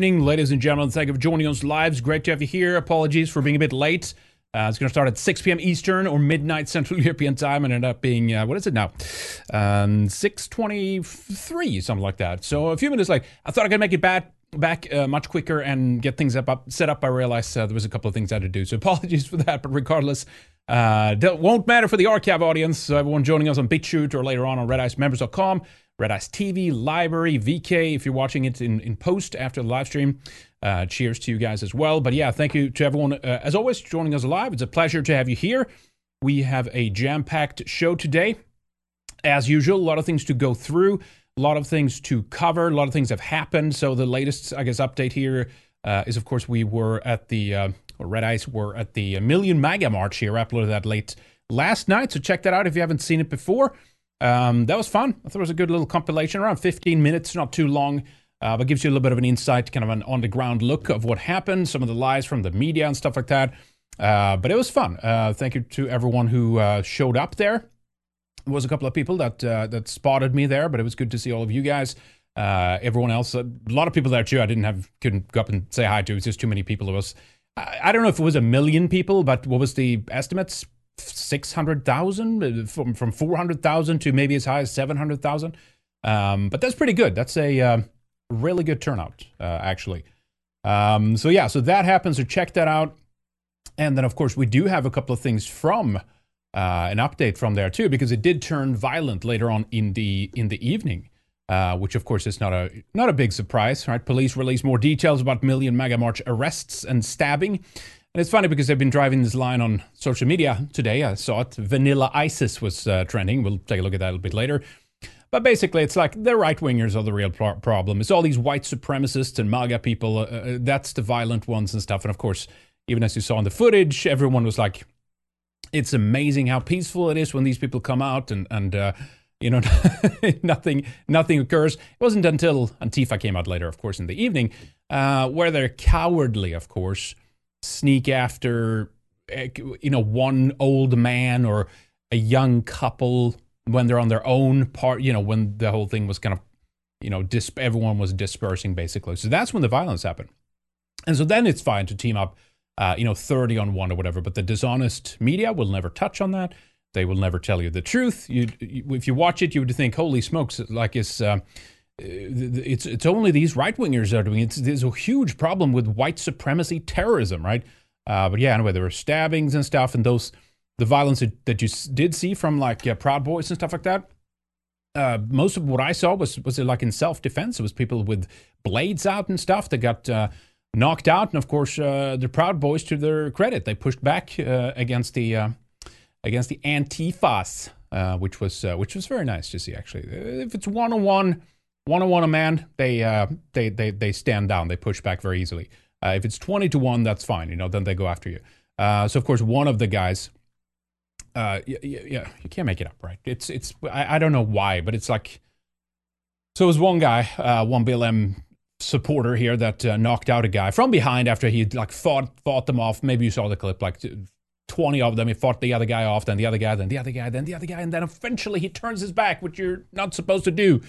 Evening, ladies and gentlemen. Thank you for joining us live. It's great to have you here. Apologies for being a bit late. Uh, it's going to start at 6 p.m. Eastern or midnight Central European time and end up being, uh, what is it now? Um, 6.23, something like that. So a few minutes late. I thought I could make it back, back uh, much quicker and get things up, up set up. I realized uh, there was a couple of things I had to do. So apologies for that. But regardless, uh, won't matter for the archive audience. So everyone joining us on BitChute or later on on RedIceMembers.com. Red Ice TV, LBRY, VK, if you're watching it in, in post after the live stream. Uh, cheers to you guys as well. But yeah, thank you to everyone, uh, as always, joining us live. It's a pleasure to have you here. We have a jam packed show today. As usual, a lot of things to go through, a lot of things to cover, a lot of things have happened. So the latest, I guess, update here uh, is, of course, we were at the, uh, Red Ice were at the Million MAGA March here. I uploaded that late last night. So check that out if you haven't seen it before. Um, that was fun. I thought it was a good little compilation, around 15 minutes, not too long, uh, but gives you a little bit of an insight, kind of an on the ground look of what happened, some of the lies from the media and stuff like that. Uh, but it was fun. Uh, thank you to everyone who uh, showed up there. There was a couple of people that uh, that spotted me there, but it was good to see all of you guys. Uh, everyone else, a lot of people there too. I didn't have couldn't go up and say hi to. It was just too many people. It was I, I don't know if it was a million people, but what was the estimates? 600,000 uh, from, from 400,000 to maybe as high as 700,000. Um, but that's pretty good. That's a uh, really good turnout, uh, actually. Um, so yeah, so that happens. So check that out. And then, of course, we do have a couple of things from uh, an update from there too, because it did turn violent later on in the in the evening. Uh, which of course is not a not a big surprise, right? Police release more details about Million MAGA March arrests and stabbing, and it's funny because they've been driving this line on social media today. I saw it. Vanilla ISIS was uh, trending. We'll take a look at that a little bit later. But basically, it's like the right wingers are the real pro- problem. It's all these white supremacists and MAGA people. Uh, uh, that's the violent ones and stuff. And of course, even as you saw in the footage, everyone was like, it's amazing how peaceful it is when these people come out and, and uh, you know, nothing, nothing occurs. It wasn't until Antifa came out later, of course, in the evening, uh, where they're cowardly, of course, sneak after eh, you know one old man or a young couple when they're on their own part you know when the whole thing was kind of you know everyone was dispersing basically. So that's when the violence happened. And so then it's fine to team up uh, you know 30 on one or whatever but the dishonest media will never touch on that. They will never tell you the truth. You, you if you watch it you would think holy smokes like it's uh, it's it's only these right wingers are doing it. It's, there's a huge problem with white supremacy terrorism, right? Uh, but yeah, anyway, there were stabbings and stuff, and those the violence that you did see from like uh, Proud Boys and stuff like that. Uh, most of what I saw was was it like in self defense. It was people with blades out and stuff that got uh, knocked out, and of course, uh, the Proud Boys, to their credit, they pushed back uh, against the against the Antifas, which was which was very nice to see. Actually, if it's one on one one on one a man, they uh, they they they stand down. They push back very easily. Uh, if it's twenty to one, that's fine. You know, then they go after you. Uh, so of course, one of the guys, uh, yeah, yeah, you can't make it up, right? It's it's I, I don't know why, but it's like, so it was one guy, uh, one BLM supporter here that uh, knocked out a guy from behind after he like fought fought them off. Maybe you saw the clip, like 20 of them. He fought the other guy off, then the other guy, then the other guy, then the other guy, and then eventually he turns his back, which you're not supposed to do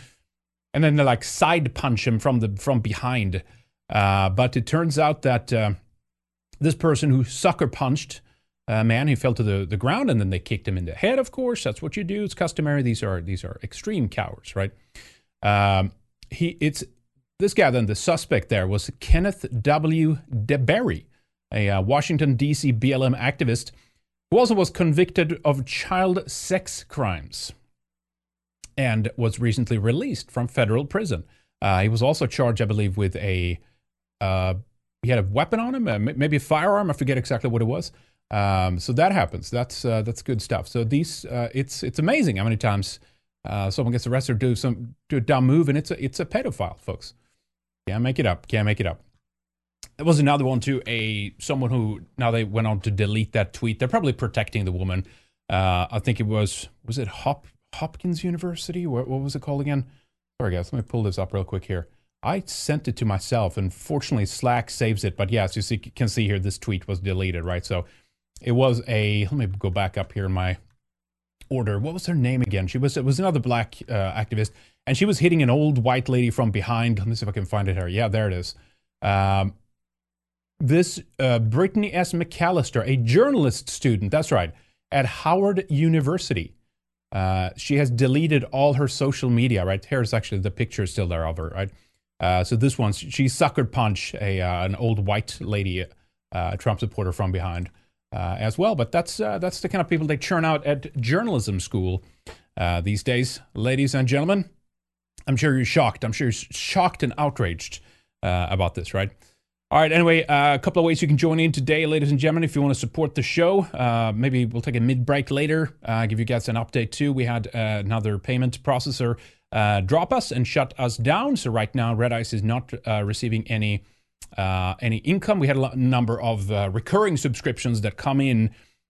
and then they like side punch him from the from behind. Uh, but it turns out that uh, this person who sucker punched a man, he fell to the, the ground, and then they kicked him in the head. Of course, that's what you do. It's customary. These are these are extreme cowards, right? Um, he it's this guy. Then the suspect there was Kenneth W. DeBerry, a uh, Washington D.C. BLM activist who also was convicted of child sex crimes and was recently released from federal prison. Uh, he was also charged, I believe, with a uh, he had a weapon on him, uh, maybe a firearm. I forget exactly what it was. Um, so that happens. That's uh, that's good stuff. So these, uh, it's it's amazing how many times uh, someone gets arrested do some do a dumb move, and it's a it's a pedophile, folks. Can't make it up. Can't make it up. There was another one too. A someone who now they went on to delete that tweet. They're probably protecting the woman. I think it was was it Hop Hopkins University. What, what was it called again? Sorry, guys. Let me pull this up real quick here. I sent it to myself, and fortunately, Slack saves it. But yes, you see, can see here, this tweet was deleted, right? So it was a. Let me go back up here in my order. What was her name again? She was it was another black uh, activist, and she was hitting an old white lady from behind. Let me see if I can find it here. Yeah, there it is. Um, this uh, Brittany S. McAllister, a journalist student, that's right, at Howard University. Uh, she has deleted all her social media, right? Here's actually the picture still there of her, right? Uh, so this one, she sucker punch a uh, an old white lady, uh, Trump supporter from behind uh, as well. But that's that's the kind of people they churn out at journalism school these days, ladies and gentlemen. I'm sure you're shocked. I'm sure you're shocked and outraged about this, right? All right. Anyway, uh, a couple of ways you can join in today, ladies and gentlemen. If you want to support the show, uh, maybe we'll take a mid break later. Uh, give you guys an update too. We had uh, another payment processor uh, drop us and shut us down. So right now, Red Ice is not uh, receiving any any income. We had a number of recurring subscriptions that come in.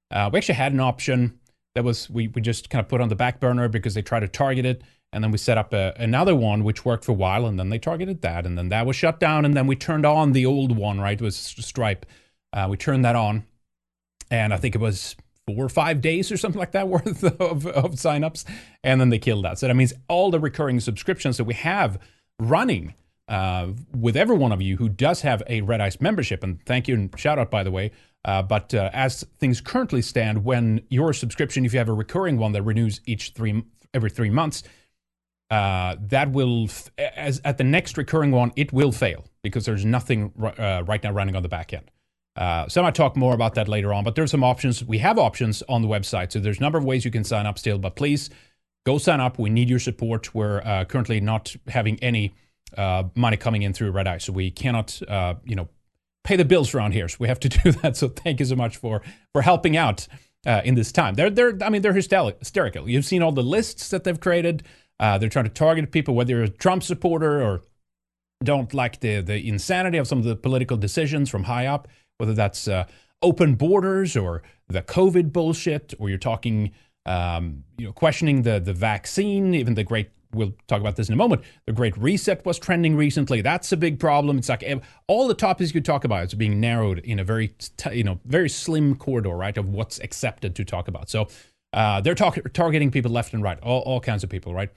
we actually had an option that was we we just kind of put on the back burner because they try to target it and then we set up a, another one which worked for a while and then they targeted that and then that was shut down and then we turned on the old one right? It was stripe. Uh, we turned that on and i think it was four or five days or something like that worth of, of signups and then they killed that so that means all the recurring subscriptions that we have running uh, with every one of you who does have a red ice membership and thank you and shout out by the way uh, but uh, as things currently stand when your subscription if you have a recurring one that renews each three every three months uh, that will, as at the next recurring one, it will fail because there's nothing uh, right now running on the back end. Uh, so I might talk more about that later on, but there's some options. We have options on the website, so there's a number of ways you can sign up still. But please go sign up. We need your support. We're uh, currently not having any uh, money coming in through Red Eye, so we cannot, uh, you know, pay the bills around here. So we have to do that. So thank you so much for for helping out in this time. They're they're I mean they're hysterical. You've seen all the lists that they've created. Uh, they're trying to target people, whether you're a Trump supporter or don't like the, the insanity of some of the political decisions from high up, whether that's uh, open borders or the COVID bullshit, or you're talking, um, you know, questioning the, the vaccine, even the great, we'll talk about this in a moment, the great reset was trending recently. That's a big problem. It's like all the topics you talk about is being narrowed in a very, you know, very slim corridor, right, of what's accepted to talk about. So uh, they're talk- targeting people left and right, all, all kinds of people, right?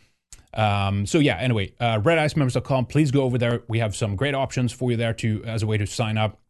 Um, so yeah, anyway, uh, redicemembers.com. Please go over there. We have some great options for you there to as a way to sign up.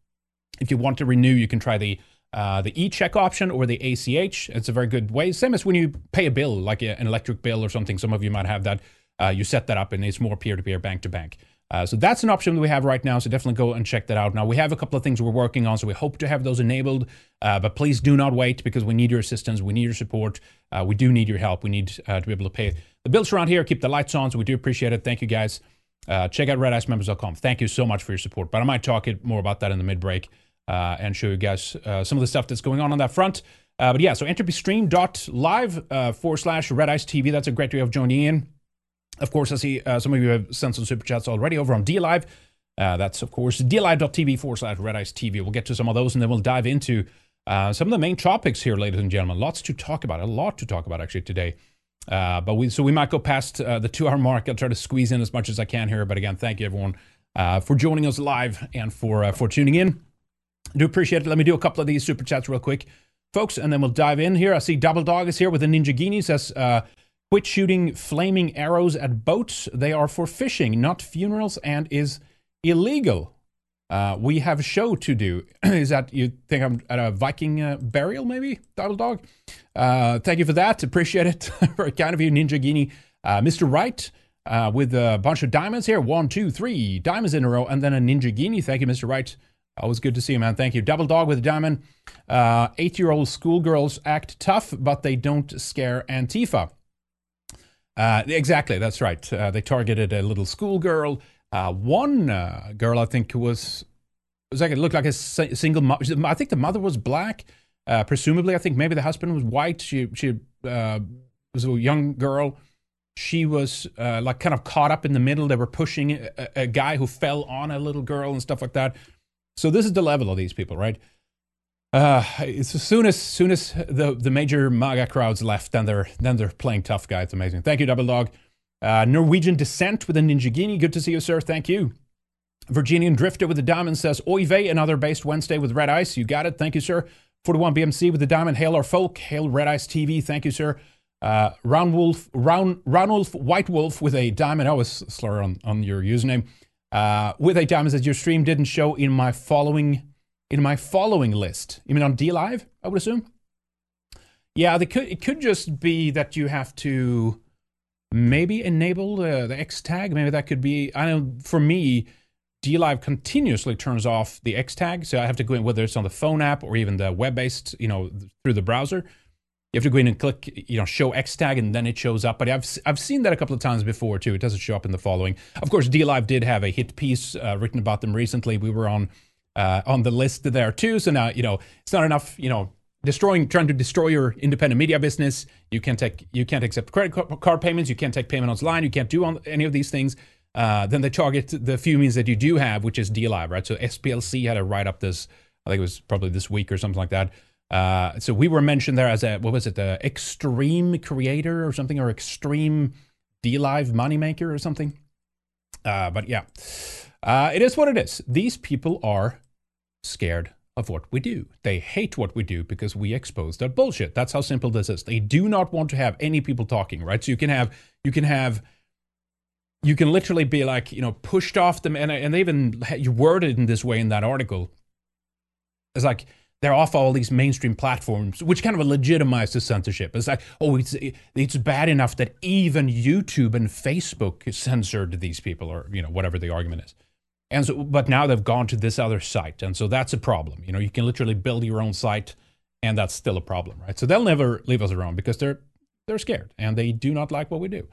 If you want to renew, you can try the uh, the e-check option or the ACH. It's a very good way. Same as when you pay a bill, like a, an electric bill or something. Some of you might have that. Uh, you set that up, and it's more peer-to-peer, bank-to-bank. Uh, so that's an option that we have right now. So definitely go and check that out. Now we have a couple of things we're working on, so we hope to have those enabled. Uh, but please do not wait because we need your assistance. We need your support. Uh, we do need your help. We need uh, to be able to pay the bills around here, keep the lights on. So we do appreciate it. Thank you guys. Uh, check out redicemembers.com. Thank you so much for your support. But I might talk it more about that in the mid break uh, and show you guys some of the stuff that's going on on that front. but yeah, so entropystream.live uh, forward slash Red TV. That's a great way of joining in. Of course, I see uh, some of you have sent some super chats already over on DLive. Uh, that's, of course, dlive.tv forward slash Red Ice TV. We'll get to some of those and then we'll dive into uh, some of the main topics here, ladies and gentlemen. Lots to talk about, a lot to talk about actually today. Uh, but we so we might go past uh, the two hour mark. I'll try to squeeze in as much as I can here. But again, thank you everyone uh, for joining us live and for for tuning in. Do appreciate it. Let me do a couple of these super chats real quick, folks, and then we'll dive in here. I see Double Dog is here with a Ninjaghini. Says Quit shooting flaming arrows at boats. They are for fishing, not funerals, and is illegal. Uh, we have a show to do. is that you think I'm at a Viking uh, burial, maybe? Double dog. Uh, thank you for that. Appreciate it. Very kind of you, Ninjaghini. Uh, Mr. Wright uh, with a bunch of diamonds here. One, two, three diamonds in a row, and then a Ninjaghini. Thank you, Mr. Wright. Always good to see you, man. Thank you. Double dog with a diamond. Eight year old schoolgirls act tough, but they don't scare Antifa. Exactly, that's right. They targeted a little schoolgirl. Uh, one uh, girl, I think, was was like it looked like a single. Mo- I think the mother was black. Uh, presumably, I think maybe the husband was white. She she uh, was a young girl. She was like kind of caught up in the middle. They were pushing a, a guy who fell on a little girl and stuff like that. So this is the level of these people, right? Uh, as soon as soon as the the major MAGA crowds left, then they're then they're playing tough guy. It's amazing. Thank you, Double Dog. Uh, Norwegian Descent with a Ninjaghini. Good to see you, sir. Thank you. Virginian Drifter with the diamond says, Oy vey, another based Wednesday with Red Ice. You got it. Thank you, sir. 41 BMC with the diamond. Hail our folk. Hail Red Ice TV. Thank you, sir. Uh, Round Wolf, Round, Round Wolf, White Wolf with a diamond. I was slur on, on your username. Uh, with a diamond says your stream didn't show in my following in my following list. You mean on D Live? I would assume. Yeah, could. It could just be that you have to maybe enable the, the X tag. Maybe that could be. I know for me, DLive continuously turns off the X tag, so I have to go in whether it's on the phone app or even the web based, you know, through the browser. You have to go in and click, you know, show X tag, and then it shows up. But I've I've seen that a couple of times before too. It doesn't show up in the following. Of course, DLive did have a hit piece uh, written about them recently. We were on uh, on the list there too. So now you know it's not enough, you know, destroying trying to destroy your independent media business. You can't take you can't accept credit card payments. You can't take payment online. You can't do on any of these things. Uh, then they target the few means that you do have which is DLive right? So SPLC had to write up this I think it was probably this week or something like that. Uh, so we were mentioned there as a what was it the extreme creator or something or extreme DLive moneymaker or something? Uh, but yeah. Uh, it is what it is. These people are scared of what we do. They hate what we do because we expose their bullshit. That's how simple this is. They do not want to have any people talking, right? So you can have you can have you can literally be like, you know, pushed off them and and they even you worded in this way in that article. It's like they're off all these mainstream platforms, which kind of legitimizes censorship. It's like, oh, it's it's bad enough that even YouTube and Facebook censored these people, or you know, whatever the argument is. And so, but now they've gone to this other site, and so that's a problem. You know, you can literally build your own site, and that's still a problem, right? So they'll never leave us alone because they're they're scared and they do not like what we do.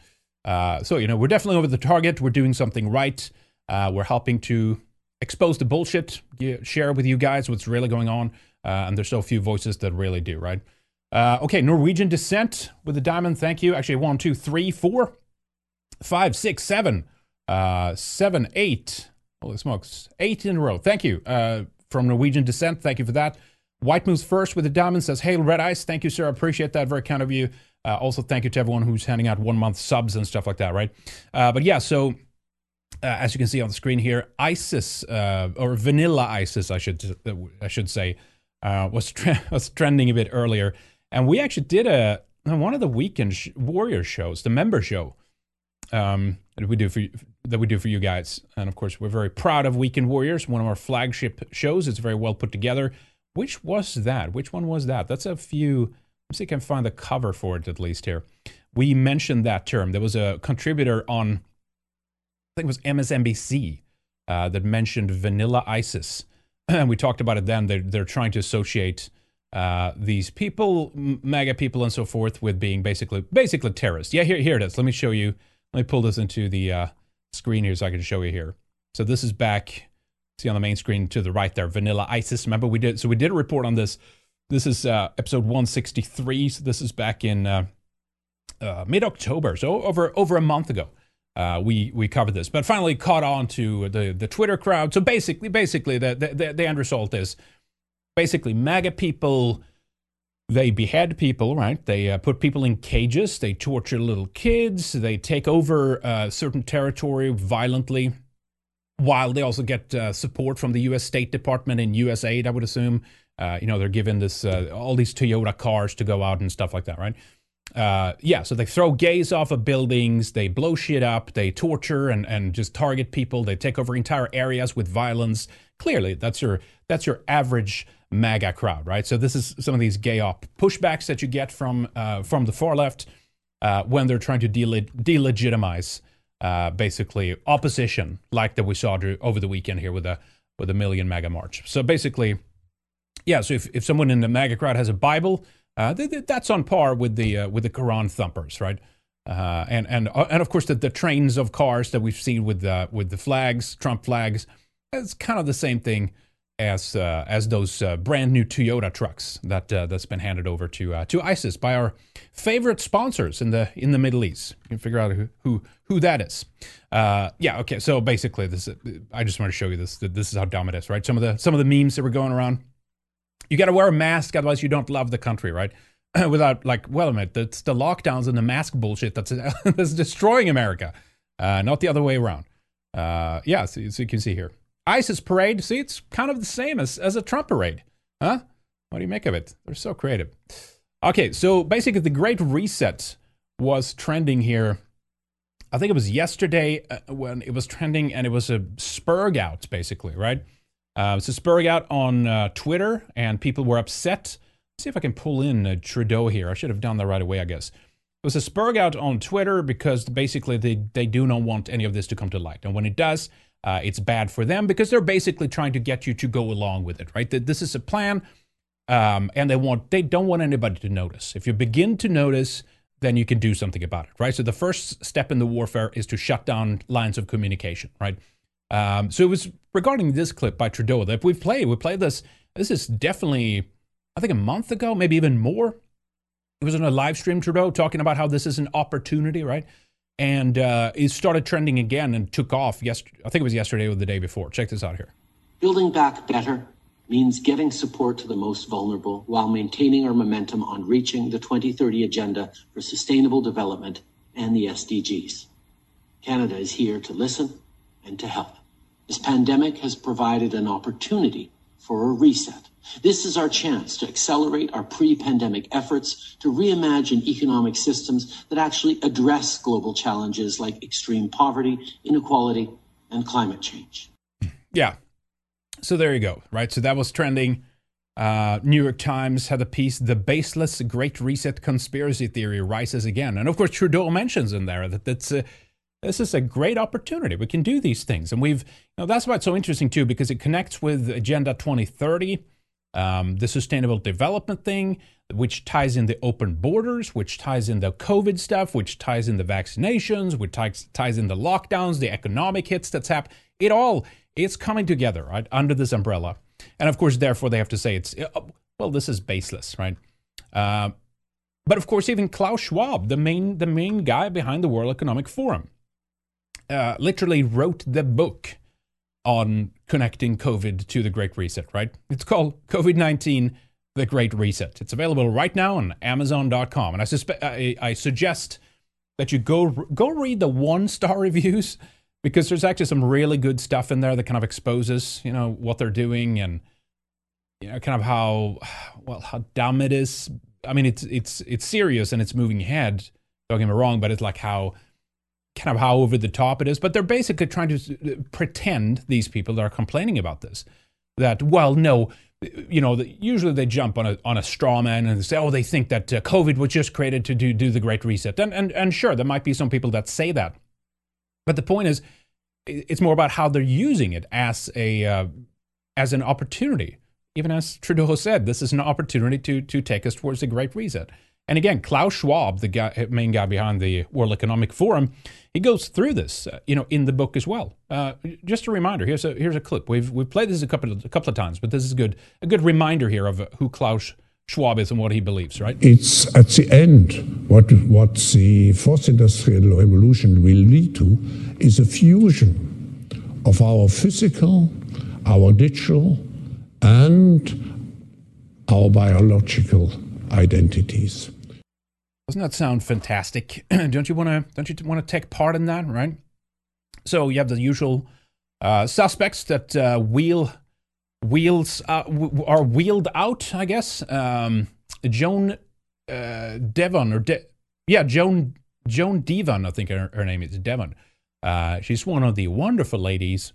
Uh, so you know, we're definitely over the target. We're doing something right. Uh, we're helping to expose the bullshit, share with you guys what's really going on. Uh, and there's so few voices that really do, right? Uh, okay, Norwegian descent with the diamond. Thank you. Actually, one, two, three, four, five, six, seven, uh, seven, eight. Holy smokes. Eight in a row. Thank you. Uh, from Norwegian descent. Thank you for that. White moves first with the diamond says, Hail Red Ice. Thank you, sir. I appreciate that. Very kind of you. Uh, also, thank you to everyone who's handing out one month subs and stuff like that, right? Uh, but yeah, so uh, as you can see on the screen here, ISIS uh, or Vanilla ISIS, I should I should say, uh, was was trending a bit earlier, and we actually did a one of the weekend sh- warrior shows, the member show, um, that we do for that we do for you guys. And of course, we're very proud of Weekend Warriors, one of our flagship shows. It's very well put together. Which was that? Which one was that? That's a few. Let's see if I can find the cover for it at least here. We mentioned that term. There was a contributor on, I think it was MSNBC, uh, that mentioned Vanilla ISIS. and we talked about it then. They're, they're trying to associate uh, these people, MAGA people, and so forth, with being basically basically terrorists. Yeah, here, here it is. Let me show you. Let me pull this into the uh, screen here so I can show you here. So this is back, see on the main screen to the right there, Vanilla ISIS. Remember we did, so we did a report on this. This is uh, episode 163. So this is back in uh, uh, mid-October, so over over a month ago. Uh, we we covered this, but finally caught on to the the Twitter crowd. So basically, basically, the the, the end result is basically MAGA people they behead people, right? They uh, put people in cages. They torture little kids. They take over uh, certain territory violently, while they also get uh, support from the U.S. State Department and U.S. aid. I would assume. Uh, you know, they're given this uh, all these Toyota cars to go out and stuff like that, right? Uh, yeah, so they throw gays off of buildings, they blow shit up, they torture and, and just target people, they take over entire areas with violence. Clearly, that's your that's your average MAGA crowd, right? So this is some of these gay op pushbacks that you get from uh, from the far left uh, when they're trying to delegitimize uh, basically opposition, like that we saw over the weekend here with a with a Million MAGA March. So basically, yeah. So if, if someone in the MAGA crowd has a Bible, uh, th- th- that's on par with the uh, with the Quran thumpers, right? Uh, and and and of course the, the trains of cars that we've seen with the with the flags, Trump flags, it's kind of the same thing as uh, as those uh, brand new Toyota trucks that uh, that's been handed over to uh, to ISIS by our favorite sponsors in the in the Middle East. You can figure out who who, who that is. Uh, yeah, okay. So basically, this I just want to show you this. This is how dumb it is, right? Some of the some of the memes that were going around. You got to wear a mask, otherwise you don't love the country, right? Without like, well, a minute, it's the lockdowns and the mask bullshit that's that's destroying America, uh, not the other way around. yeah, so, so you can see here. ISIS parade, see, it's kind of the same as, as a Trump parade. Huh? What do you make of it? They're so creative. Okay, so basically, the Great Reset was trending here. I think it was yesterday uh, when it was trending, and it was a spurg out, basically, right? Uh, it's a spurg out on uh, Twitter, and people were upset. Let's see if I can pull in uh, Trudeau here. I should have done that right away, I guess. It was a spurg out on Twitter because basically they, they do not want any of this to come to light. And when it does, uh, it's bad for them because they're basically trying to get you to go along with it, right? That this is a plan, um, and they want they don't want anybody to notice. If you begin to notice, then you can do something about it, right? So the first step in the warfare is to shut down lines of communication, right? Um, so it was regarding this clip by Trudeau that we've played. We played this. This is definitely, I think, a month ago, maybe even more. It was on a live stream, Trudeau, talking about how this is an opportunity, right? And uh, it started trending again and took off. Yes, I think it was yesterday or the day before. Check this out here. Building back better means getting support to the most vulnerable while maintaining our momentum on reaching the 2030 Agenda for Sustainable Development and the SDGs. Canada is here to listen and to help. This pandemic has provided an opportunity for a reset. This is our chance to accelerate our pre pandemic efforts to reimagine economic systems that actually address global challenges like extreme poverty, inequality, and climate change. Yeah, so there you go, right? So that was trending. Uh, New York Times had a piece, The Baseless Great Reset Conspiracy Theory Rises Again. And of course, Trudeau mentions in there that that's a, this is a great opportunity. We can do these things. And we've, you know, that's why it's so interesting too, because it connects with Agenda 2030, um, the sustainable development thing, which ties in the open borders, which ties in the COVID stuff, which ties in the vaccinations, which ties, ties in the lockdowns, the economic hits that's happened. It all it's coming together right under this umbrella, and of course, therefore, they have to say it's uh, well, this is baseless, right? Uh, but of course, even Klaus Schwab, the main the main guy behind the World Economic Forum, uh, literally wrote the book on connecting COVID to the Great Reset. Right? It's called COVID nineteen. The Great Reset. It's available right now on Amazon.com, and I, suspect I, I suggest that you go go read the one star reviews because there's actually some really good stuff in there that kind of exposes, you know, what they're doing and you know, kind of how well how dumb it is. I mean, it's it's it's serious and it's moving ahead. Don't get me wrong, but it's like how kind of how over the top it is. But they're basically trying to uh, pretend these people that are complaining about this that well, no, you know, usually they jump on a on a straw man and say, oh, they think that uh, COVID was just created to do do the Great Reset. And and and sure, there might be some people that say that. But the point is, it's more about how they're using it as a uh, as an opportunity. Even as Trudeau said, this is an opportunity to to take us towards the Great Reset. And again, Klaus Schwab, the guy, main guy behind the World Economic Forum, he goes through this, uh, you know, in the book as well. Uh, just a reminder. Here's a here's a clip. We've we've played this a couple of, a couple of times, but this is good a good reminder here of who Klaus Schwab is and what he believes, right? It's at the end what what the fourth industrial revolution will lead to is a fusion of our physical, our digital, and our biological identities. Doesn't that sound fantastic? don't you want to? Don't you want to take part in that? Right. So you have the usual uh, suspects that uh, wheel wheels uh, w- are wheeled out, I guess. Um, Joan uh, Devon or De- yeah, Joan Joan Devon, I think her, her name is Devon. Uh, she's one of the wonderful ladies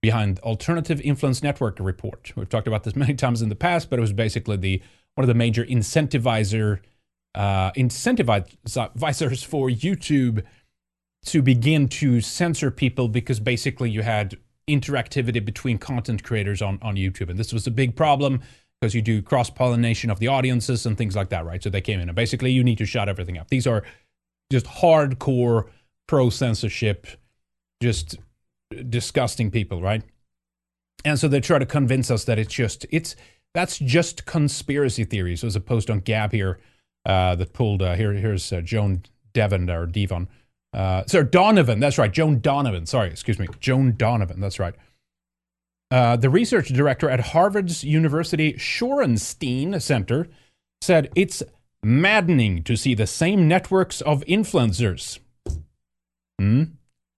behind Alternative Influence Network report. We've talked about this many times in the past, but it was basically the one of the major incentivizer uh, incentivizers for YouTube to begin to censor people because basically you had interactivity between content creators on, on YouTube. And this was a big problem because you do cross pollination of the audiences and things like that, right? So they came in and basically you need to shut everything up. These are just hardcore pro censorship, just disgusting people, right? And so they try to convince us that it's just, it's, that's just conspiracy theories as opposed on Gab here uh, that pulled, uh, here, here's uh, Joan Devon or Devon uh, Donovan. That's right. Joan Donovan. Sorry, excuse me. Joan Donovan. That's right. Uh, the research director at Harvard's University Shorenstein Center said it's maddening to see the same networks of influencers. Hmm?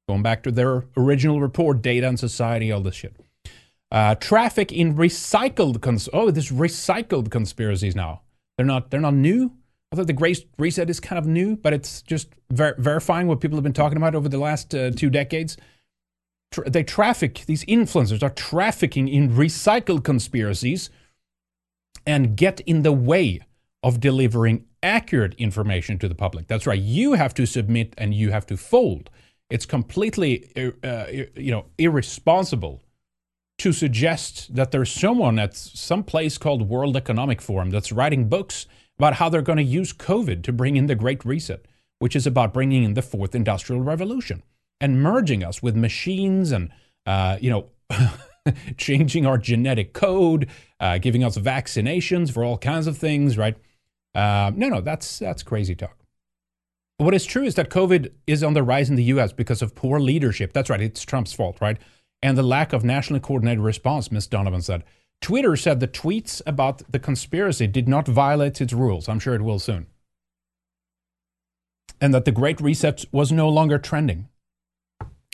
Going back to their original report, data and society, all this shit. Uh, traffic in recycled cons- oh, this recycled conspiracies now. They're not they're not new. I thought the Great Reset is kind of new, but it's just ver- verifying what people have been talking about over the last uh, two decades. Tra- they traffic, these influencers are trafficking in recycled conspiracies and get in the way of delivering accurate information to the public. That's right. You have to submit and you have to fold. It's completely, uh, uh you know, irresponsible to suggest that there's someone at some place called World Economic Forum that's writing books about how they're going to use COVID to bring in the Great Reset, which is about bringing in the fourth industrial revolution and merging us with machines and, uh, you know, changing our genetic code, uh, giving us vaccinations for all kinds of things, right? Uh, no, no, that's that's crazy talk. What is true is that COVID is on the rise in the U.S. because of poor leadership. That's right, it's Trump's fault, right? And the lack of nationally coordinated response, Ms. Donovan said. Twitter said the tweets about the conspiracy did not violate its rules. I'm sure it will soon. And that the Great Reset was no longer trending.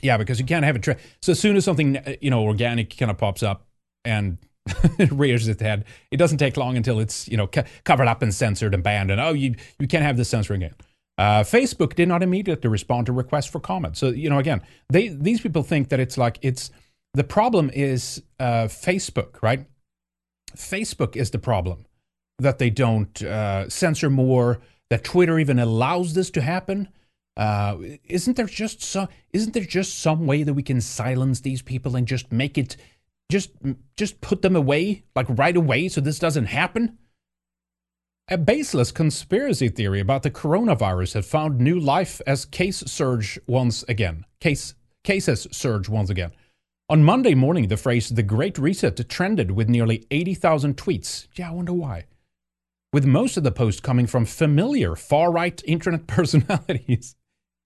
Yeah, because you can't have a trend. So as soon as something you know organic kind of pops up and rears its head, it doesn't take long until it's you know covered up and censored and banned. And oh, you you can't have this censoring it. Uh, Facebook did not immediately respond to requests for comment. So you know, again, they these people think that it's like it's the problem is uh, Facebook, right? Facebook is the problem that they don't uh, censor more. That Twitter even allows this to happen. Uh, isn't there just some? Isn't there just some way that we can silence these people and just make it, just just put them away like right away so this doesn't happen? A baseless conspiracy theory about the coronavirus had found new life as case surge once again. Case cases surge once again. On Monday morning, the phrase "the Great Reset" trended with nearly 80,000 tweets. Yeah, I wonder why. With most of the posts coming from familiar far-right internet personalities.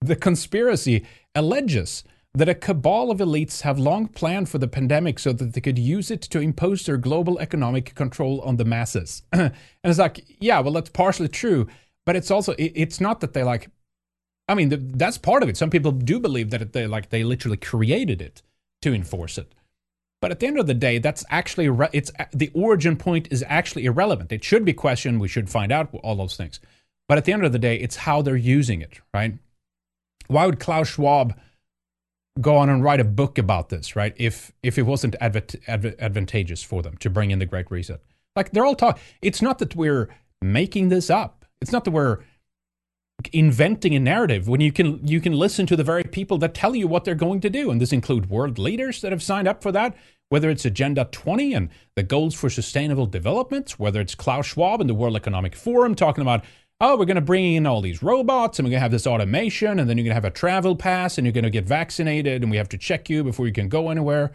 The conspiracy alleges that a cabal of elites have long planned for the pandemic so that they could use it to impose their global economic control on the masses. and it's like, yeah, well, that's partially true, but it's also it's not that they like. I mean, that's part of it. Some people do believe that they like they literally created it to enforce it. But at the end of the day, that's actually it's uh, the origin point is actually irrelevant. It should be questioned. We should find out all those things. But at the end of the day, it's how they're using it, right? why would Klaus Schwab go on and write a book about this, right? If if it wasn't adv- adv- advantageous for them to bring in the Great Reset, like they're all talking. It's not that we're making this up. It's not that we're inventing a narrative when you can you can listen to the very people that tell you what they're going to do and this include world leaders that have signed up for that whether it's agenda 20 and the goals for sustainable development whether it's klaus schwab and the world economic forum talking about oh, we're going to bring in all these robots and we're going to have this automation and then you're going to have a travel pass and you're going to get vaccinated and we have to check you before you can go anywhere.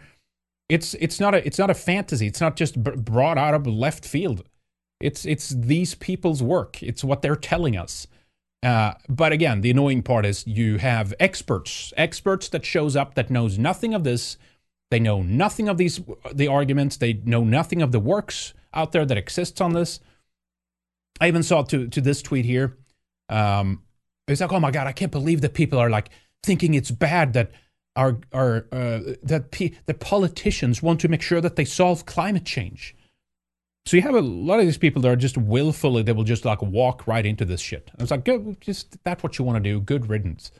It's it's not a it's not a fantasy. It's not just b- brought out of left field. It's it's these people's work. It's what they're telling us. Uh, but again, the annoying part is you have experts, experts that shows up that knows nothing of this. They know nothing of these the arguments. They know nothing of the works out there that exists on this. I even saw to to this tweet here. Um, it's like, oh my god, I can't believe that people are like thinking it's bad that our our uh, that that politicians want to make sure that they solve climate change. So you have a lot of these people that are just willfully they will just like walk right into this shit. And it's like, good, just that's what you want to do. Good riddance.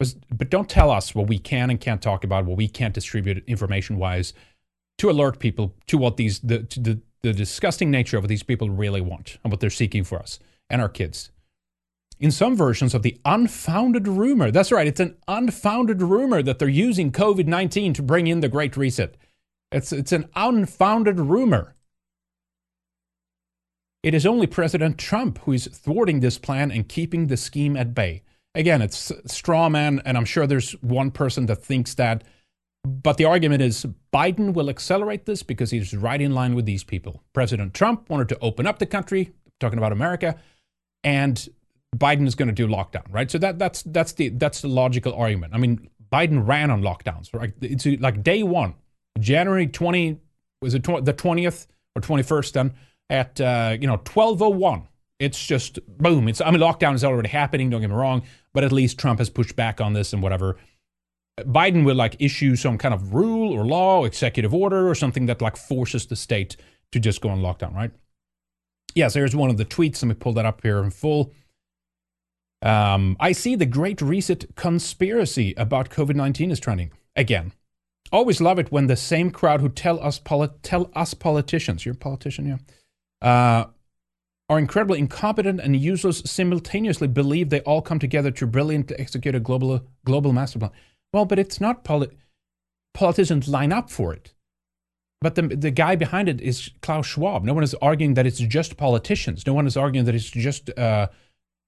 But don't tell us what we can and can't talk about, what we can't distribute information wise, to alert people to what these the to the the disgusting nature of what these people really want and what they're seeking for us and our kids. In some versions of the unfounded rumor, that's right, it's an unfounded rumor that they're using COVID 19 to bring in the Great Reset. It's, it's an unfounded rumor. It is only President Trump who is thwarting this plan and keeping the scheme at bay. Again, it's straw man, and I'm sure there's one person that thinks that but the argument is Biden will accelerate this because he's right in line with these people. President Trump wanted to open up the country, talking about America, and Biden is going to do lockdown, right? So that that's that's the that's the logical argument. I mean, Biden ran on lockdowns, right? It's like day one, January twenty was it tw- the twentieth or twenty first? Then at uh, you know twelve oh one, it's just boom. It's I mean, lockdown is already happening. Don't get me wrong, but at least Trump has pushed back on this and whatever. Biden will like issue some kind of rule or law, executive order, or something that like forces the state to just go on lockdown, right? Yes, here's one of the tweets. Let me pull that up here in full. Um, I see the Great Reset conspiracy about COVID 19 is trending again. always love it when the same crowd who tell us poli- tell us politicians, you're a politician, yeah, uh, are incredibly incompetent and useless simultaneously believe they all come together to brilliantly execute a global global master plan. Well, but it's not poli- politicians line up for it. But the the guy behind it is Klaus Schwab. No one is arguing that it's just politicians. No one is arguing that it's just uh,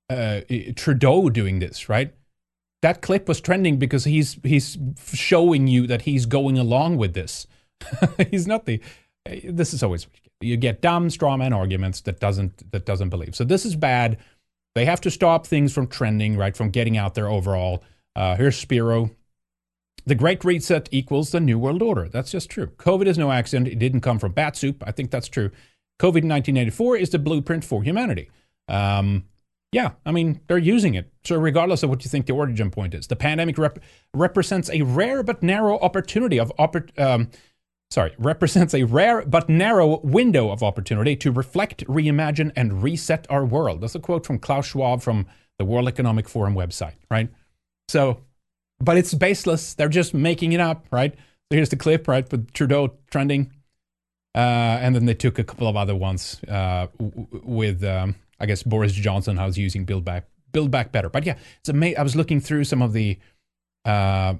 uh, Trudeau doing this, right? That clip was trending because he's he's showing you that he's going along with this. he's not the. This is always you get dumb strawman arguments that doesn't that doesn't believe. So this is bad. They have to stop things from trending, right? From getting out there overall. Uh, here's Spiro. The Great Reset equals the New World Order. That's just true. COVID is no accident. It didn't come from bat soup. I think that's true. COVID 1984 is the blueprint for humanity. Um, yeah, I mean, they're using it. So, regardless of what you think the origin point is, the pandemic rep- represents a rare but narrow opportunity of oppor- um, sorry, represents a rare but narrow window of opportunity to reflect, reimagine, and reset our world. That's a quote from Klaus Schwab from the World Economic Forum website, right? So, but it's baseless. They're just making it up, right? So here's the clip, right, with Trudeau trending. Uh, and then they took a couple of other ones uh, w- with, um, I guess, Boris Johnson, how he's using Build Back, Build Back Better. But yeah, it's amazing. I was looking through some of the, uh,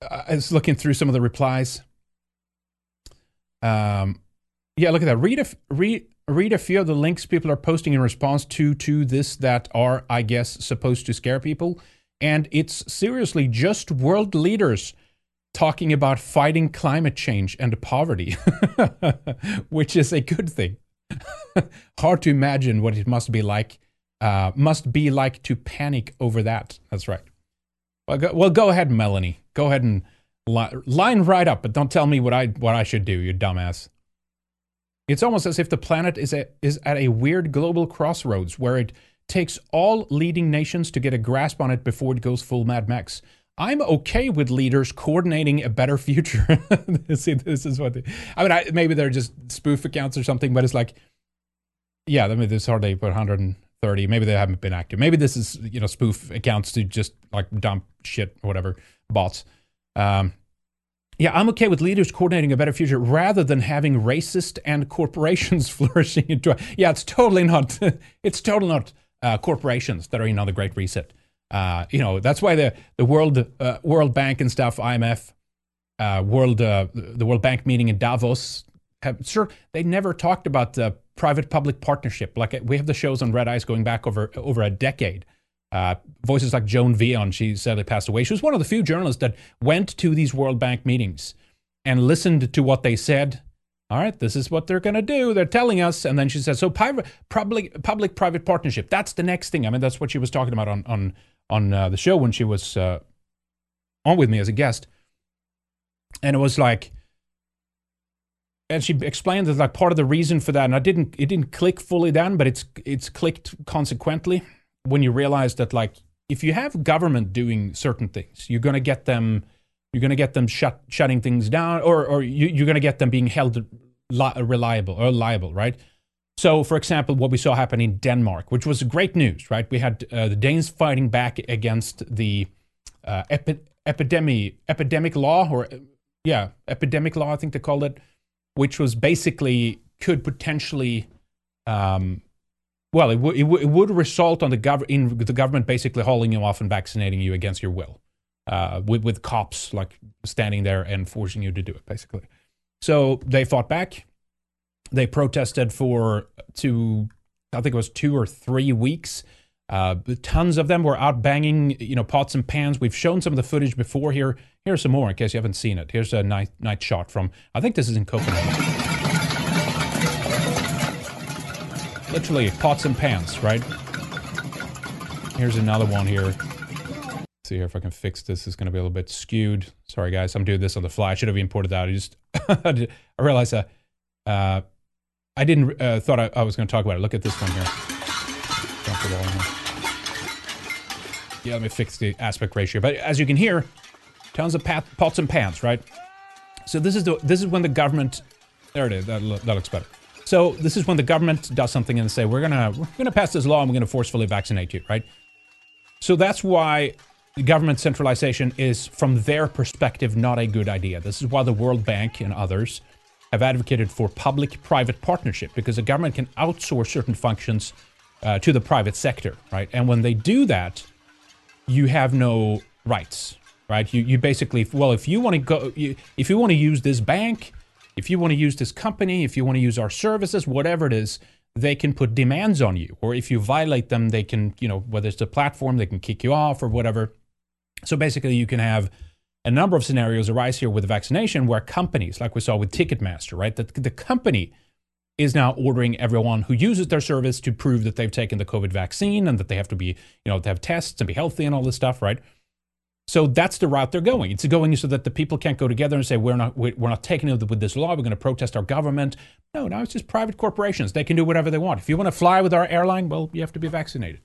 I was looking through some of the replies. Um, yeah, look at that. Read a, read, read a few of the links people are posting in response to to this that are, I guess, supposed to scare people. And it's seriously just world leaders talking about fighting climate change and poverty, which is a good thing. Hard to imagine what it must be like, uh, must be like to panic over that. That's right. Well, go, well, go ahead, Melanie. Go ahead and li- line right up, but don't tell me what I what I should do, you dumbass. It's almost as if the planet is a, is at a weird global crossroads where it takes all leading nations to get a grasp on it before it goes full Mad Max. I'm okay with leaders coordinating a better future. See, this is what they, I mean. I, maybe they're just spoof accounts or something, but it's like, yeah, I mean, this hardly put 130. Maybe they haven't been active. Maybe this is you know spoof accounts to just like dump shit or whatever bots. Um, yeah, I'm okay with leaders coordinating a better future rather than having racist and corporations flourishing into. Yeah, it's totally not. it's totally not uh, corporations that are in on the Great Reset. Uh, you know, that's why the the World uh, World Bank and stuff, IMF, uh, World uh, the World Bank meeting in Davos, have sure they never talked about the private public partnership. Like we have the shows on Red Ice going back over over a decade. Uh, voices like Joan Veon, she sadly passed away. She was one of the few journalists that went to these World Bank meetings and listened to what they said all right, this is what they're going to do. They're telling us. And then she says, so public, public private partnership. That's the next thing. I mean, that's what she was talking about on, on, on uh, the show when she was uh, on with me as a guest. And it was like, and she explained that like part of the reason for that, and I didn't, it didn't click fully then, but it's, it's clicked consequently when you realize that like, if you have government doing certain things, you're going to get them you're going to get them shut, shutting things down, or, or you, are going to get them being held li- reliable or liable, right? So, for example, what we saw happen in Denmark, which was great news, right? We had uh, the Danes fighting back against the uh, epi- epidemic epidemic law, or yeah, epidemic law, I think they called it, which was basically could potentially, um, well, it, w- it, w- it would result on the gov- in the government basically hauling you off and vaccinating you against your will uh, with with cops like standing there and forcing you to do it, basically. So they fought back. They protested for two, I think it was two or three weeks. Uh, tons of them were out banging, you know, pots and pans. We've shown some of the footage before. Here, here's some more in case you haven't seen it. Here's a night night shot from. I think this is in Copenhagen. Literally pots and pans, right? Here's another one here see here if I can fix this. It's going to be a little bit skewed. Sorry, guys. I'm doing this on the fly. I should have imported that. I just I realized that uh, I didn't uh, thought I, I was going to talk about it. Look at this one here. Yeah, let me fix the aspect ratio. But as you can hear, tons of pots and pans, right? So this is the this is when the government. There it is. That, that looks better. So this is when the government does something and say we're gonna we're gonna pass this law and we're gonna forcefully vaccinate you, right? So that's why government centralization is, from their perspective, not a good idea. This is why the World Bank and others have advocated for public private partnership because the government can outsource certain functions uh, to the private sector, right? And when they do that, you have no rights, right? You, you basically, well, if you want to go, you, if you want to use this bank, if you want to use this company, if you want to use our services, whatever it is, they can put demands on you. Or if you violate them, they can, you know, whether it's a platform, they can kick you off or whatever. So basically, you can have a number of scenarios arise here with vaccination where companies, like we saw with Ticketmaster, right, that the company is now ordering everyone who uses their service to prove that they've taken the COVID vaccine and that they have to be, you know, to have tests and be healthy and all this stuff, right? So that's the route they're going. It's going so that the people can't go together and say we're not we're not taking it with this law. We're going to protest our government. No, now it's just private corporations. They can do whatever they want. If you want to fly with our airline, well, you have to be vaccinated.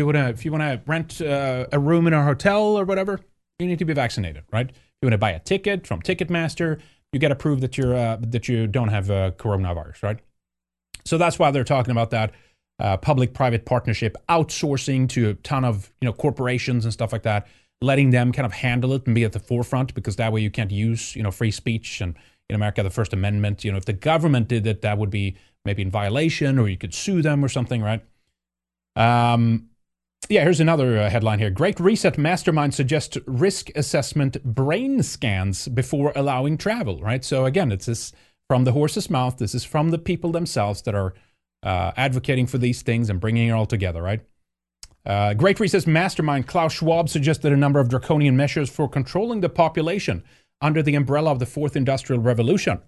You want to if you want to rent uh, a room in a hotel or whatever, you need to be vaccinated, right? If you want to buy a ticket from Ticketmaster, you got to prove that you're uh, that you don't have uh, coronavirus, right? So that's why they're talking about that uh, public-private partnership, outsourcing to a ton of you know corporations and stuff like that, letting them kind of handle it and be at the forefront because that way you can't use you know free speech and in America the First Amendment. You know, if the government did it, that would be maybe in violation, or you could sue them or something, right? Um, yeah, here's another uh, headline here. Great Reset Mastermind suggests risk assessment brain scans before allowing travel, right? So again, it's this from the horse's mouth. This is from the people themselves that are uh, advocating for these things and bringing it all together, right? Uh, Great Reset Mastermind Klaus Schwab suggested a number of draconian measures for controlling the population under the umbrella of the Fourth Industrial Revolution,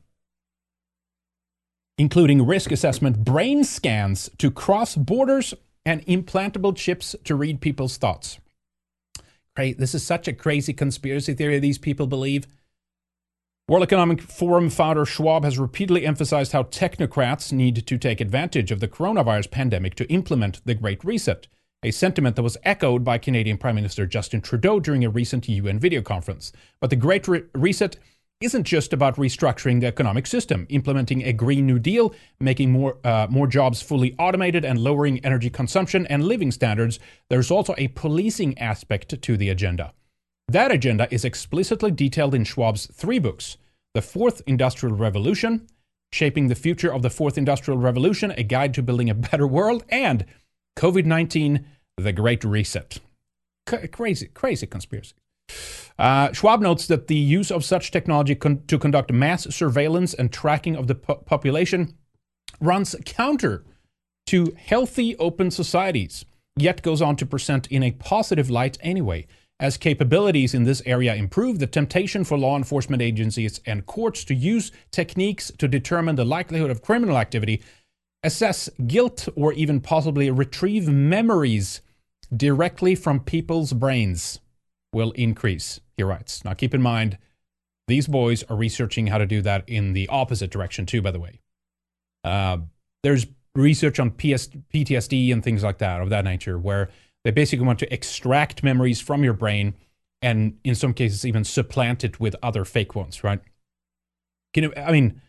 including risk assessment, brain scans to cross borders and implantable chips to read people's thoughts. This is such a crazy conspiracy theory these people believe. World Economic Forum founder Schwab has repeatedly emphasized how technocrats need to take advantage of the coronavirus pandemic to implement the Great Reset, a sentiment that was echoed by Canadian Prime Minister Justin Trudeau during a recent UN video conference. But the Great Re- Reset isn't just about restructuring the economic system, implementing a Green New Deal, making more, uh, more jobs fully automated, and lowering energy consumption and living standards. There's also a policing aspect to the agenda. That agenda is explicitly detailed in Schwab's three books The Fourth Industrial Revolution, Shaping the Future of the Fourth Industrial Revolution, A Guide to Building a Better World, and COVID 19, The Great Reset. C- crazy, crazy conspiracy. Uh, Schwab notes that the use of such technology con- to conduct mass surveillance and tracking of the po- population runs counter to healthy open societies, yet goes on to present in a positive light anyway. As capabilities in this area improve, the temptation for law enforcement agencies and courts to use techniques to determine the likelihood of criminal activity, assess guilt, or even possibly retrieve memories directly from people's brains will increase, he writes. Now, keep in mind, these boys are researching how to do that in the opposite direction, too, by the way. Uh, there's research on PS- PTSD and things like that, of that nature, where they basically want to extract memories from your brain and, in some cases, even supplant it with other fake ones, right? Can you, I mean,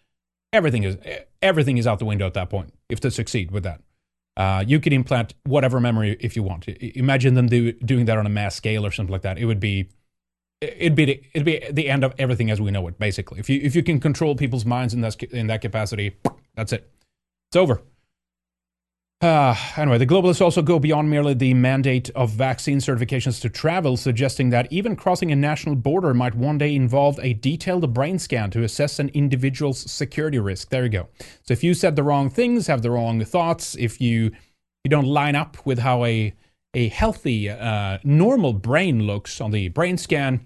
everything is everything is out the window at that point if they succeed with that. Uh, you could implant whatever memory if you want. Imagine them do, doing that on a mass scale or something like that. It would be it'd be the, it'd be the end of everything as we know it. Basically, if you if you can control people's minds in that in that capacity, that's it. It's over. Uh, anyway, the globalists also go beyond merely the mandate of vaccine certifications to travel, suggesting that even crossing a national border might one day involve a detailed brain scan to assess an individual's security risk. There you go. So if you said the wrong things, have the wrong thoughts, if you you don't line up with how a a healthy, uh, normal brain looks on the brain scan,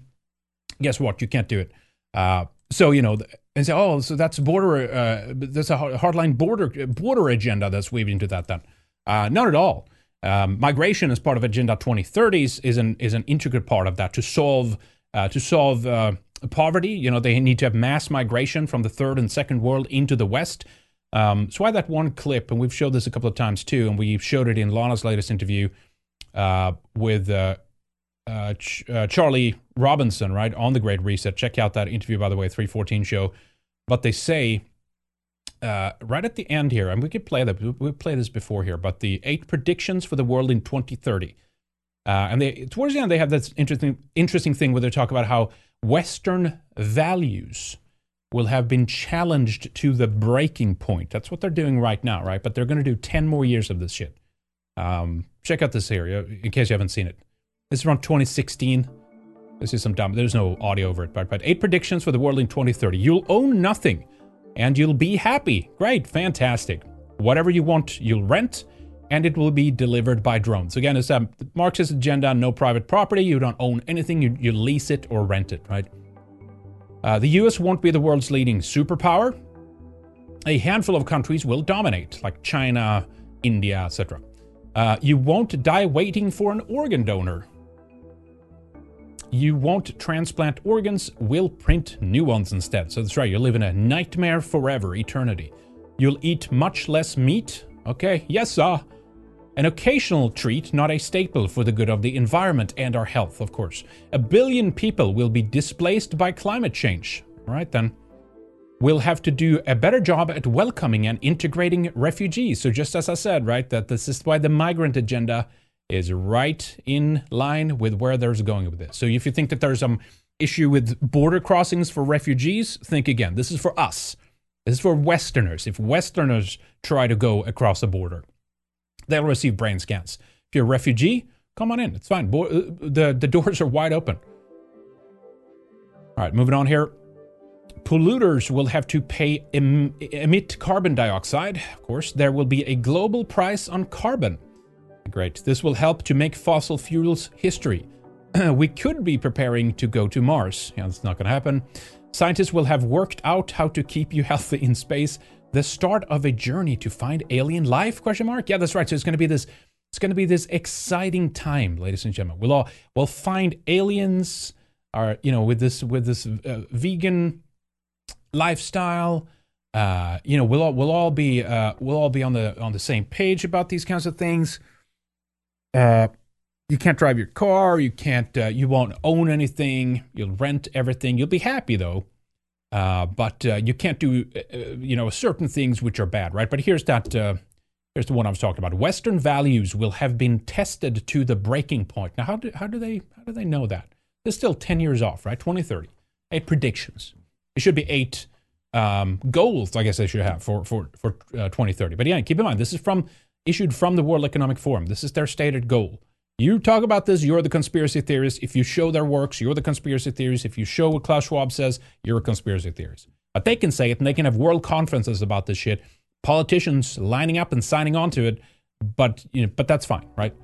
guess what? You can't do it. Uh, so you know, and say, oh, so that's border, uh, that's a hardline border border agenda that's weaved into that. Then, uh, not at all. Um, migration as part of Agenda 2030 is an is an intricate part of that to solve uh, to solve uh, poverty. You know, they need to have mass migration from the third and second world into the West. Um, so why that one clip, and we've showed this a couple of times too, and we showed it in Lana's latest interview uh, with uh, uh, Ch- uh, Charlie Robinson, right, on the Great Reset. Check out that interview, by the way, 314 show. But they say uh, right at the end here, and we could play that. We played this before here, but the eight predictions for the world in 2030. Uh, and they towards the end they have this interesting interesting thing where they talk about how Western values will have been challenged to the breaking point. That's what they're doing right now, right? But they're going to do 10 more years of this shit. Um, check out this area in case you haven't seen it. This is from 2016. This is some dumb. There's no audio over it, but but eight predictions for the world in 2030. You'll own nothing, and you'll be happy. Great, fantastic. Whatever you want, you'll rent, and it will be delivered by drones. Again, it's a Marxist agenda. No private property. You don't own anything. You you lease it or rent it. Right. Uh, the U.S. won't be the world's leading superpower. A handful of countries will dominate, like China, India, etc. Uh, you won't die waiting for an organ donor. You won't transplant organs, we'll print new ones instead. So that's right, you live in a nightmare forever, eternity. You'll eat much less meat. Okay, yes, sir. An occasional treat, not a staple for the good of the environment and our health, of course. A billion people will be displaced by climate change. All right then. We'll have to do a better job at welcoming and integrating refugees. So, just as I said, right, that this is why the migrant agenda is right in line with where there's going with this. So, if you think that there's some issue with border crossings for refugees, think again. This is for us. This is for Westerners. If Westerners try to go across the border, they'll receive brain scans. If you're a refugee, come on in. It's fine. Bo- uh, the, the doors are wide open. All right, moving on here polluters will have to pay em- emit carbon dioxide. Of course, there will be a global price on carbon. Great. This will help to make fossil fuels history. we could be preparing to go to Mars. Yeah, that's not going to happen. Scientists will have worked out how to keep you healthy in space. The start of a journey to find alien life? Question mark. Yeah, that's right. So it's going to be this. It's going to be this exciting time, ladies and gentlemen. We'll all we'll find aliens. Are you know with this with this uh, vegan lifestyle. Uh, you know, we'll all we'll all be uh, we'll all be on the on the same page about these kinds of things. Uh, you can't drive your car. You can't. Uh, you won't own anything. You'll rent everything. You'll be happy though. Uh, but uh, you can't do uh, you know certain things which are bad, right? But here's that. Uh, here's the one I was talking about. Western values will have been tested to the breaking point. Now, how do how do they how do they know that? They're still ten years off, right? Twenty thirty. Eight predictions. It should be eight um, goals, I guess they should have for for for uh, 2030. But yeah, keep in mind this is from issued from the World Economic Forum. This is their stated goal. You talk about this, you're the conspiracy theorist. If you show their works, you're the conspiracy theorist. If you show what Klaus Schwab says, you're a conspiracy theorist. But they can say it and they can have world conferences about this shit. Politicians lining up and signing on to it, but you know, but that's fine, right?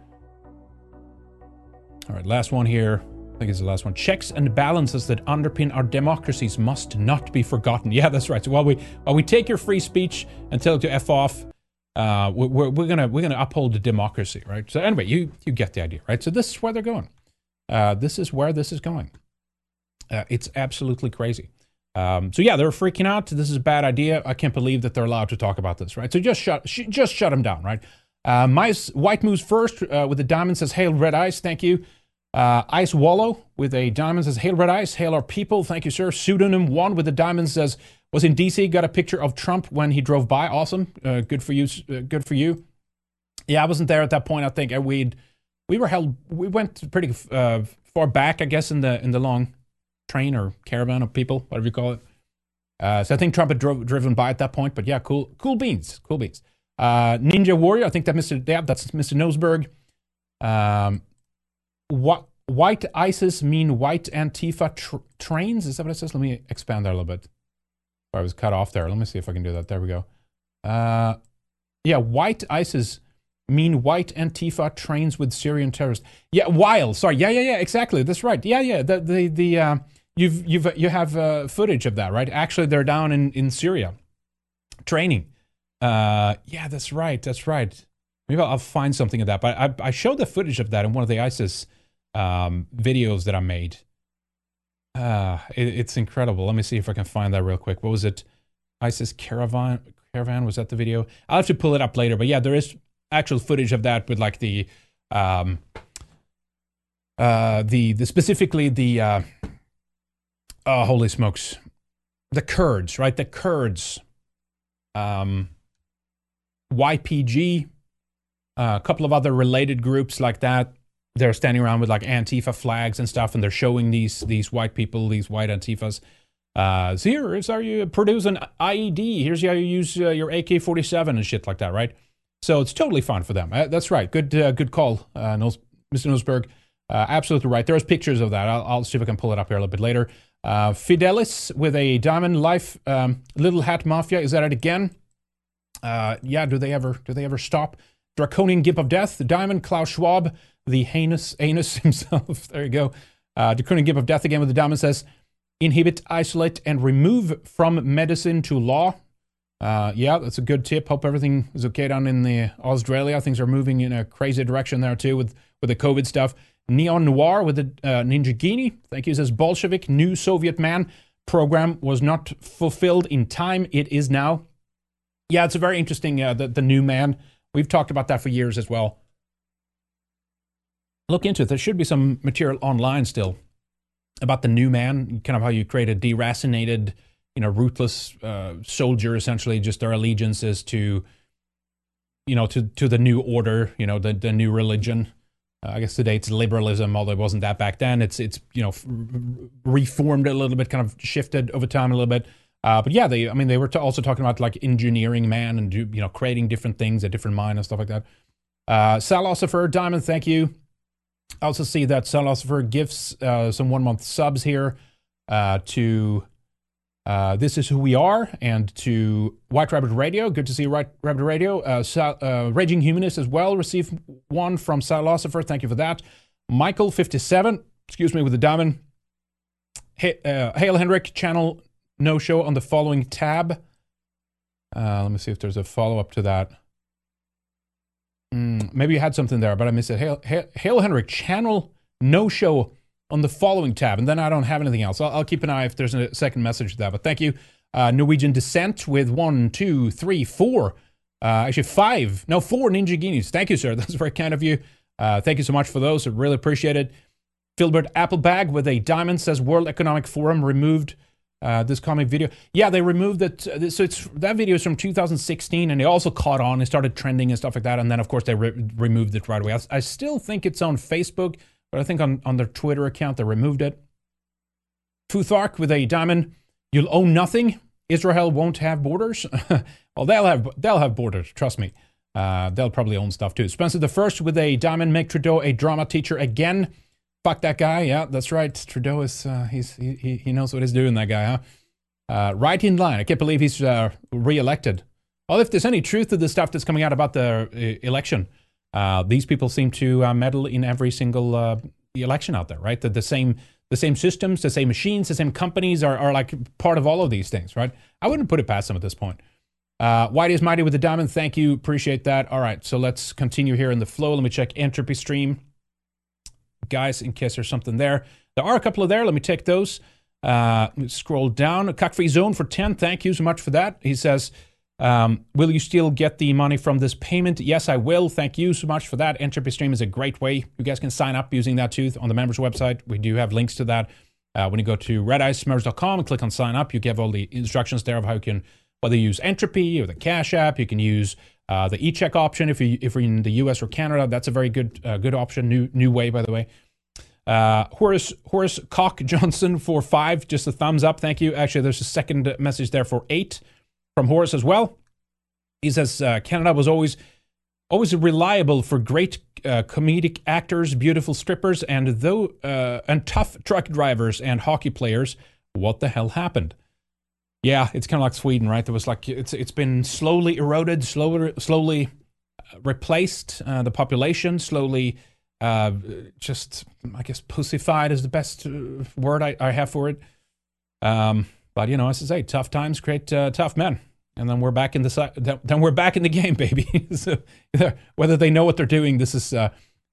All right, last one here. I think it's the last one. Checks and balances that underpin our democracies must not be forgotten. Yeah, that's right. So while we while we take your free speech and tell it to f off, uh, we're, we're gonna we're gonna uphold the democracy, right? So anyway, you you get the idea, right? So this is where they're going. Uh, this is where this is going. Uh, it's absolutely crazy. Um, so yeah, they're freaking out. This is a bad idea. I can't believe that they're allowed to talk about this, right? So just shut sh- just shut them down, right? Uh, my white moves first uh, with the diamond says, "Hail red ice, thank you." Uh, Ice Wallow with a diamond says, Hail Red Ice, hail our people. Thank you, sir. Pseudonym one with the diamond says, was in DC, got a picture of Trump when he drove by. Awesome. Uh, good for you. Uh, good for you. Yeah, I wasn't there at that point. I think uh, we'd, we were held, we went pretty uh, far back, I guess, in the, in the long train or caravan of people, whatever you call it. Uh, so I think Trump had drove, driven by at that point, but yeah, cool, cool beans, cool beans. Ninja Warrior, I think that Mr. Yeah, that's Mr. Nosberg. Um, what white ISIS mean white Antifa tr- trains? Is that what it says? Let me expand that a little bit. I was cut off there. Let me see if I can do that. There we go. Uh, yeah, white ISIS mean white Antifa trains with Syrian terrorists. Yeah, while sorry. Yeah, yeah, yeah. Exactly. That's right. Yeah, yeah. The the the uh, you've you've you have uh, footage of that, right? Actually, they're down in in Syria training. Uh, yeah, that's right. That's right. Maybe I'll, find something of that. But I I showed the footage of that in one of the ISIS um, videos that I made. Uh, it, it's incredible. Let me see if I can find that real quick. What was it? ISIS caravan caravan was that the video? I'll have to pull it up later. But yeah, there is actual footage of that with like the um, uh, the the specifically the uh, oh holy smokes, the Kurds, right? The Kurds, um, YPG, uh, a couple of other related groups like that they're standing around with like Antifa flags and stuff, and they're showing these these white people, these white Antifas. Uh, here is how you produce an IED. Here's how you use uh, your AK-47 and shit like that, right? So it's totally fine for them. Uh, that's right. Good, uh, good call, uh, Mr. Nosberg. Uh, absolutely right. There's pictures of that. I'll, I'll, see if I can pull it up here a little bit later. Fidelis with a Diamond Life um, Little Hat Mafia. Is that it again? Yeah. Do they ever? Do they ever stop? Draconian Gimp of Death. Diamond Klaus Schwab. The heinous anus himself. there you go. Uh, Draconian Gimp of Death again with the diamond says inhibit, isolate, and remove from medicine to law. Uh, yeah, that's a good tip. Hope everything is okay down in the Australia. Things are moving in a crazy direction there too with with the COVID stuff. Neon Noir with the uh, Ninjaghini. Thank you. Says Bolshevik New Soviet Man program was not fulfilled in time. It is now. Yeah, it's a very interesting. Uh, the the new man. We've talked about that for years as well. Look into it. There should be some material online still about the new man, kind of how you create a deracinated, you know, ruthless uh, soldier. Essentially, just their allegiances to, you know, to to the new order. You know, the the new religion. Uh, I guess today it's liberalism, although it wasn't that back then. It's it's you know reformed a little bit, kind of shifted over time a little bit. Uh, but yeah, they I mean they were t- also talking about like engineering man and you know creating different things, a different mind and stuff like that. Uh, Salosopher, Diamond, thank you. I also see that Salosopher gives uh, some one month subs here uh, to uh, This Is Who We Are and to White Rabbit Radio. Good to see White Rabbit Radio. Uh, Sal, uh, Raging Humanist as well received one from Salosopher. Thank you for that. Michael57, excuse me, with the diamond. Hey, uh, Hail Henrik, channel no show on the following tab. let me see if there's a follow up to that. Mm, maybe you had something there, but I missed it. Hail, hail, hail Henrik, channel no show on the following tab, and then I don't have anything else. I'll, I'll keep an eye if there's a second message to that. But thank you, uh, Norwegian Descent, with one, two, three, four, uh, actually five, no, four Ninjaghinis. Thank you, sir. That's very kind of you. Uh, thank you so much for those. I really appreciate it. Filbert Applebag with a diamond says World Economic Forum removed uh, this comic video. Yeah, they removed. Uh, so it's that video is from 2016, and it also caught on. It started trending and stuff like that. And then, of course, they re- removed it right away. I, I, still think it's on Facebook, but I think on, on their Twitter account they removed it. Futhark with a diamond. You'll own nothing. Israel won't have borders. well, they'll have they'll have borders. Trust me. Uh, they'll probably own stuff too. Spencer the First with a diamond. Make Trudeau a drama teacher again. Fuck that guy. Yeah, that's right. Trudeau is uh, he's he, he knows what he's doing. That guy, huh? Uh, right in line. I can't believe he's uh, re-elected. Well, if there's any truth to the stuff that's coming out about the election, uh, these people seem to uh, meddle in every single uh, election out there, right? The, the same the same systems, the same machines, the same companies are, are like part of all of these things, right? I wouldn't put it past them at this point. Uh, Whitey is mighty with the diamond. Thank you. Appreciate that. All right. So let's continue here in the flow. Let me check entropy stream guys, in case there's something there. There are a couple of there. Let me take those. Uh, scroll down. Cockfree Zone for 10. Thank you so much for that. He says, um, Will you still get the money from this payment? Yes, I will. Thank you so much for that. Entropystream is a great way. You guys can sign up using that too on the members website. We do have links to that. Uh, when you go to redicemembers.com and click on sign up, you get all the instructions there of how you can, whether you use Entropy or the Cash App, you can use uh, the e-check option if you if you're in the U.S. or Canada, that's a very good uh, good option. New new way, by the way. Uh, Horace Horace Cock Johnson for five, just a thumbs up. Thank you. Actually, there's a second message there for eight from Horace as well. He says uh, Canada was always always reliable for great uh, comedic actors, beautiful strippers, and though uh, and tough truck drivers and hockey players. What the hell happened? Yeah, it's kind of like Sweden, right? There was like it's it's been slowly eroded, slowly slowly uh, replaced. Uh, the population slowly uh, just I guess pussified is the best uh, word I, I have for it. Um, but you know, as I say, tough times create uh, tough men, and then we're back in the then we're back in the game, baby. so whether they know what they're doing, this is uh,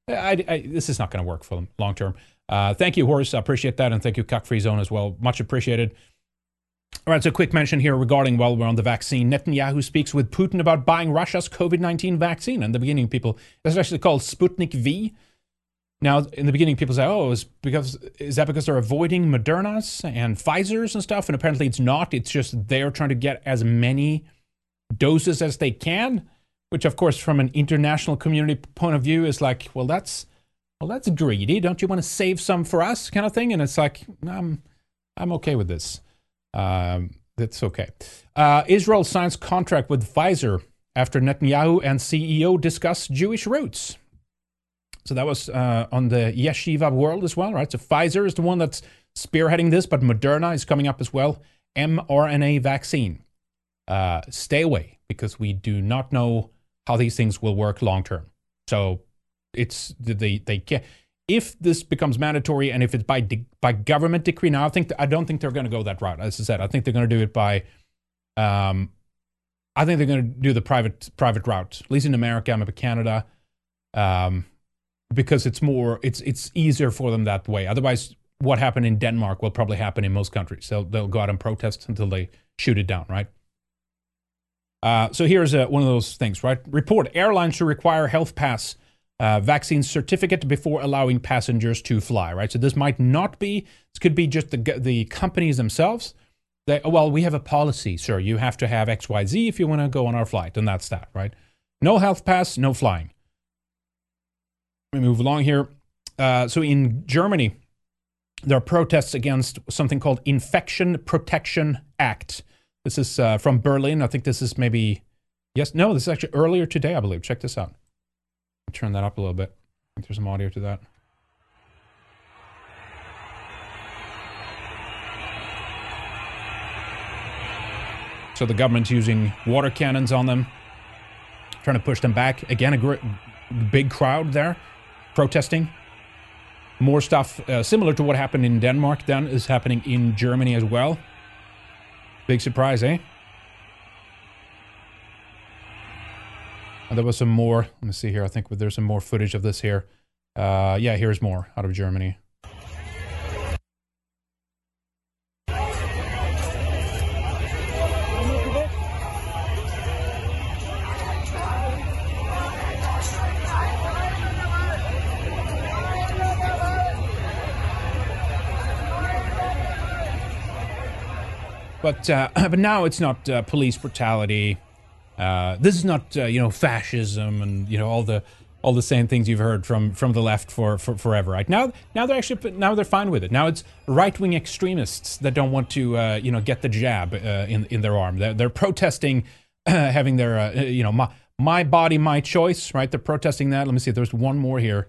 I, I, this is not going to work for them long term. Thank you, Horace. I appreciate that, and thank you, Cuck Free Zone as well. Much appreciated. All right, so quick mention here regarding while we're on the vaccine. Netanyahu speaks with Putin about buying Russia's COVID 19 vaccine. In the beginning, people, it's actually called Sputnik V. Now, in the beginning, people say, "Oh, is because is that because they're avoiding Moderna's and Pfizer's and stuff?" And apparently, it's not. It's just they're trying to get as many doses as they can, which, of course, from an international community point of view, is like, well, that's well, that's greedy. Don't you want to save some for us, kind of thing? And it's like, I'm, I'm okay with this. Um, that's okay. Uh, Israel signs contract with Pfizer after Netanyahu and CEO discuss Jewish roots. So that was uh, on the Yeshiva world as well, right? So Pfizer is the one that's spearheading this, but Moderna is coming up as well. mRNA vaccine. Uh, stay away because we do not know how these things will work long term. So it's they they can if this becomes mandatory and if it's by de- by government decree. Now I think I don't think they're going to go that route. As I said, I think they're going to do it by. Um, I think they're going to do the private private route, at least in America, maybe Canada, um, because it's more it's it's easier for them that way. Otherwise, what happened in Denmark will probably happen in most countries. So they'll go out and protest until they shoot it down, right? Uh, so here's a, one of those things, right? Report: Airlines should require health pass uh, vaccine certificate before allowing passengers to fly, right? So this might not be. This could be just the the companies themselves. They, oh, well, we have a policy, sir. You have to have X, Y, Z if you want to go on our flight, and that's that, right? No health pass, no flying. Let me move along here. Uh, so in Germany, there are protests against something called Infection Protection Act. This is uh, from Berlin. I think this is maybe, yes, no, this is actually earlier today, I believe. Check this out. Turn that up a little bit. There's some audio to that. So the government's using water cannons on them, trying to push them back. Again, a great, big crowd there protesting. More stuff uh, similar to what happened in Denmark then is happening in Germany as well. Big surprise, eh? And there was some more. Let me see here. I think there's some more footage of this here. Uh, yeah, here's more out of Germany. But uh, but now it's not uh, police brutality. Uh, this is not uh, you know fascism and you know all the all the same things you've heard from from the left for, for forever. Right now now they're actually now they're fine with it. Now it's right wing extremists that don't want to uh, you know get the jab uh, in in their arm. They're, they're protesting having their you know my my body my choice. Right? They're protesting that. Let me see. There's one more here.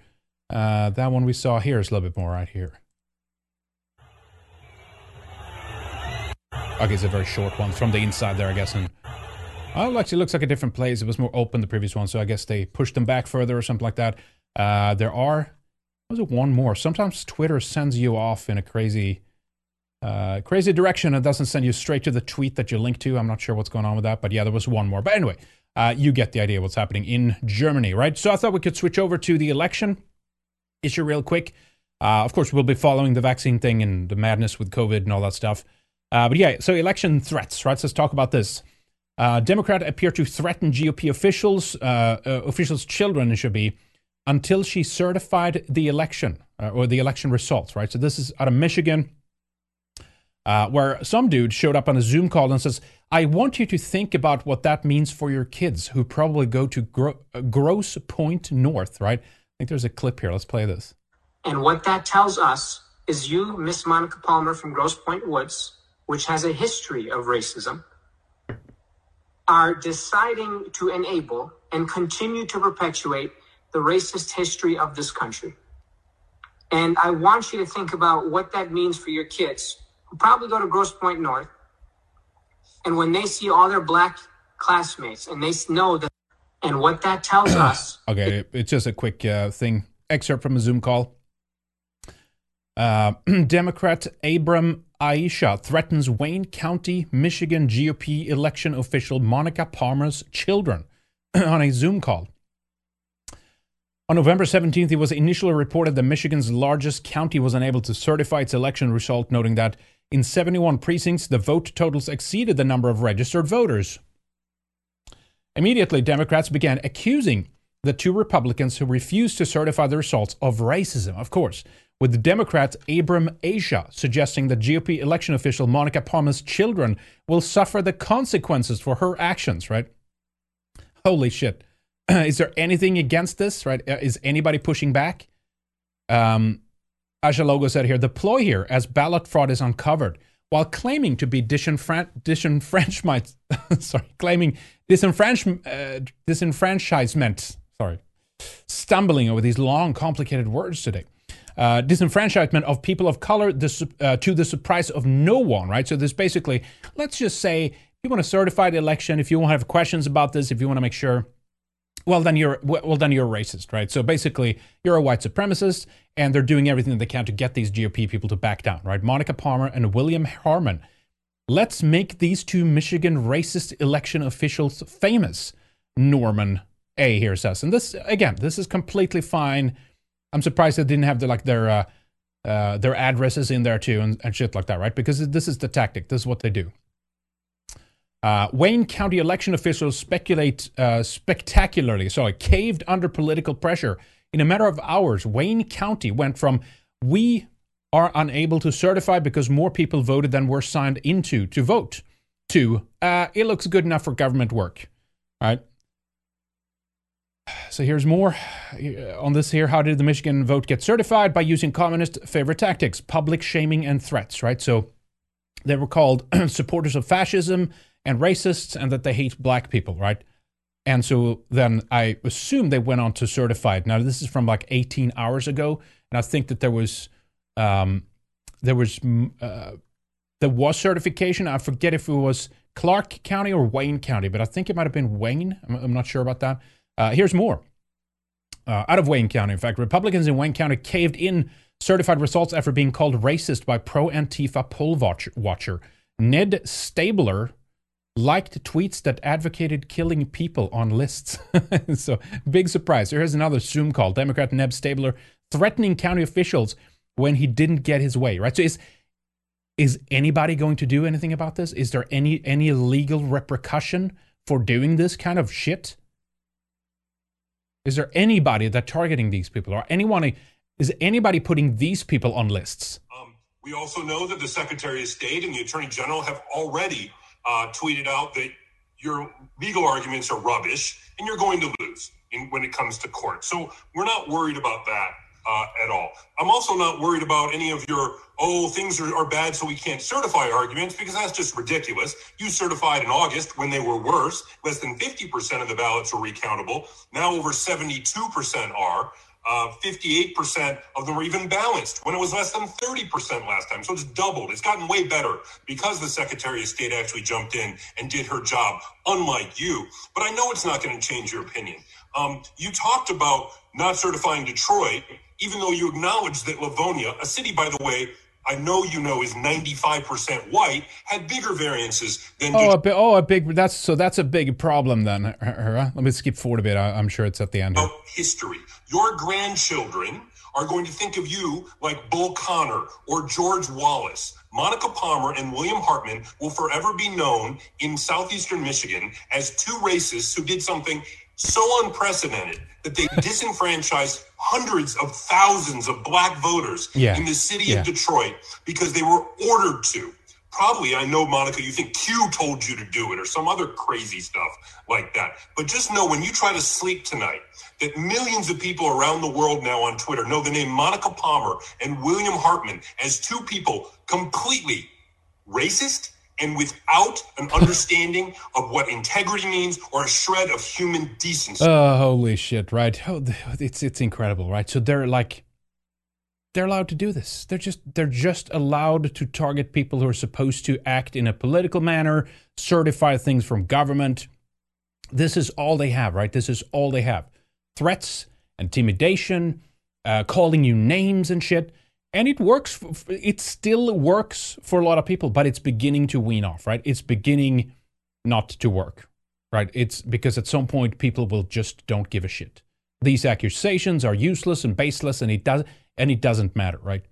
that one we saw here is a little bit more right here. Okay, it's a very short one from the inside there, I guess. And oh, actually, looks like a different place. It was more open the previous one, so I guess they pushed them back further or something like that. Uh, there are was it one more? Sometimes Twitter sends you off in a crazy, uh, crazy direction. It doesn't send you straight to the tweet that you link to. I'm not sure what's going on with that, but yeah, there was one more. But anyway, uh, you get the idea what's happening in Germany, right? So I thought we could switch over to the election issue real quick. Uh, of course, we'll be following the vaccine thing and the madness with COVID and all that stuff. Uh, but yeah, so election threats, right? So let's talk about this. Uh, Democrat appear to threaten GOP officials, uh, uh, officials' children, it should be, until she certified the election uh, or the election results, right? So this is out of Michigan, uh, where some dude showed up on a Zoom call and says, I want you to think about what that means for your kids who probably go to Gro- Grosse Pointe North, right? I think there's a clip here. Let's play this. And what that tells us is you, Miss Monica Palmer from Grosse Pointe Woods, which has a history of racism, are deciding to enable and continue to perpetuate the racist history of this country. And I want you to think about what that means for your kids who probably go to Grosse Pointe North. And when they see all their black classmates and they know that, and what that tells us. okay, it's just a quick uh, thing, excerpt from a Zoom call. Uh, Democrat Abram Aisha threatens Wayne County, Michigan GOP election official Monica Palmer's children on a Zoom call. On November 17th, it was initially reported that Michigan's largest county was unable to certify its election result, noting that in 71 precincts, the vote totals exceeded the number of registered voters. Immediately, Democrats began accusing the two Republicans who refused to certify the results of racism, of course, with the Abram Aisha suggesting that GOP election official Monica Palmer's children will suffer the consequences for her actions, right? Holy shit. Is there anything against this, right? Uh, is anybody pushing back? Um, Asha Logo said here the ploy here as ballot fraud is uncovered while claiming to be disenfran- disenfranchisement, sorry, claiming disenfranch- uh, disenfranchisement, sorry, stumbling over these long, complicated words today. Uh, disenfranchisement of people of color this, uh, to the surprise of no one, right? So this basically, let's just say, if you want to certify the election, if you want to have questions about this, if you want to make sure well then you're well then you're racist right? So basically you're a white supremacist and they're doing everything they can to get these gop people to back down right? Monica palmer and william Hartmann. let's make these two michigan racist election officials famous. Norman a. here says and this again this is completely fine i'm surprised they didn't have the, like their uh, uh, their addresses in there too and, and shit like that right because this is the tactic this is what they do uh, Wayne County election officials speculate uh, spectacularly, sorry, caved under political pressure. In a matter of hours, Wayne County went from we are unable to certify because more people voted than were signed into to vote to uh, it looks good enough for government work. All right. So here's more uh, on this here. How did the Michigan vote get certified? By using communist favorite tactics, public shaming and threats, right? So they were called supporters of fascism and racists and that they hate black people, right? And so then I assume they went on to certified. Now this is from like 18 hours ago, and I think that there was um, there was uh, there was certification. I forget if it was Clark County or Wayne County, but I think it might have been Wayne. I'm, I'm not sure about that. Uh, here's more. Uh, out of Wayne County, in fact, Republicans in Wayne County caved in certified results after being called racist by pro Antifa poll watcher Ned Staebler liked tweets that advocated killing people on lists. so, big surprise. Here's another Zoom call. Democrat Ned Staebler threatening county officials when he didn't get his way, right? So, is is anybody going to do anything about this? Is there any any legal repercussion for doing this kind of shit? Is there anybody that targeting these people or anyone is anybody putting these people on lists? Um, we also know that the Secretary of State and the Attorney General have already uh, tweeted out that your legal arguments are rubbish and you're going to lose in, when it comes to court. So we're not worried about that uh, at all. I'm also not worried about any of your, oh, things are, are bad, so we can't certify arguments because that's just ridiculous. You certified in August when they were worse. Less than 50% of the ballots were recountable. Now over 72% are. Uh, 58% of them were even balanced when it was less than 30% last time. So it's doubled. It's gotten way better because the Secretary of State actually jumped in and did her job, unlike you. But I know it's not going to change your opinion. Um, you talked about not certifying Detroit, even though you acknowledge that Livonia, a city, by the way, I know you know is 95% white, had bigger variances than. Oh, a bit, oh, a big. That's so. That's a big problem then. Let me skip forward a bit. I, am sure it's at the end. Of oh, history. Your grandchildren are going to think of you like Bull Connor or George Wallace. Monica Palmer and William Hartmann will forever be known in southeastern Michigan as two racists who did something so unprecedented that they disenfranchised hundreds of thousands of black voters yeah. in the city yeah. of Detroit because they were ordered to. Probably, I know, Monica, you think Q told you to do it or some other crazy stuff like that. But just know when you try to sleep tonight, that millions of people around the world now on Twitter know the name Monica Palmer and William Hartmann as two people completely racist and without an understanding of what integrity means or a shred of human decency. Oh, holy shit! Right? Oh, it's it's incredible, right? So they're like, they're allowed to do this. They're just they're just allowed to target people who are supposed to act in a political manner, certify things from government. This is all they have, right? This is all they have: threats, intimidation, uh, calling you names and shit and it works it still works for a lot of people but it's beginning to wean off right? It's beginning not to work right? It's because at some point people will just don't give a shit. These accusations are useless and baseless and it does and it doesn't matter right?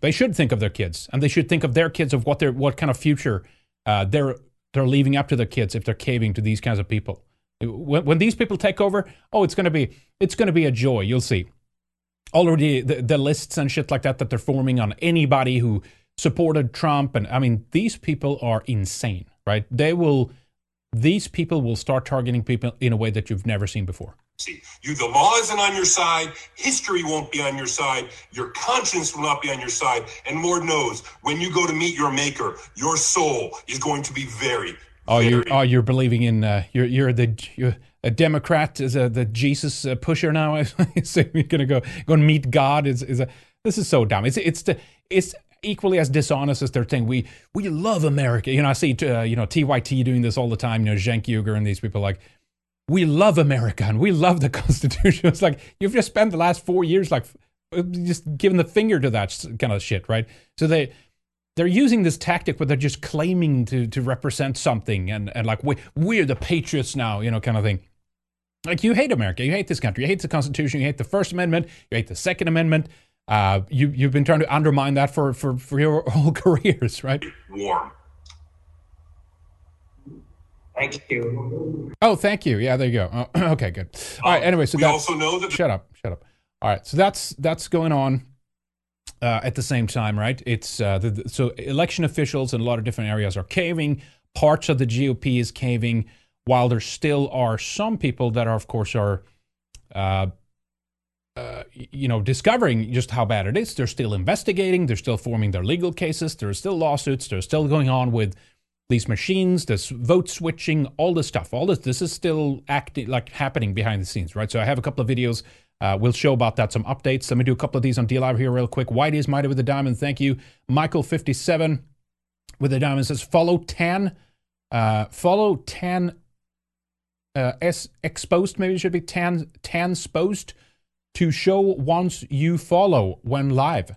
They should think of their kids and they should think of their kids of what their what kind of future uh, they're they're leaving up to their kids if they're caving to these kinds of people. When, when these people take over oh it's going to be it's going to be a joy you'll see already the, the lists and shit like that that they're forming on anybody who supported Trump. And I mean, these people are insane, right? They will, these people will start targeting people in a way that you've never seen before. See, you, the law isn't on your side. History won't be on your side. Your conscience will not be on your side. And Lord knows, when you go to meet your Maker, your soul is going to be very. Oh, you're oh you're believing in uh, you're you're the you're a Democrat is a the Jesus uh, pusher now. so you're gonna go go and meet God is is a this is so dumb. It's it's the it's equally as dishonest as they're saying we we love America. You know, I see uh, you know TYT doing this all the time. You know, Cenk Uygur and these people like we love America and we love the Constitution. It's like you've just spent the last four years like just giving the finger to that kind of shit, right? So they they're using this tactic where they're just claiming to to represent something and and like we we're the patriots now, you know, kind of thing. Like you hate America, you hate this country, you hate the Constitution, you hate the First Amendment, you hate the Second Amendment. Uh, you you've been trying to undermine that for for for your whole careers, right? warm. Thank you. Oh, thank you. Yeah, there you go. Oh, okay, good. All right. Anyway, so we also know that shut up, shut up. All right, so that's that's going on uh, at the same time, right? It's uh, the, the- so election officials in a lot of different areas are caving. Parts of the GOP is caving, while there still are some people that are, of course, are. Uh, uh, you know, discovering just how bad it is. They're still investigating. They're still forming their legal cases. There are still lawsuits. They're still going on with these machines, this vote switching, all this stuff. All this, this is still acting like happening behind the scenes, right? So I have a couple of videos. Uh, we'll show about that, some updates. Let me do a couple of these on DLive here real quick. White is mighty with the diamond. Thank you, Michael fifty seven with the diamond says follow tan, uh, follow tan. Uh, S exposed maybe it should be tan exposed to show once you follow when live.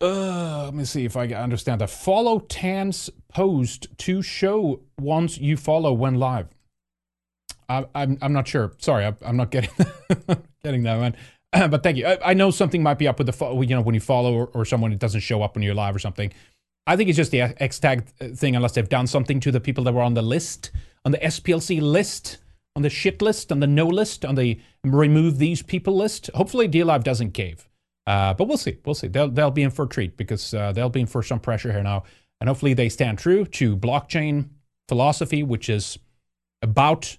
Uh, let me see if I understand that. Follow Tan's post to show once you follow when live. I, I'm I'm not sure. Sorry, I, I'm not getting getting that one. but thank you. I, I know something might be up with the fo- you know when you follow or, or someone it doesn't show up when you're live or something. I think it's just the X tag thing, unless they've done something to the people that were on the list, on the SPLC list, on the shit list, on the no list, on the remove these people list. Hopefully, DLive doesn't cave. Uh, but we'll see. We'll see. They'll they'll be in for a treat because uh, they'll be in for some pressure here now, and hopefully they stand true to blockchain philosophy, which is about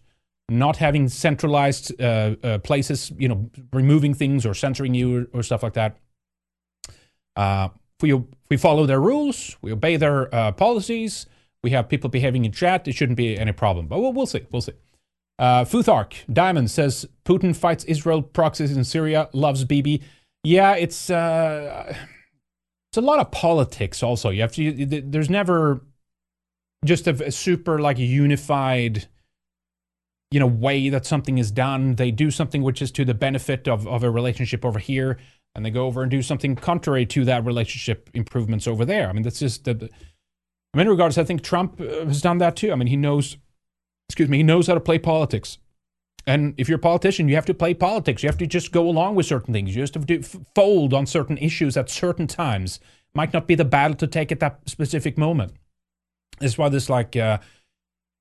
not having centralized uh, uh, places, you know, removing things or censoring you or, or stuff like that. Uh, if we, if we follow their rules, we obey their uh, policies, we have people behaving in chat, it shouldn't be any problem. But we'll, we'll see. We'll see. Uh, Futhark Diamond says Putin fights Israel proxies in Syria, loves Bibi. Yeah, it's uh, it's a lot of politics. Also, you have to. you- There's never just a, a super like unified you know way that something is done they do something which is to the benefit of, of a relationship over here and they go over and do something contrary to that relationship improvements over there i mean that's just the- in many regards i think trump uh, has done that too i mean he knows excuse me he knows how to play politics and if you're a politician you have to play politics you have to just go along with certain things you just have to fold on certain issues at certain times might not be the battle to take at that specific moment that's why this like uh,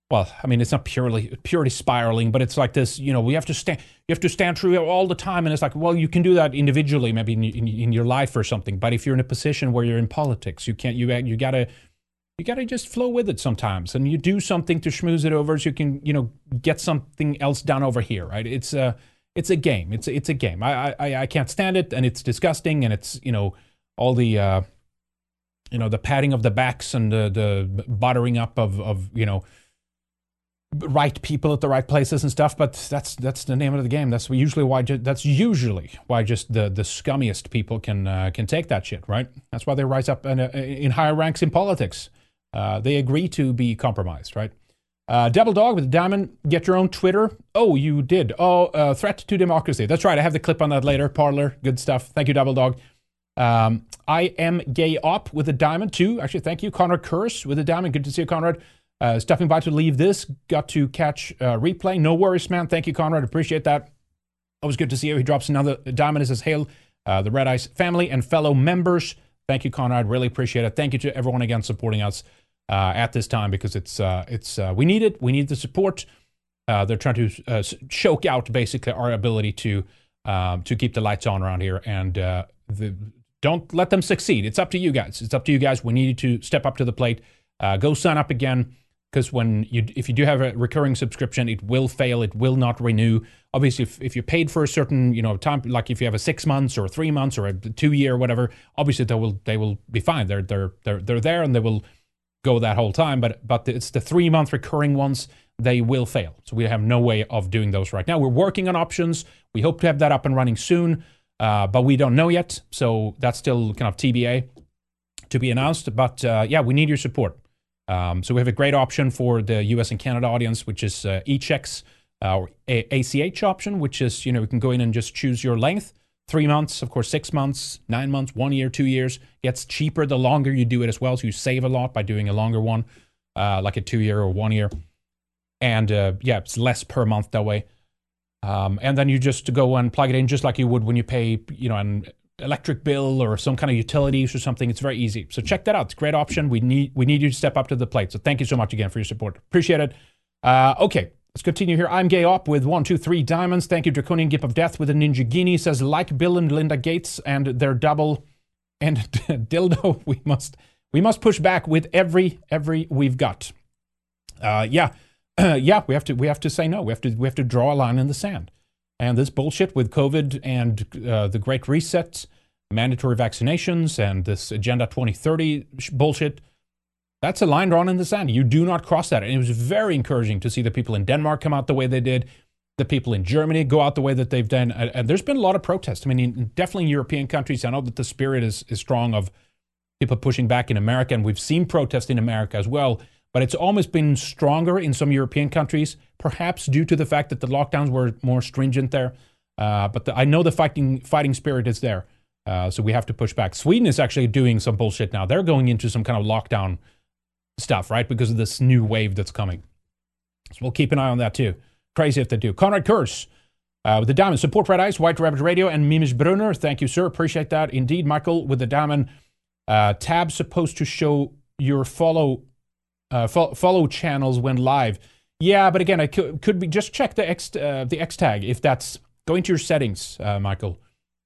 well, I mean, it's not purely purely spiraling, but it's like this. You know, we have to stand. You have to stand true all the time, and it's like, well, you can do that individually, maybe in, in, in your life or something. But if you're in a position where you're in politics, you can't. You you gotta you gotta just flow with it sometimes, and you do something to schmooze it over, so you can you know get something else done over here, right? It's a it's a game. It's a, it's a game. I I I can't stand it, and it's disgusting, and it's you know all the. Uh, you know the patting of the backs and the the buttering up of of you know right people at the right places and stuff but that's that's the name of the game that's usually why ju- that's usually why just the the scummiest people can uh, can take that shit right that's why they rise up in, uh, in higher ranks in politics uh, they agree to be compromised right uh, Double Dog with diamond. Get your own Twitter. Oh, you did. Oh, uh, threat to democracy. That's right. I have the clip on that later. Parler. Good stuff. Thank you, Double Dog. Um, I am gay up with a diamond too. Actually, thank you, Conrad Curse with a diamond. Good to see you, Conrad. Uh, stepping by to leave this. Got to catch uh, replay. No worries, man. Thank you, Conrad. Appreciate that. Always good to see you. He drops another diamond. It says, Hail uh, the Red Ice family and fellow members. Thank you, Conrad. Really appreciate it. Thank you to everyone again supporting us uh, at this time because it's uh, it's uh, we need it. We need the support. Uh, they're trying to uh, choke out basically our ability to um, to keep the lights on around here, and uh, the, don't let them succeed. It's up to you guys. It's up to you guys. We need you to step up to the plate. Go sign up again. because when you if you do have a recurring subscription, it will fail. It will not renew. Obviously, if, if you're paid for a certain you know time, like if you have a six months or three months or a two year or whatever, obviously they will they will be fine. They're they're they're they're there and they will go that whole time. But but it's the three month recurring ones they will fail. So we have no way of doing those right now. We're working on options. We hope to have that up and running soon, uh, but we don't know yet. So that's still kind of TBA to be announced. But uh, yeah, we need your support. Um, so we have a great option for the US and Canada audience, which is uh, eChecks uh, or a- ACH option, which is, you know, you can go in and just choose your length. Three months, of course, six months, nine months, one year, two years. Gets cheaper the longer you do it as well. So you save a lot by doing a longer one, uh, like a two year or one year. And uh, yeah, it's less per month that way. Um, and then you just go and plug it in just like you would when you pay, you know, an electric bill or some kind of utilities or something. It's very easy. So check that out. It's a great option. We need we need you to step up to the plate. So thank you so much again for your support. Appreciate it. Uh, okay, let's continue here. I'm gay up with one, two, three diamonds. Thank you, Draconian Gift of Death with a Ninjaghini. Says like Bill and Linda Gates and their double and dildo. We must we must push back with every every we've got. Uh, yeah, yeah. We have to we have to say no. We have to we have to draw a line in the sand. And this bullshit with COVID and uh, the Great Reset, mandatory vaccinations, and this Agenda 2030 bullshit, that's a line drawn in the sand. You do not cross that. And it was very encouraging to see the people in Denmark come out the way they did, the people in Germany go out the way that they've done. And there's been a lot of protests. I mean, in, definitely in European countries, I know that the spirit is, is strong of people pushing back in America, and we've seen protests in America as well but it's almost been stronger in some European countries, perhaps due to the fact that the lockdowns were more stringent there. Uh, but the, I know the fighting fighting spirit is there, uh, so we have to push back. Sweden is actually doing some bullshit now. They're going into some kind of lockdown stuff, right, because of this new wave that's coming. So we'll keep an eye on that too. Crazy if they do. Conrad Kurz. Uh, with the diamond, support Red Ice, White Rabbit Radio, and Mimish Brunner. Thank you, sir. Appreciate that. Indeed, Michael, with the diamond, uh, tab supposed to show your follow uh, fo- follow channels when live. Yeah, but again, I could, could be just check the X uh, the X tag if that's go into your settings, uh, Michael,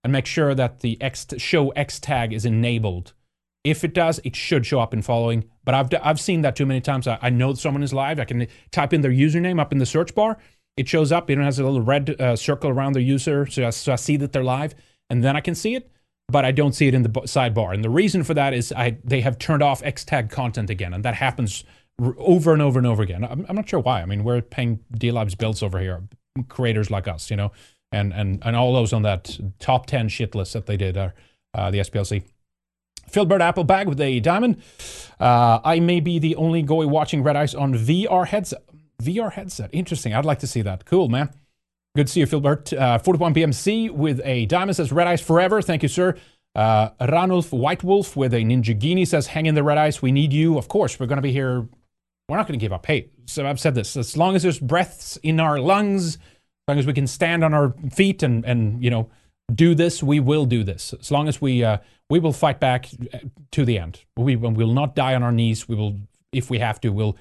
and make sure that the X show X tag is enabled. If it does, it should show up in following. But I've I've seen that too many times. I, I know someone is live. I can type in their username up in the search bar. It shows up. It has a little red uh, circle around their user, so I, so I see that they're live, and then I can see it but I don't see it in the sidebar. And the reason for that is I they have turned off X tag content again, and that happens over and over and over again. I'm, I'm, not sure why. I mean, we're paying DLive's bills over here, creators like us, you know, and and and all those on that top ten shit list that they did are uh, the SPLC. Philbert Applebag with a diamond. Uh, I may be the only goy watching Red Ice on VR headset. VR headset. Interesting. I'd like to see that. Cool, man. Good to see you, Philbert. Uh, 41 BMC with a diamond says Red Ice forever. Thank you, sir. Uh, Ranulf White Wolf with a Ninjaghini says, Hang in the Red Ice. We need you. Of course, we're going to be here. We're not going to give up. Hey, so I've said this. As long as there's breaths in our lungs, as long as we can stand on our feet and, and you know, do this, we will do this. As long as we, uh, we will fight back to the end. We will not die on our knees. We will, if we have to, we'll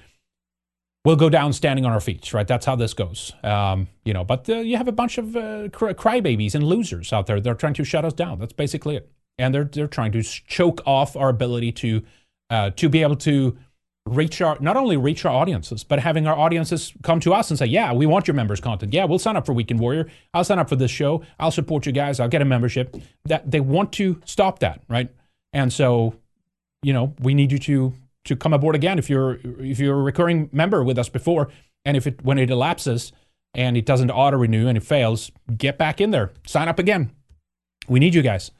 we'll go down standing on our feet, right? That's how this goes. Um, you know, but uh, you have a bunch of uh, cry- crybabies and losers out there. They're trying to shut us down. That's basically it. And they're they're trying to choke off our ability to uh, to be able to reach our not only reach our audiences, but having our audiences come to us and say, "Yeah, we want your members' content. Yeah, we'll sign up for Weekend Warrior. I'll sign up for this show. I'll support you guys. I'll get a membership." That they want to stop that, right? And so, you know, we need you to to come aboard again if you're if you're a recurring member with us before, and if it when it elapses and it doesn't auto renew and it fails, get back in there, sign up again. We need you guys.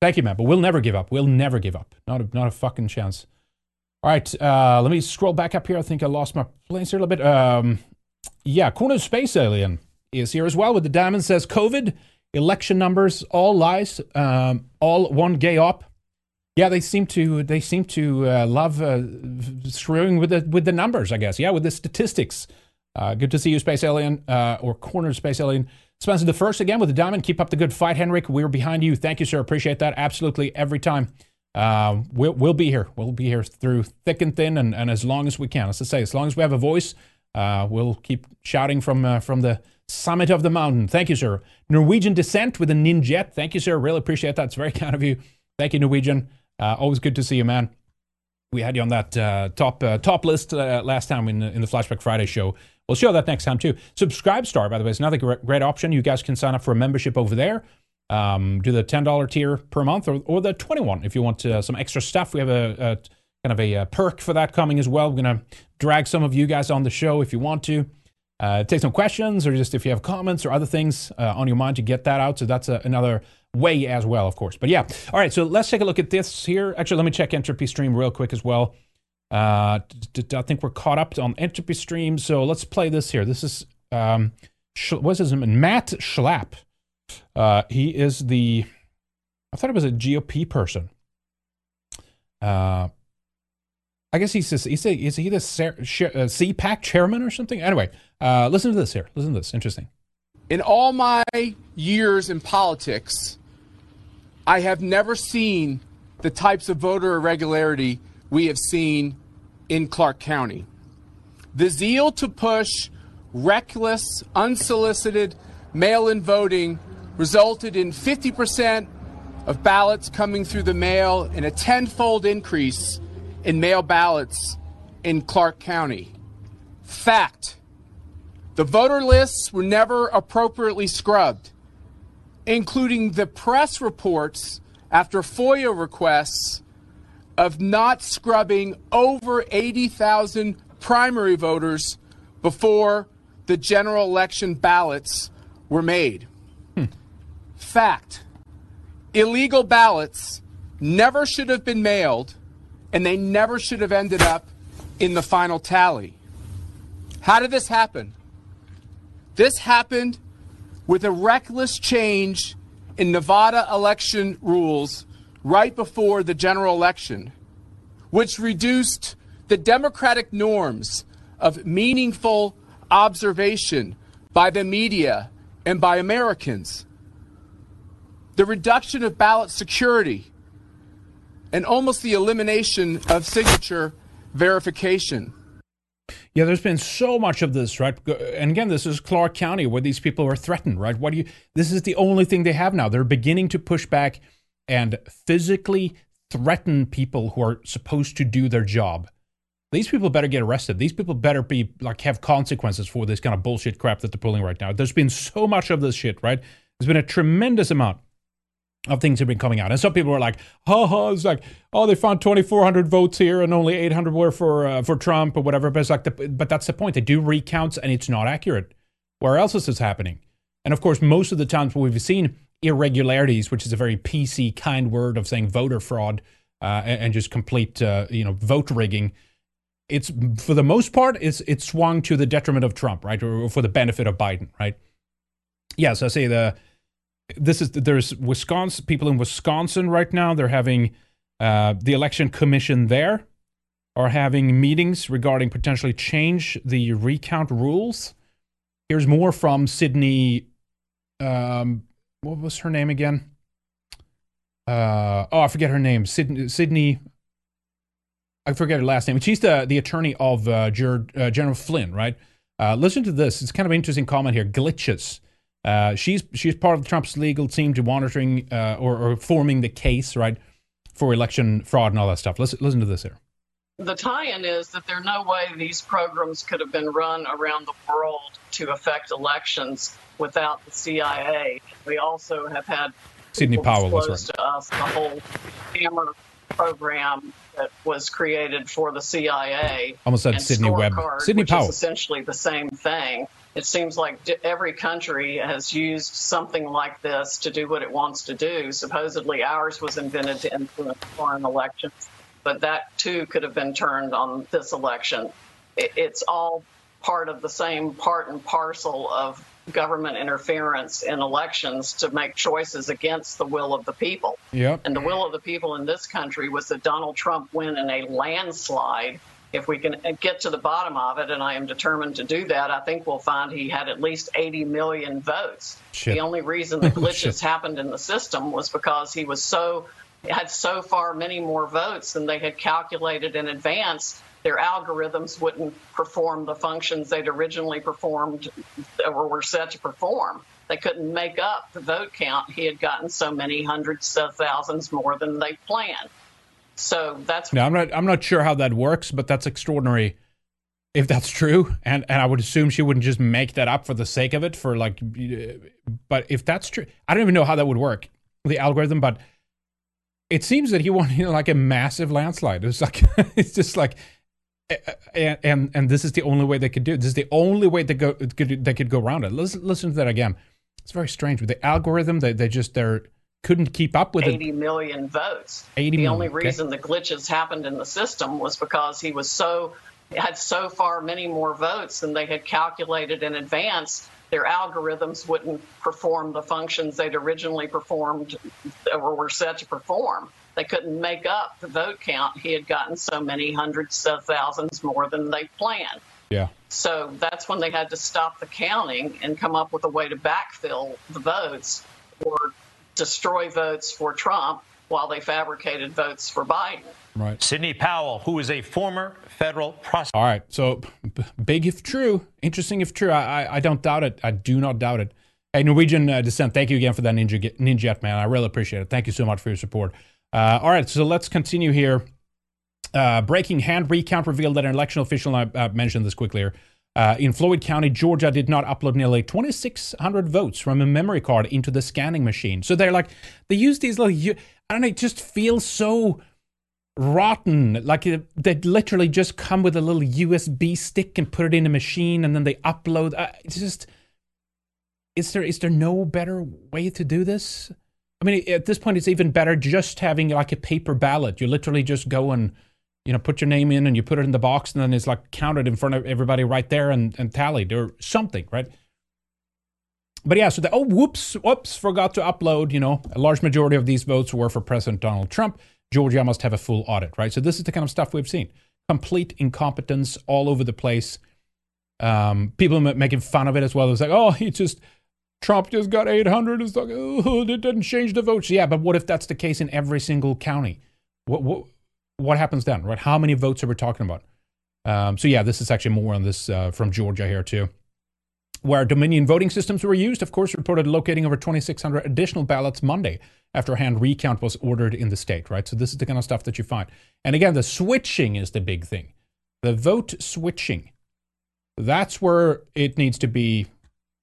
Thank you, man. But we'll never give up. We'll never give up. Not a not a fucking chance. All right, uh, let me scroll back up here. I think I lost my place here a little bit. Um, yeah, Corner Space Alien is here as well with the diamond says COVID, election numbers, all lies, um, all one gay op. Yeah, they seem to they seem to uh, love uh, screwing with the with the numbers. I guess. Yeah, with the statistics. Uh, good to see you, Space Alien, uh, or Corner Space Alien. Spencer the first again with the diamond. Keep up the good fight, Henrik. We're behind you. Thank you, sir. Appreciate that. Absolutely every time. Uh, we'll, we'll be here. We'll be here through thick and thin, and, and as long as we can. As I say, as long as we have a voice, uh, we'll keep shouting from uh, from the summit of the mountain. Thank you, sir. Norwegian descent with a ninjet. Thank you, sir. Really appreciate that. It's very kind of you. Thank you, Norwegian. Uh, always good to see you, man. we had you on that uh, top uh, top list uh, last time in, in the Flashback Friday show. We'll show that next time too. SubscribeStar, by the way, is another great option. You guys can sign up for a membership over there. Um, do the ten dollar tier per month, or, or the twenty one if you want uh, some extra stuff. We have a, a kind of a, a, perk for that coming as well. We're gonna drag some of you guys on the show if you want to. Uh, take some questions, or just if you have comments or other things uh, on your mind to get that out. So that's a, another way as well, of course. But yeah, all right. So let's take a look at this here. Actually, let me check Entropystream real quick as well. Uh, I think we're caught up on Entropystream. So let's play this here. This is um, what's his name? Matt Schlapp. Uh, he is the. I thought it was a GOP person. Uh, I guess he's just, he's a, is he the uh, CPAC chairman or something? Anyway, uh, listen to this here. Listen to this. Interesting. In all my years in politics, I have never seen the types of voter irregularity we have seen in Clark County. The zeal to push reckless, unsolicited mail in voting resulted in 50% of ballots coming through the mail and a tenfold increase in mail ballots in Clark County. Fact the voter lists were never appropriately scrubbed including the press reports after FOIA requests of not scrubbing over 80,000 primary voters before the general election ballots were made. Fact illegal ballots never should have been mailed, and they never should have ended up in the final tally. How did this happen? This happened with a reckless change in Nevada election rules right before the general election, which reduced the democratic norms of meaningful observation by the media and by Americans. The reduction of ballot security and almost the elimination of signature verification. Yeah, there's been so much of this, right? And again, this is Clark County where these people are threatened, right? What do you? This is the only thing they have now. They're beginning to push back and physically threaten people who are supposed to do their job. These people better get arrested. These people better be like have consequences for this kind of bullshit crap that they're pulling right now. There's been so much of this shit, right? There's been a tremendous amount of things have been coming out. And some people are like, ha ha, it's like, oh, they found 2,400 votes here and only 800 were for uh, for Trump or whatever. But it's like, the, but that's the point. They do recounts and it's not accurate. Where else is this happening? And of course, most of the times we've seen irregularities, which is a very PC kind word of saying voter fraud uh, and, and, just complete, uh, you know, vote rigging. It's for the most part, it's it's swung to the detriment of Trump, right, or for the benefit of Biden, right? Yes, yeah, so I say the this is there's Wisconsin people in Wisconsin right now. They're having uh, the election commission there are having meetings regarding potentially change the recount rules. Here's more from Sidney. Um, what was her name again? Uh, oh, I forget her name. Sidney. Sidney I forget her last name. She's the the attorney of uh, uh, General Flynn, right? Uh, listen to this. It's kind of interesting comment here. Glitches. Uh, she's she's part of Trump's legal team to monitoring uh, or, or, forming the case, right, for election fraud and all that stuff. Listen, listen to this here. The tie-in is that there's no way these programs could have been run around the world to affect elections without the CIA. We also have had Sidney Powell was right. to us the whole hammer program that was created for the CIA. Almost said Sidney Webb. Sidney Powell. Is essentially the same thing. It seems like every country has used something like this to do what it wants to do. Supposedly, ours was invented to influence foreign elections, but that too could have been turned on this election. It's all part of the same part and parcel of government interference in elections to make choices against the will of the people. Yep. And the will of the people in this country was that Donald Trump win in a landslide. If we can get to the bottom of it, and I am determined to do that, I think we'll find he had at least 80 million votes. Shit. The only reason the glitches happened in the system was because he was so had so far many more votes than they had calculated in advance their algorithms wouldn't perform the functions they'd originally performed or were set to perform. They couldn't make up the vote count. He had gotten so many hundreds of thousands more than they planned. So that's now I'm not I'm not sure how that works, but that's extraordinary if that's true. And and I would assume she wouldn't just make that up for the sake of it for like uh, but if that's true, I don't even know how that would work, the algorithm, but it seems that he know, like a massive landslide. It's like it's just like eh, eh, and, and and this is the only way they could do it. This is the only way they go could they could go around it. Listen, listen to that again. It's very strange with the algorithm. They they just they're couldn't keep up with 80 it. million votes. 80 the million, only okay. reason the glitches happened in the system was because he was so had so far many more votes than they had calculated in advance. Their algorithms wouldn't perform the functions they'd originally performed or were set to perform. They couldn't make up the vote count. He had gotten so many hundreds of thousands more than they planned. Yeah. So that's when they had to stop the counting and come up with a way to backfill the votes or destroy votes for Trump while they fabricated votes for Biden. Right. Sidney Powell, who is a former federal prosecutor. All right. So b- big if true. Interesting if true. I, I, I don't doubt it. I do not doubt it. Hey, Norwegian uh, Descent, thank you again for that Ninja, Ninja man. I really appreciate it. Thank you so much for your support. Uh, all right. So let's continue here. Uh, breaking hand recount revealed that an election official, I uh, mentioned this quickly here, uh, in Floyd County, Georgia, did not upload nearly 2,600 votes from a memory card into the scanning machine. So they're like, they use these little, I don't know, it just feels so rotten. Like uh, they literally just come with a little USB stick and put it in a machine and then they upload. Uh, it's just, is there is there no better way to do this? I mean, at this point, it's even better just having like a paper ballot. You literally just go and you know put your name in and you put it in the box and then it's like counted in front of everybody right there and, and tallied or something, right? But yeah, so the oh whoops, whoops, forgot to upload. You know, a large majority of these votes were for President Donald Trump. Georgia must have a full audit, right? So this is the kind of stuff we've seen: complete incompetence all over the place. Um, people making fun of it as well. It's like, oh, he just Trump just got 800. It's like, oh, it didn't change the votes. Yeah, but what if that's the case in every single county? What what what happens then, right? How many votes are we talking about? Um, so yeah, this is actually more on this uh, from Georgia here too where Dominion voting systems were used, of course, reported locating over 2,600 additional ballots Monday after a hand recount was ordered in the state, right? So this is the kind of stuff that you find. And again, the switching is the big thing. The vote switching. That's where it needs to be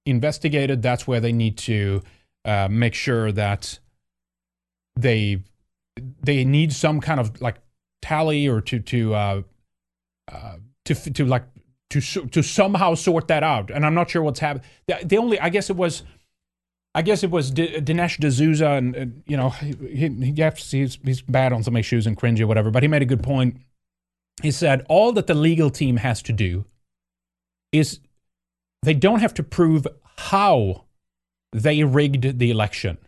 investigated. That's where they need to uh, make sure that they they need some kind of like tally or to to uh, uh, to to like to to somehow sort that out. And I'm not sure what's happened. The, the, only, I guess it was, I guess it was D- Dinesh D'Souza, and, and you know, he, he, he's, he's bad on some issues and cringy or whatever. But he made a good point. He said all that the legal team has to do is they don't have to prove how they rigged the election.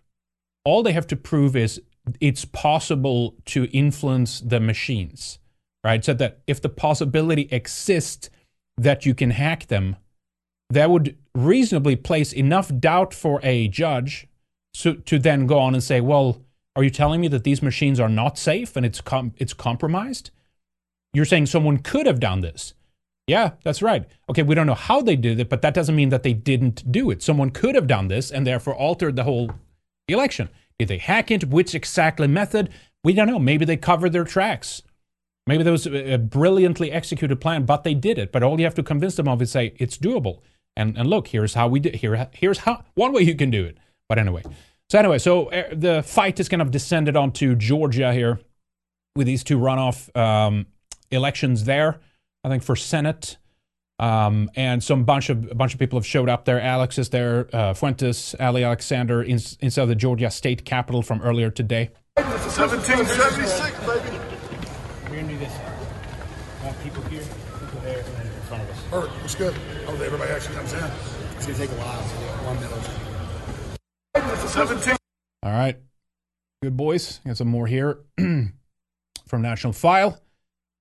All they have to prove is it's possible to influence the machines, right? So that if the possibility exists that you can hack them, that would reasonably place enough doubt for a judge so, to then go on and say, well, are you telling me that these machines are not safe and it's com- it's compromised? You're saying someone could have done this. Yeah, that's right. Okay, we don't know how they did it, but that doesn't mean that they didn't do it. Someone could have done this and therefore altered the whole election. Did they hack it? Which exactly method? We don't know. Maybe they covered their tracks. Maybe there was a brilliantly executed plan, but they did it. But all you have to convince them of is say it's doable. And and look, here's how we did. Here, here's how one way you can do it. But anyway, so anyway, so uh, the fight is kind of descended onto Georgia here with these two runoff um, elections there. I think for Senate. Um, and some bunch of a bunch of people have showed up there. Alex is there, uh, Fuentes, Ali Alexander in, inside the Georgia state capitol from earlier today. 1776, baby. We're gonna do this. Want people here, people there, and then in front of us. All right, what's good? Oh, everybody actually comes in. It's gonna take a while. So one minute. 17. All right, good boys. Got some more here from National File.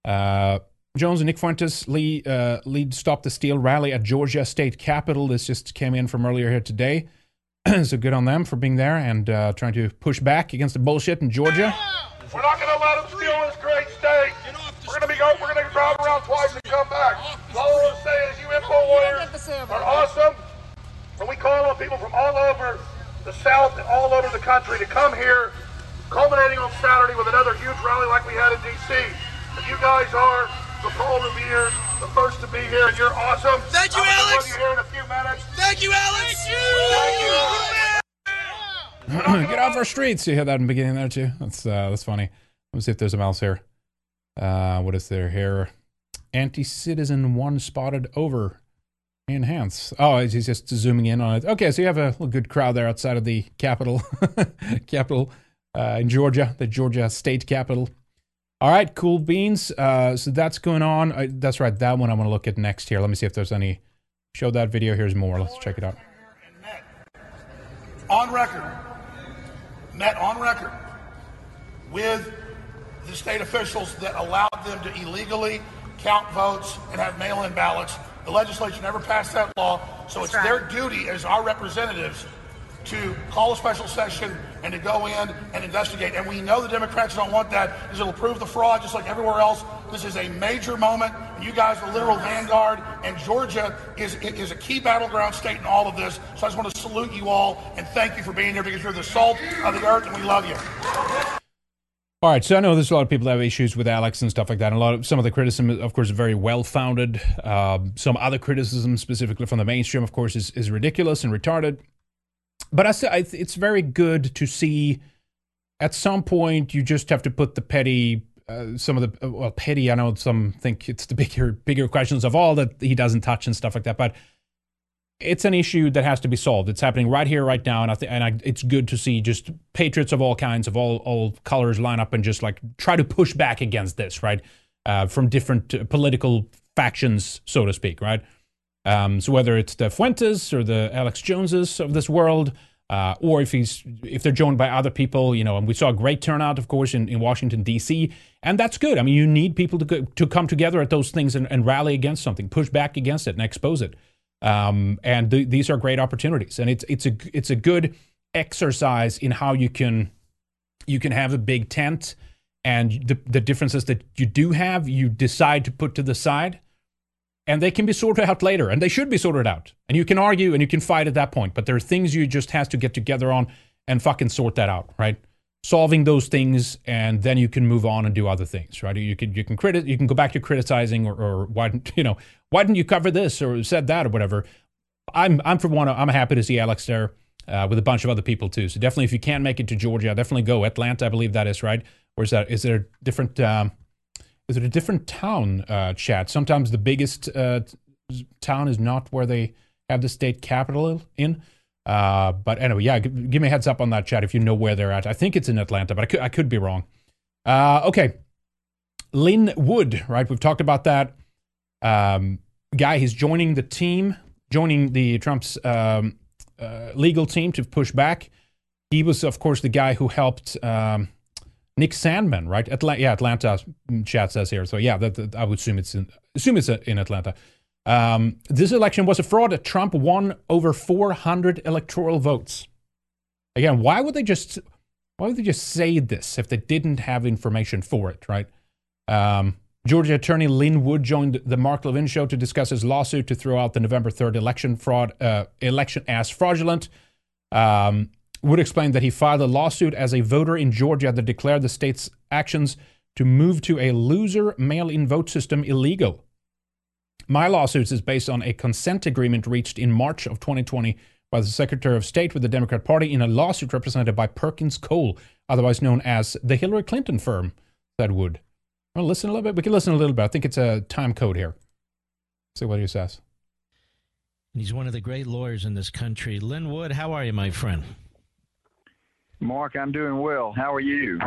Uh, Jones and Nick Fuentes lead, uh, lead Stop the Steal rally at Georgia State Capitol. This just came in from earlier here today. so good on them for being there and uh, trying to push back against the bullshit in Georgia. We're not gonna let them steal this great state. We're gonna be go. We're gonna drive around twice and come back. All to say is, you info warriors are awesome, and we call on people from all over the South and all over the country to come here culminating on Saturday with another huge rally like we had in D.C. And you guys are the Paul Revere, the first to be here, and you're awesome. Thank you, I'm gonna Alex. You here in a few minutes. Thank you, Alex. Thank you. Get off our streets. You heard that in the beginning there too. That's uh, that's funny. Let me see if there's a mouse here. Uh, what is there here? Anti-citizen one spotted over. Enhance. Oh, he's just zooming in on it. Okay, so you have a good crowd there outside of the capital, capital uh, in Georgia, the Georgia state capital. All right, cool beans. Uh, so that's going on. Uh, that's right. That one I want to look at next here. Let me see if there's any. Show that video. Here's more. Let's check it out. on record, met on record with the state officials that allowed them to illegally count votes and have mail-in ballots. The legislature never passed that law, so it's their duty as our representatives to call a special session and to go in and investigate. And we know the Democrats don't want that because it'll prove the fraud just like everywhere else. This is a major moment. And you guys are the literal vanguard, and Georgia is, is a key battleground state in all of this. So I just want to salute you all and thank you for being here because you're the salt of the earth and we love you. All right, so I know there's a lot of people that have issues with Alex and stuff like that. And a lot of some of the criticism, of course, is very well founded. Um, some other criticism, specifically from the mainstream, of course, is, is ridiculous and retarded. But I, say- it's very good to see. At some point, you just have to put the petty, uh, some of the well, petty. I know some think it's the bigger, bigger questions of all that he doesn't touch and stuff like that. But it's an issue that has to be solved. It's happening right here, right now, and I th- and I, it's good to see just patriots of all kinds, of all all colors, line up and just like try to push back against this, right? Uh, from different uh, political factions, so to speak, right? Um, so whether it's the Fuentes or the Alex Joneses of this world, uh, or if he's if they're joined by other people, you know, and we saw a great turnout, of course, in, in Washington D.C., and that's good. I mean, you need people to go, to come together at those things and, and rally against something, push back against it, and expose it. Um, and th- these are great opportunities, and it's it's a it's a good exercise in how you can you can have a big tent, and the the differences that you do have, you decide to put to the side and they can be sorted out later and they should be sorted out. And you can argue and you can fight at that point but there are things you just has to get together on and fucking sort that out right? Solving those things and then you can move on and do other things right? You can you can credit you can go back to criticizing or, or why didn't you know why didn't you cover this or said that or whatever? I'm i'm for one i'm happy to see alex there uh, with a bunch of other people too. So definitely if you can't make it to georgia definitely go. Atlanta i believe that is right? Or is that is there different um, is it a different town uh, chat sometimes the biggest uh, town is not where they have the state capital in. Uh, but anyway yeah g- give me a heads up on that chat if you know where they're at. I think it's in atlanta but i could, I could be wrong. Uh, okay. Lin Wood right? We've talked about that. Um, guy he's joining the team joining the trump's um, uh, legal team to push back. He was of course the guy who helped um, Nick Sandmann, right? Atla- yeah, Atlanta chat says here. So yeah, that, that- I would assume it's in, assume it's in Atlanta. Um, this election was a fraud. Trump won over 400 electoral votes. Again, why would they just why would they just say this if they didn't have information for it, right? Um, Georgia Attorney Lin Wood joined the Mark Levin show to discuss his lawsuit to throw out the November 3rd election fraud uh, election as fraudulent. Um, Wood explained that he filed a lawsuit as a voter in Georgia that declared the state's actions to move to a loser mail in vote system illegal. My lawsuit is based on a consent agreement reached in March of 2020 by the Secretary of State with the Democrat Party in a lawsuit represented by Perkins Coie, otherwise known as the Hillary Clinton firm, said Wood. Well, listen a little bit. We can listen a little bit. I think it's a time code here. See what he says. He's one of the great lawyers in this country. Lin Wood, how are you, my friend? Mark, I'm doing well. How are you?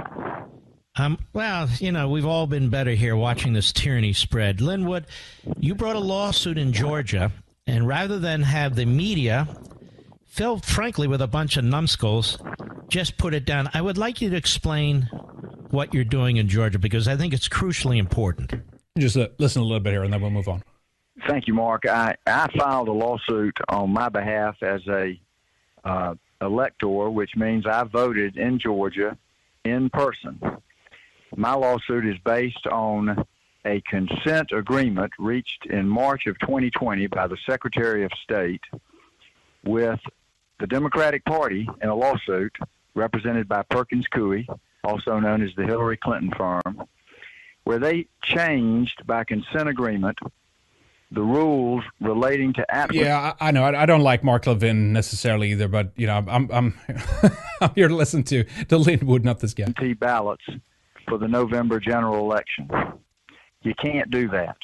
Um, well, you know, we've all been better here watching this tyranny spread. Lin Wood, you brought a lawsuit in Georgia, and rather than have the media, filled frankly with a bunch of numbskulls, just put it down, I would like you to explain what you're doing in Georgia because I think it's crucially important. Just uh, listen a little bit here, and then we'll move on. Thank you, Mark. I, I filed a lawsuit on my behalf as a uh, elector, which means I voted in Georgia in person. My lawsuit is based on a consent agreement reached in March of 2020 by the Secretary of State with the Democratic Party in a lawsuit represented by Perkins Coie, also known as the Hillary Clinton firm, where they changed by consent agreement the rules relating to applicants. Yeah, I, I know. I, I, don't like Mark Levin necessarily either, but you know, I'm I'm I'm here to listen to to Lin Wood, not this guy. Ballots for the November general election. You can't do that.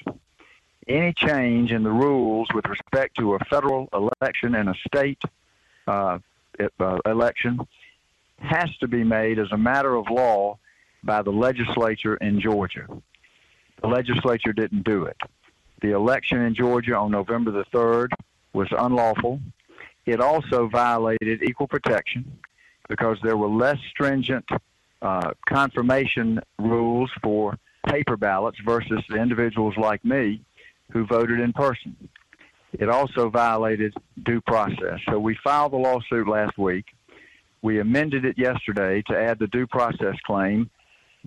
Any change in the rules with respect to a federal election and a state uh, uh, election has to be made as a matter of law by the legislature in Georgia. The legislature didn't do it. The election in Georgia on November the 3rd was unlawful. It also violated equal protection because there were less stringent uh, confirmation rules for paper ballots versus the individuals like me who voted in person. It also violated due process. So we filed the lawsuit last week. We amended it yesterday to add the due process claim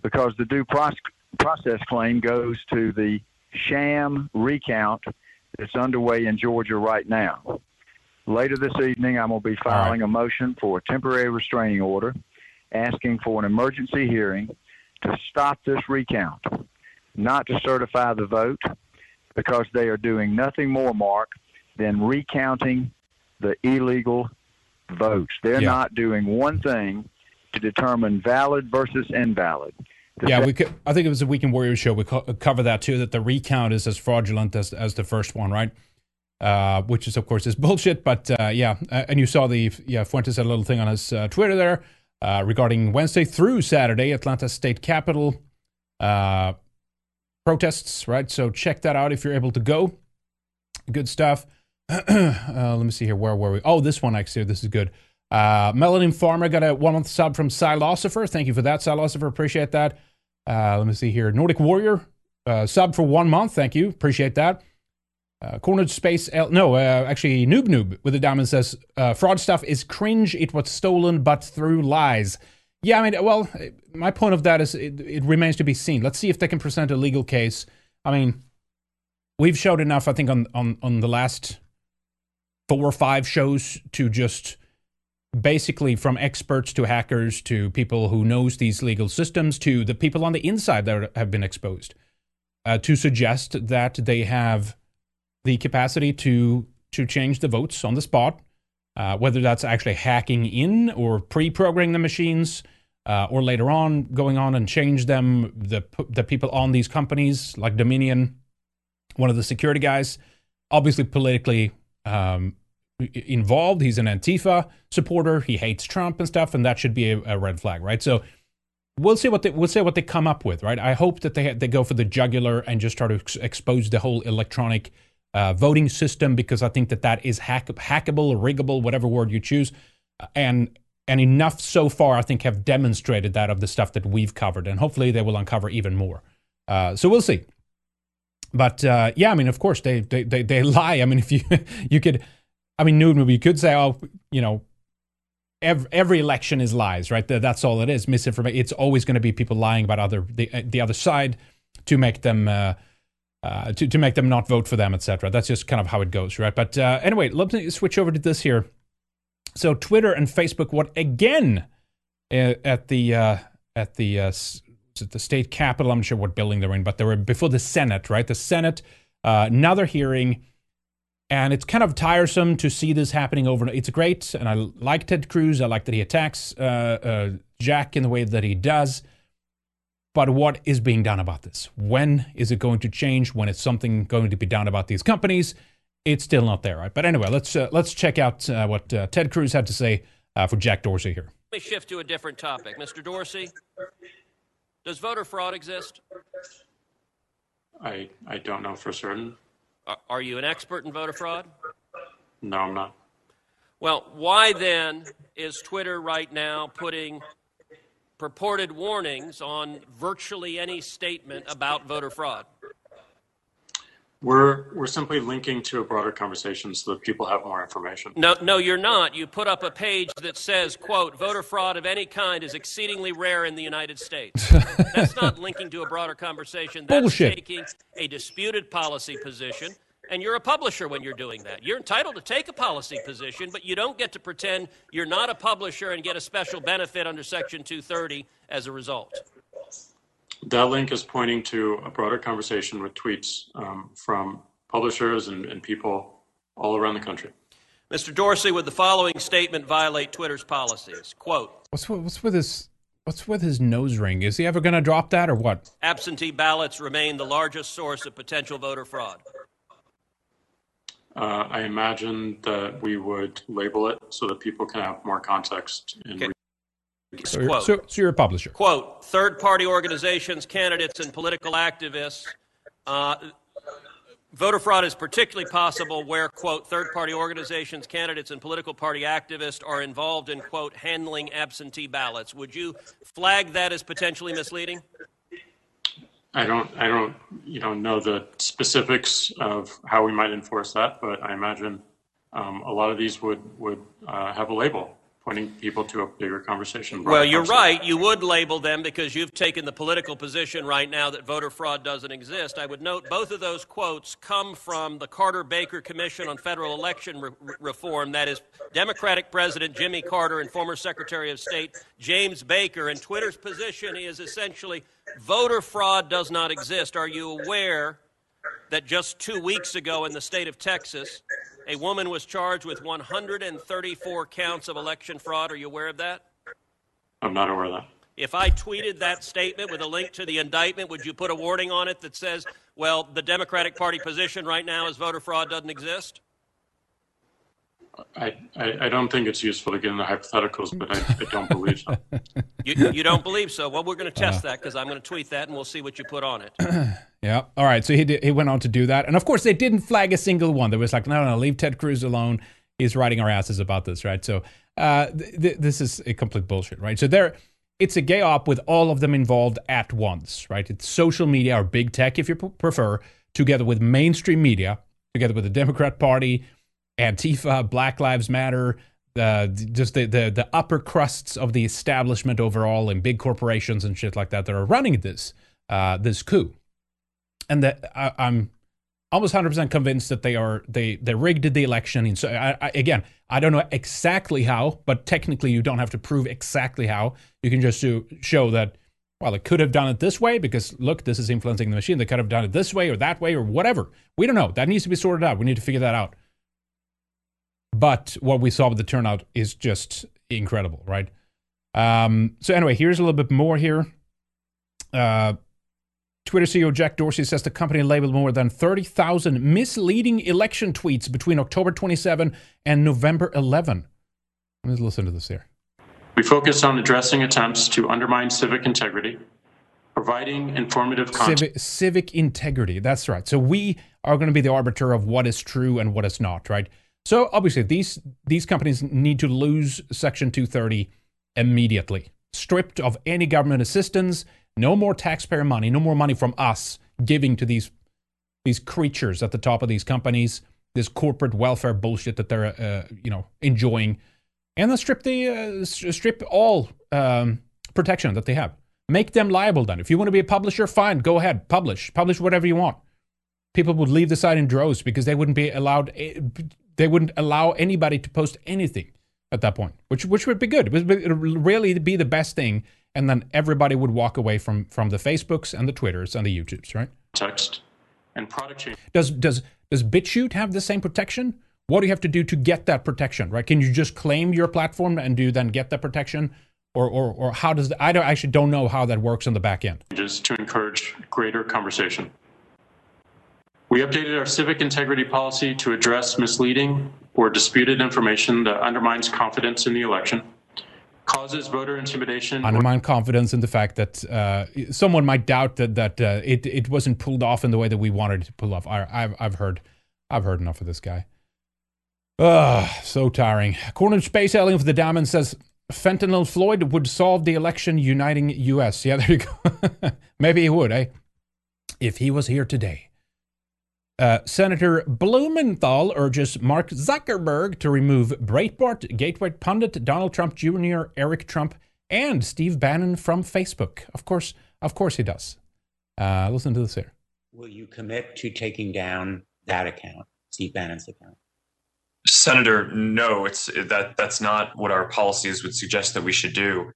because the due process claim goes to the sham recount that's underway in Georgia right now. Later this evening, I'm going to be filing a motion for a temporary restraining order asking for an emergency hearing to stop this recount, not to certify the vote, because they are doing nothing more, Mark, than recounting the illegal votes. They're yeah. not doing one thing to determine valid versus invalid. Yeah, we could, I think it was a Weekend Warriors show. We co- cover that too. That the recount is as fraudulent as as the first one, right? Uh, which is of course is bullshit. But uh, yeah, and you saw the yeah Fuentes had a little thing on his uh, Twitter there uh, regarding Wednesday through Saturday Atlanta State Capitol uh, protests, right? So check that out if you're able to go. Good stuff. Uh, let me see here. Where were we? Oh, this one actually. This is good. Uh, Melanin Farmer got a one month sub from Salosopher. Thank you for that, Salosopher. Appreciate that. Uh, let me see here. Nordic Warrior uh, sub for one month. Thank you. Appreciate that. Uh, Cornered Space L. No, uh, actually, Noob Noob with the diamond says uh, fraud stuff is cringe. It was stolen, but through lies. Yeah, I mean, well, my point of that is it, it remains to be seen. Let's see if they can present a legal case. I mean, we've showed enough, I think, on on on the last four or five shows to just basically from experts to hackers to people who knows these legal systems to the people on the inside that have been exposed uh, to suggest that they have the capacity to to change the votes on the spot uh, whether that's actually hacking in or pre-programming the machines uh, or later on going on and change them the the people on these companies like dominion one of the security guys obviously politically um, involved. He's an Antifa supporter. He hates Trump and stuff, and that should be a, a red flag, right? So we'll see what they we'll see what they come up with, right? I hope that they they go for the jugular and just try to ex- expose the whole electronic uh, voting system because I think that that is hack- hackable, riggable, whatever word you choose, and and enough so far I think have demonstrated that of the stuff that we've covered, and hopefully they will uncover even more. Uh, so we'll see. But uh, yeah, I mean, of course they, they they they lie. I mean, if you you could I mean, Newton, you could say, oh, you know, every, every election is lies, right? That's all it is. Misinformation. It's always going to be people lying about other the the other side to make them. Uh, uh, to, to make them not vote for them, etc. That's just kind of how it goes, right? But uh, anyway, let me switch over to this here. So Twitter and Facebook, what again uh, at the uh, at the uh, the state capitol? I'm not sure what building they're in, but they were before the Senate, right? The Senate, uh, another hearing and it's kind of tiresome to see this happening over. It's great, and I like Ted Cruz. I like that he attacks uh, uh, Jack in the way that he does. But what is being done about this? When is it going to change? When is something going to be done about these companies? It's still not there, right? But anyway, let's uh, let's check out uh, what uh, Ted Cruz had to say uh, for Jack Dorsey here. Let me shift to a different topic, Mr. Dorsey. Does voter fraud exist? I I don't know for certain. Uh, are you an expert in voter fraud? No, I'm not. Well, why then is Twitter right now putting purported warnings on virtually any statement about voter fraud? We're we're simply linking to a broader conversation so that people have more information. No, no, you're not. You put up a page that says, "quote Voter fraud of any kind is exceedingly rare in the United States." That's not linking to a broader conversation. That's Bullshit. taking a disputed policy position and you're a publisher when you're doing that. You're entitled to take a policy position, but you don't get to pretend you're not a publisher and get a special benefit under Section 230 as a result. That link is pointing to a broader conversation with tweets um, from publishers and, and people all around the country. Mr. Dorsey, would the following statement violate Twitter's policies? Quote What's with, what's with his what's with his nose ring? Is he ever going to drop that or what? Absentee ballots remain the largest source of potential voter fraud. Uh, I imagine that we would label it so that people can have more context. In Okay. So you're, so, so you're a publisher. Quote, third party organizations, candidates, and political activists. Uh, voter fraud is particularly possible where, quote, third party organizations, candidates, and political party activists are involved in, quote, handling absentee ballots. Would you flag that as potentially misleading? I don't, I don't, you know, know the specifics of how we might enforce that, but I imagine um, a lot of these would would uh, have a label pointing people to a bigger conversation. Well, you're right. You would label them because you've taken the political position right now that voter fraud doesn't exist. I would note both of those quotes come from the Carter Baker Commission on Federal Election Re- Reform. That is Democratic President Jimmy Carter and former Secretary of State James Baker. And Twitter's position is essentially voter fraud does not exist. Are you aware that just two weeks ago in the state of Texas, a woman was charged with 134 counts of election fraud? Are you aware of that? I'm not aware of that. If I tweeted that statement with a link to the indictment, would you put a warning on it that says, well, the Democratic Party position right now is voter fraud doesn't exist? I, I, I don't think it's useful to get into hypotheticals, but I, I don't believe so. You, you don't believe so? Well, we're going to test that because I'm going to tweet that and we'll see what you put on it. Yeah. All right. So he did, he went on to do that, and of course they didn't flag a single one. There was like, no, no, leave Ted Cruz alone. He's writing our asses about this, right? So uh, th- th- this is a complete bullshit, right? So there, it's a gay op with all of them involved at once, right? It's social media or big tech, if you p- prefer, together with mainstream media, together with the Democrat Party, Antifa, Black Lives Matter, uh, just the, the the upper crusts of the establishment overall, and big corporations and shit like that that are running this uh, this coup and that I, I'm almost 100% convinced that they are they they rigged the election. And so I, I, again, I don't know exactly how, but technically you don't have to prove exactly how. You can just do, show that well, it could have done it this way because look, this is influencing the machine. They could have done it this way or that way or whatever. We don't know. That needs to be sorted out. We need to figure that out. But what we saw with the turnout is just incredible, right? Um, so anyway, here's a little bit more here. Uh, Twitter CEO Jack Dorsey says the company labeled more than 30,000 misleading election tweets between October 27 and November 11. Let's listen to this here. We focus on addressing attempts to undermine civic integrity, providing informative content. Civic, civic integrity. That's right. So we are going to be the arbiter of what is true and what is not, right? So obviously these these companies need to lose Section 230 immediately, stripped of any government assistance, no more taxpayer money, no more money from us giving to these these creatures at the top of these companies, this corporate welfare bullshit that they're uh, you know enjoying, and then strip the uh, strip all um, protection that they have. Make them liable. Then, if you want to be a publisher, fine, go ahead, publish, publish whatever you want. People would leave the site in droves because they wouldn't be allowed. They wouldn't allow anybody to post anything at that point, which which would be good. It would it would really be the best thing, and then everybody would walk away from from the Facebooks and the Twitters and the YouTubes, right? Text and product change. Does does does BitChute have the same protection? What do you have to do to get that protection? Right? Can you just claim your platform and do then get that protection, or or or how does the, I don't actually don't know how that works on the back end. changes to encourage greater conversation. We updated our civic integrity policy to address misleading or disputed information that undermines confidence in the election, causes voter intimidation, Undermine confidence in the fact that uh, someone might doubt that that uh, it it wasn't pulled off in the way that we wanted it to pull off. I, I've I've heard I've heard enough of this guy. Ugh, so tiring. To Space Alien for the Diamond says fentanyl Floyd would solve the election uniting U.S. Yeah, there you go. Maybe he would, eh? If he was here today. Uh, Senator Blumenthal urges Mark Zuckerberg to remove Breitbart, Gateway pundit Donald Trump Jr., Eric Trump, and Steve Bannon from Facebook. Of course, of course he does. Uh, listen to this here. Will you commit to taking down that account, Steve Bannon's account? Senator, no, it's that that's not what our policies would suggest that we should do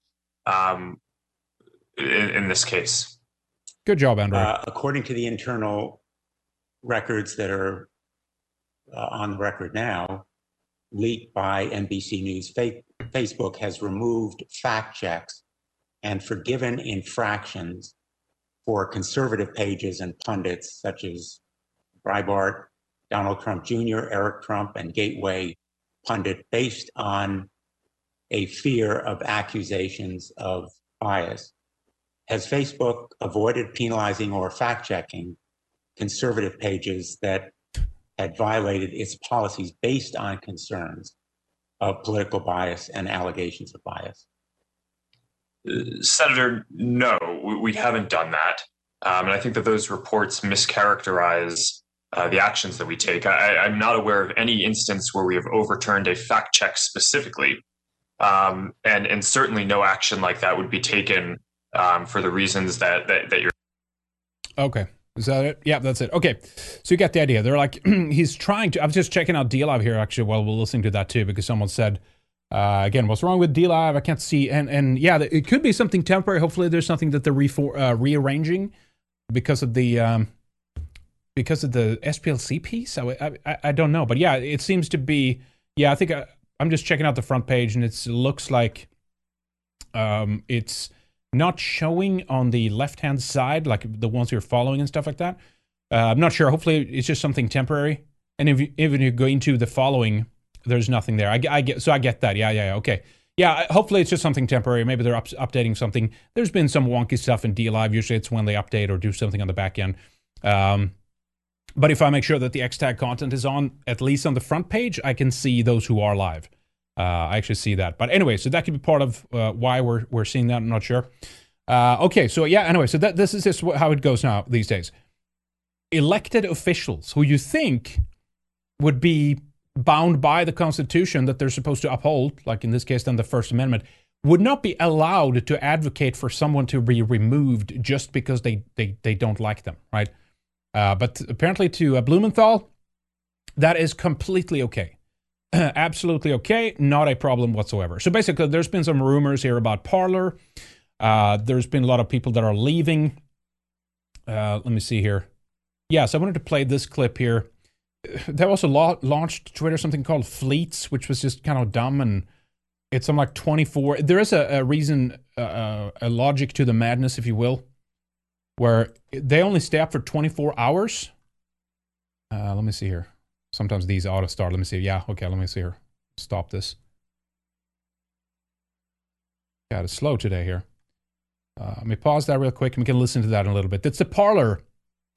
um, in, in, this case. Good job, Andrew. Uh, according to the internal records that are uh, on the record now, leaked by NBC News, Facebook has removed fact checks and forgiven infractions for conservative pages and pundits such as Breitbart, Donald Trump Jr., Eric Trump, and Gateway pundit based on a fear of accusations of bias. Has Facebook avoided penalizing or fact checking conservative pages that had violated its policies based on concerns of political bias and allegations of bias? Senator, no, we, haven't done that. Um, and I think that those reports mischaracterize uh, the actions that we take. I, am not aware of any instance where we have overturned a fact check specifically. Um, and, and certainly no action like that would be taken um, for the reasons that, that, that you're. Okay. Is that it? Yeah, that's it. Okay. So you get the idea. They're like, he's trying to. I was just checking out DLive here actually while we're listening to that too, because someone said, uh, again, what's wrong with DLive? I can't see. And and yeah, it could be something temporary. Hopefully, there's something that they're refor- uh, rearranging because of the um, because of the SPLC piece. I, I, I don't know, but yeah, it seems to be. Yeah, I think I, I'm just checking out the front page, and it looks like um, it's not showing on the left hand side, like the ones you're following and stuff like that. Uh, I'm not sure. Hopefully, it's just something temporary. And if you, even you go into the following, there's nothing there. I, I get so I get that. Yeah, yeah, yeah. Okay. Yeah, hopefully it's just something temporary. Maybe they're up, updating something. There's been some wonky stuff in DLive. Usually it's when they update or do something on the back end. Um, but if I make sure that the X-Tag content is on, at least on the front page, I can see those who are live. Uh, I actually see that. But anyway, so that could be part of uh, why we're we're seeing that. I'm not sure. Uh, okay, so yeah. Anyway, so that this is just how it goes now these days. Elected officials who you think would be bound by the Constitution that they're supposed to uphold, like in this case, then the First Amendment, would not be allowed to advocate for someone to be removed just because they they they don't like them, right? Uh, but apparently, to uh, Blumenthal, that is completely okay. absolutely okay, not a problem whatsoever. So basically, there's been some rumors here about Parler. Uh, there's been a lot of people that are leaving. Uh, let me see here. Yes, I wanted to play this clip here. They also la- launched Twitter something called Fleets, which was just kind of dumb and it's some like 24. There is a, a reason, uh, uh, a logic to the madness, if you will, where they only stay up for 24 hours. Uh, let me see here. Sometimes these auto start. Let me see. Yeah, okay, let me see here. Stop this. Yeah, it's slow today here. Uh, let me pause that real quick and we can listen to that in a little bit. That's the Parler,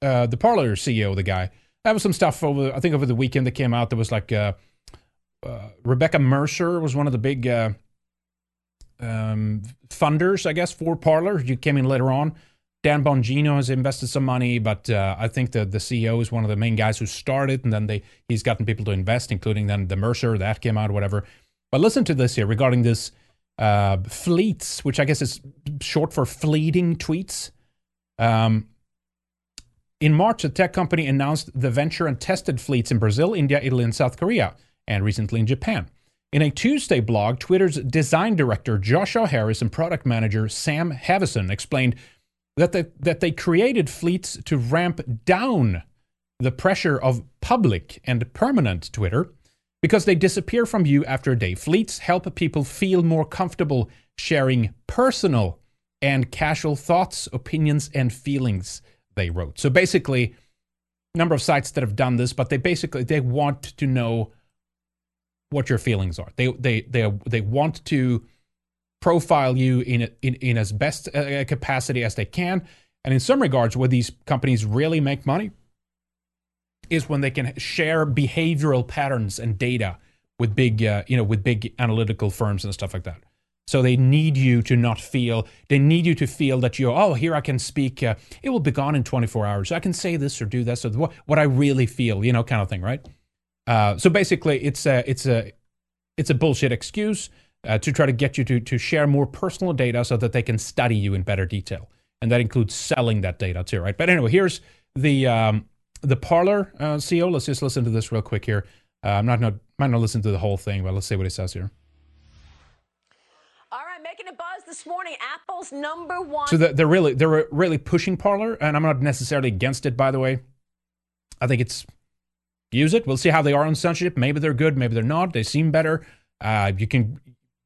uh, the Parler CEO, the guy. That was some stuff over, I think over the weekend that came out. There was like uh, uh Rebecca Mercer was one of the big uh, um, funders, I guess, for Parler. You came in later on. Dan Bongino has invested some money, but uh, I think the the CEO is one of the main guys who started, and then they he's gotten people to invest, including then the Mercer that came out, whatever. But listen to this here regarding this uh, fleets, which I guess is short for fleeting tweets. Um, in March, the tech company announced the venture and tested fleets in Brazil, India, Italy, and South Korea, and recently in Japan. In a Tuesday blog, Twitter's design director Joshua Harris and product manager Sam Haveson explained that they, that they created fleets to ramp down the pressure of public and permanent Twitter because they disappear from you after a day. Fleets help people feel more comfortable sharing personal and casual thoughts, opinions, and feelings, they wrote. So basically, number of sites that have done this, but they basically they want to know what your feelings are. They they they they want to profile you in, in, in as best a capacity as they can. And in some regards, where these companies really make money is when they can share behavioral patterns and data with big, uh, you know, with big analytical firms and stuff like that. So they need you to not feel, they need you to feel that you're, oh, here I can speak, uh, it will be gone in 24 hours. I can say this or do this or what, what I really feel, you know, kind of thing, right? Uh, so basically, it's a, it's a, it's a bullshit excuse uh, to try to get you to, to share more personal data so that they can study you in better detail. And that includes selling that data too, right? But anyway, here's the um, the Parler uh, CEO. Let's just listen to this real quick here. Uh, I'm not, not might not listen to the whole thing, but let's see what he says here. All right, making a buzz this morning. Apple's number one. So they're really they're really pushing Parler, and I'm not necessarily against it. By the way, I think it's use it. We'll see how they are on censorship. Maybe they're good, maybe they're not. They seem better. Uh, you can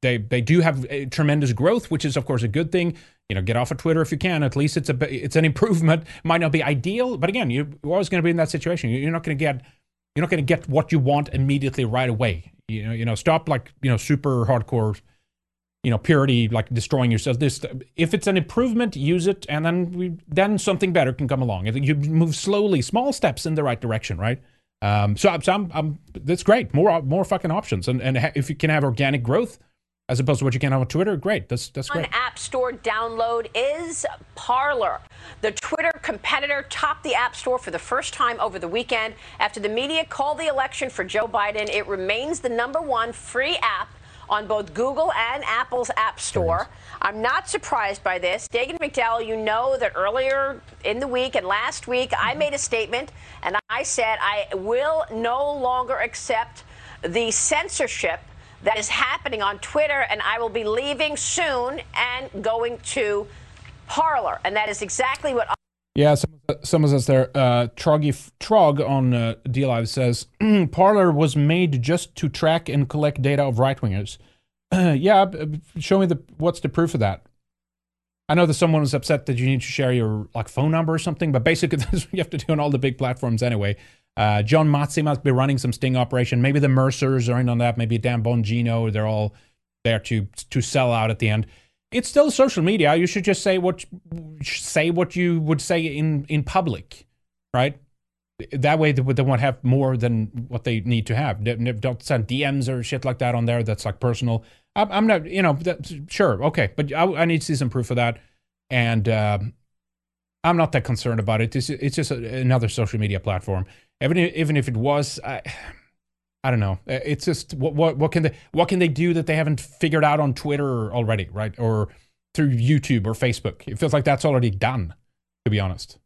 they they do have tremendous growth, which is of course a good thing. You know, get off of Twitter if you can. At least it's a it's an improvement. Might not be ideal, but again, you're always going to be in that situation. You're not going to get you're not going to get what you want immediately right away. You know, you know, stop like you know super hardcore you know purity like destroying yourself this if it's an improvement use it and then we then something better can come along you move slowly small steps in the right direction right um, so, so I'm, I'm, that's great more more fucking options and and if you can have organic growth as opposed to what you can have on Twitter. Great, that's that's great. An App Store download is Parler. The Twitter competitor topped the App Store for the first time over the weekend after the media called the election for Joe Biden. It remains the number one free app on both Google and Apple's App Store. I'm not surprised by this. Dagen McDowell, you know that earlier in the week and last week I mm-hmm. made a statement and I said I will no longer accept the censorship that is happening on Twitter, and I will be leaving soon and going to Parler. And that is exactly what. Yeah, some, someone says there, uh, Troggy, Trog on uh, DLive says, Parler was made just to track and collect data of right wingers. yeah, show me the what's the proof of that. I know that someone was upset that you need to share your like phone number or something, but basically this is what you have to do on all the big platforms anyway. Uh, John Matze must be running some sting operation. Maybe the Mercers are in on that. Maybe Dan Bongino. They're all there to to sell out at the end. It's still social media. You should just say what say what you would say in in public, right? That way they, they won't have more than what they need to have. Don't send DMs or shit like that on there. That's like personal. I'm, I'm not, you know, that, sure, okay, but I, I, need to see some proof of that. And uh, I'm not that concerned about it. It's, it's just a, another social media platform even if, even if it was, I, I don't know. Uh, it's just what what what can they what can they do that they haven't figured out on Twitter already, right? Or through YouTube or Facebook. It feels like that's already done, to be honest.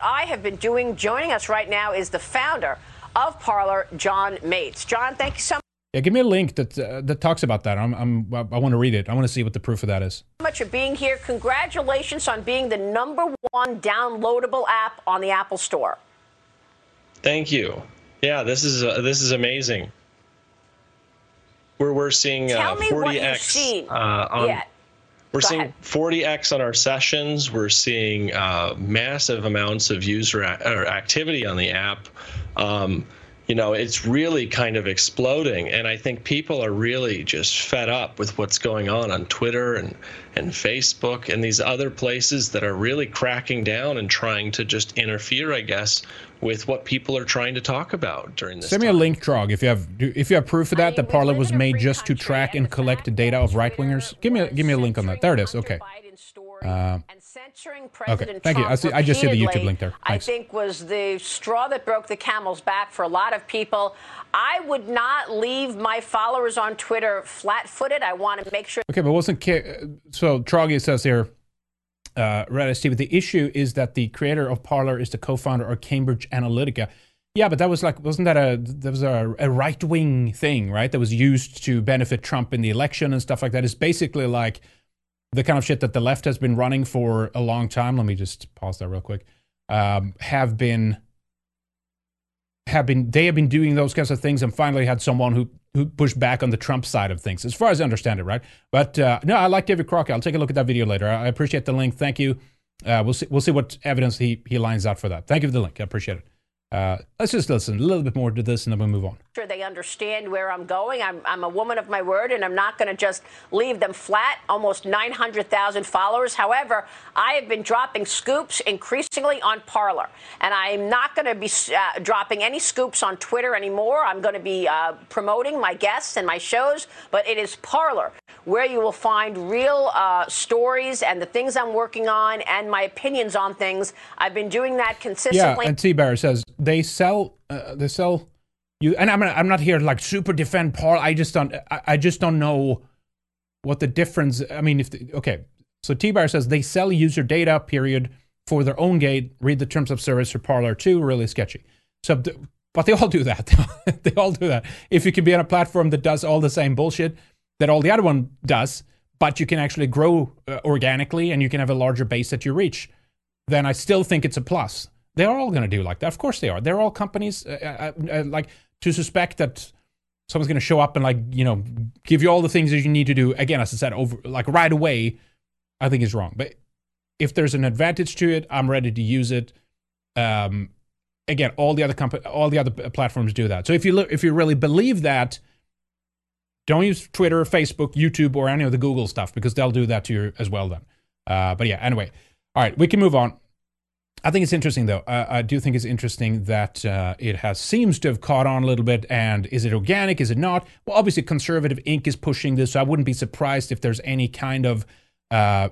I have been doing. Joining us right now is the founder of Parler, John Matze. John, thank you so much. Yeah, give me a link that uh, that talks about that. I'm, I'm I want to read it. I want to see what the proof of that is. Much for being here. Congratulations on being the number one downloadable app on the Apple Store. Thank you. Yeah, this is uh, this is amazing. We're we're seeing uh, 40x uh, on. Yeah. We're Go seeing ahead. 40x on our sessions. We're seeing uh, massive amounts of user a- activity on the app. Um, you know, it's really kind of exploding. And I think people are really just fed up with what's going on on Twitter and, and Facebook and these other places that are really cracking down and trying to just interfere, I guess, with what people are trying to talk about during this. Send me time. a link, Trog, if you have if you have proof of that. I mean, the Parler was made just to track and collect data of right wingers. Give me a, give me a link on that. There it is. Okay. Uh, okay, thank you. I, see, I just see the YouTube link there. Thanks. I think was the straw that broke the camel's back for a lot of people. I would not leave my followers on Twitter flat-footed. I want to make sure. Okay, but wasn't so? Troggy says here. Uh, Red Ice TV. The issue is that the creator of Parler is the co-founder of Cambridge Analytica. Yeah, but that was like, wasn't that a that was a, a right wing thing, right? That was used to benefit Trump in the election and stuff like that. It's basically like the kind of shit that the left has been running for a long time. Let me just pause that real quick. Um, have been have been they have been doing those kinds of things and finally had someone who who pushed back on the Trump side of things, as far as I understand it, right? But uh, no, I like David Crockett. I'll take a look at that video later. I appreciate the link. Thank you. Uh, we'll see. We'll see what evidence he he lines out for that. Thank you for the link. I appreciate it. Uh, let's just listen a little bit more to this and then we'll move on. Sure, they understand where I'm going. I'm, I'm a woman of my word and I'm not going to just leave them flat. Almost 900,000 followers. However, I have been dropping scoops increasingly on Parler. And I'm not going to be uh, dropping any scoops on Twitter anymore. I'm going to be uh, promoting my guests and my shows, but it is Parler where you will find real uh, stories and the things I'm working on and my opinions on things. I've been doing that consistently. Yeah, and T Bear says they sell uh, they sell you and I'm I'm not here to like super defend Paul. I just don't I, I just don't know what the difference. I mean, if the, okay, so T Bar says they sell user data period for their own gate, read the terms of service for Parler too, really sketchy. So, but they all do that. they all do that. If you can be on a platform that does all the same bullshit that all the other one does, but you can actually grow uh, organically and you can have a larger base that you reach, then I still think it's a plus. They're all going to do like that. Of course they are. They're all companies. Uh, uh, uh like to suspect that someone's going to show up and like you know give you all the things that you need to do again as i said over like right away i think is wrong. But if there's an advantage to it i'm ready to use it. Um again all the other comp- all the other platforms do that. So if you look if you really believe that don't use twitter facebook youtube or any of the google stuff because they'll do that to you as well then. Uh, but yeah anyway. All right we can move on I think it's interesting, though. I do think it's interesting that uh, it has seems to have caught on a little bit. And is it organic? Is it not? Well, obviously, Conservative Inc. is pushing this, so I wouldn't be surprised if there's any kind of, uh,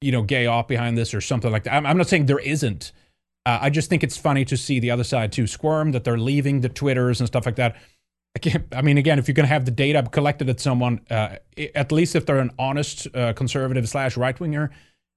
you know, gay op behind this or something like that. I'm, I'm not saying there isn't. Uh, I just think it's funny to see the other side too squirm that they're leaving the Twitters and stuff like that. I, can't, I mean, again, if you're going to have the data collected at someone, uh, at least if they're an honest uh, conservative slash right winger,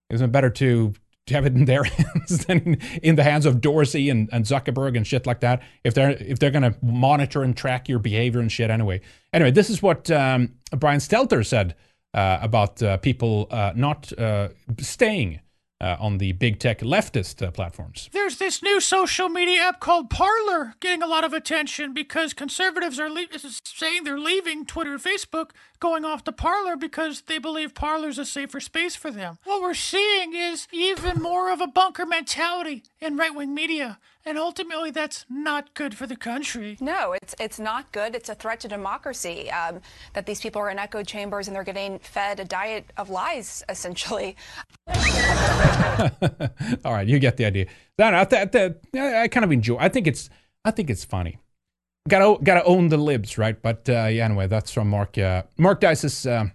isn't it better to have it in their hands than in the hands of Dorsey and, and Zuckerberg and shit like that. If they're if they're going to monitor and track your behavior and shit anyway. Anyway, this is what um, Brian Stelter said uh, about uh, people uh, not uh, staying uh, on the big tech leftist uh, platforms. There's this new social media app called Parler getting a lot of attention because conservatives are le- saying they're leaving Twitter and Facebook, going off to Parler because they believe Parler's a safer space for them. What we're seeing is even more of a bunker mentality in right wing media. And ultimately, that's not good for the country. No, it's it's not good. It's a threat to democracy um, that these people are in echo chambers and they're getting fed a diet of lies, essentially. All right, you get the idea. That, that, that, I kind of enjoy. I think it's I think it's funny. Gotta gotta own the libs, right? But uh, yeah, anyway, that's from Mark uh, Mark Dice's uh,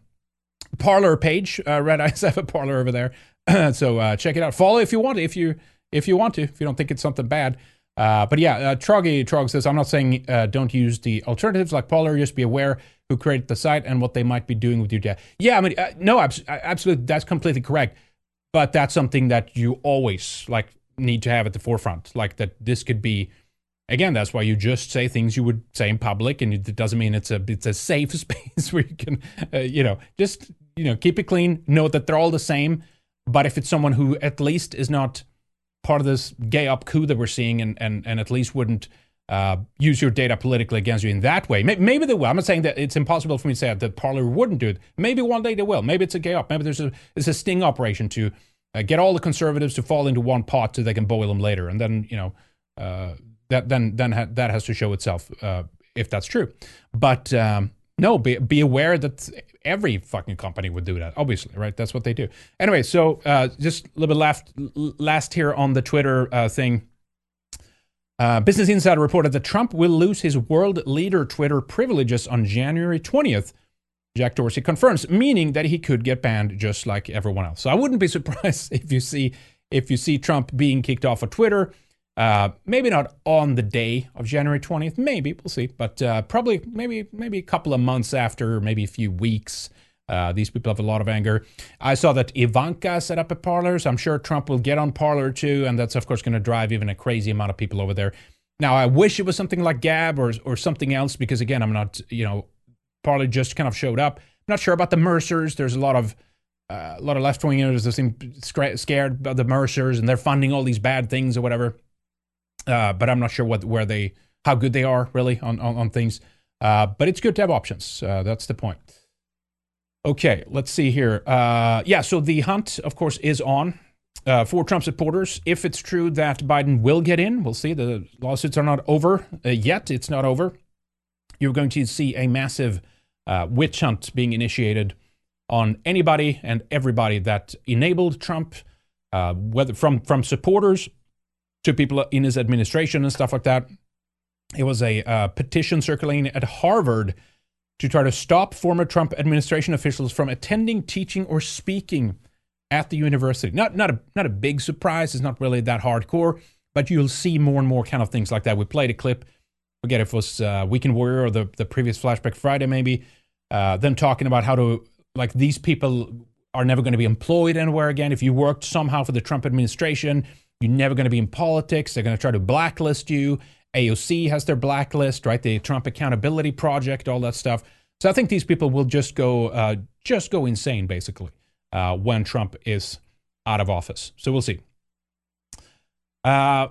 Parler page. Uh, Red Ice have a Parler over there, so uh, check it out. Follow if you want. If you if you want to, if you don't think it's something bad. Uh, but yeah, uh, Troggy Trog says, I'm not saying uh, don't use the alternatives like Parler, just be aware who created the site and what they might be doing with your data. Yeah, I mean, uh, no, absolutely, that's completely correct. But that's something that you always like need to have at the forefront. Like that, this could be. Again, that's why you just say things you would say in public, and it doesn't mean it's a it's a safe space where you can, uh, you know, just you know keep it clean. Know that they're all the same. But if it's someone who at least is not part of this gay up coup that we're seeing and, and, and at least wouldn't uh, use your data politically against you in that way. Maybe they will. I'm not saying that it's impossible for me to say that Parler wouldn't do it. Maybe one day they will. Maybe it's a gay up. Maybe there's a, it's a sting operation to uh, get all the conservatives to fall into one pot so they can boil them later. And then, you know, uh, that then then ha- that has to show itself uh, if that's true. But um, no, be, be aware that every fucking company would do that, obviously, right? That's what they do. Anyway, so uh, just a little bit last, last here on the Twitter uh, thing. Uh, Business Insider reported that Trump will lose his world leader Twitter privileges on January 20th. Jack Dorsey confirms, meaning that he could get banned just like everyone else. So I wouldn't be surprised if you see if you see Trump being kicked off of Twitter uh, maybe not on the day of January 20th. Maybe we'll see, but uh, probably maybe maybe a couple of months after, maybe a few weeks. Uh, these people have a lot of anger. I saw that Ivanka set up a Parler, so I'm sure Trump will get on Parler too, and that's of course going to drive even a crazy amount of people over there. Now, I wish it was something like Gab or or something else because again, I'm not you know Parler just kind of showed up. I'm not sure about the Mercers. There's a lot of uh, a lot of left wingers that seem scared about the Mercers and they're funding all these bad things or whatever. Uh, but I'm not sure what where they how good they are really on on, on things. Uh, but it's good to have options. Uh, that's the point. Okay, let's see here. Uh, yeah, so the hunt, of course, is on uh, for Trump supporters. If it's true that Biden will get in, we'll see. The lawsuits are not over uh, yet. It's not over. You're going to see a massive witch hunt being initiated on anybody and everybody that enabled Trump, whether from from supporters to people in his administration and stuff like that. It was a uh, petition circulating at Harvard to try to stop former Trump administration officials from attending, teaching, or speaking at the university. Not not a not a big surprise. It's not really that hardcore, but you'll see more and more kind of things like that. We played a clip. Forget if it was uh, Weekend Warrior or the the previous Flashback Friday, maybe. Uh, them talking about how to like these people are never going to be employed anywhere again. If you worked somehow for the Trump administration, You're never going to be in politics. They're going to try to blacklist you. AOC has their blacklist, right? The Trump Accountability Project, all that stuff. So I think these people will just go, uh, just go insane, basically, uh, when Trump is out of office. So we'll see. Uh,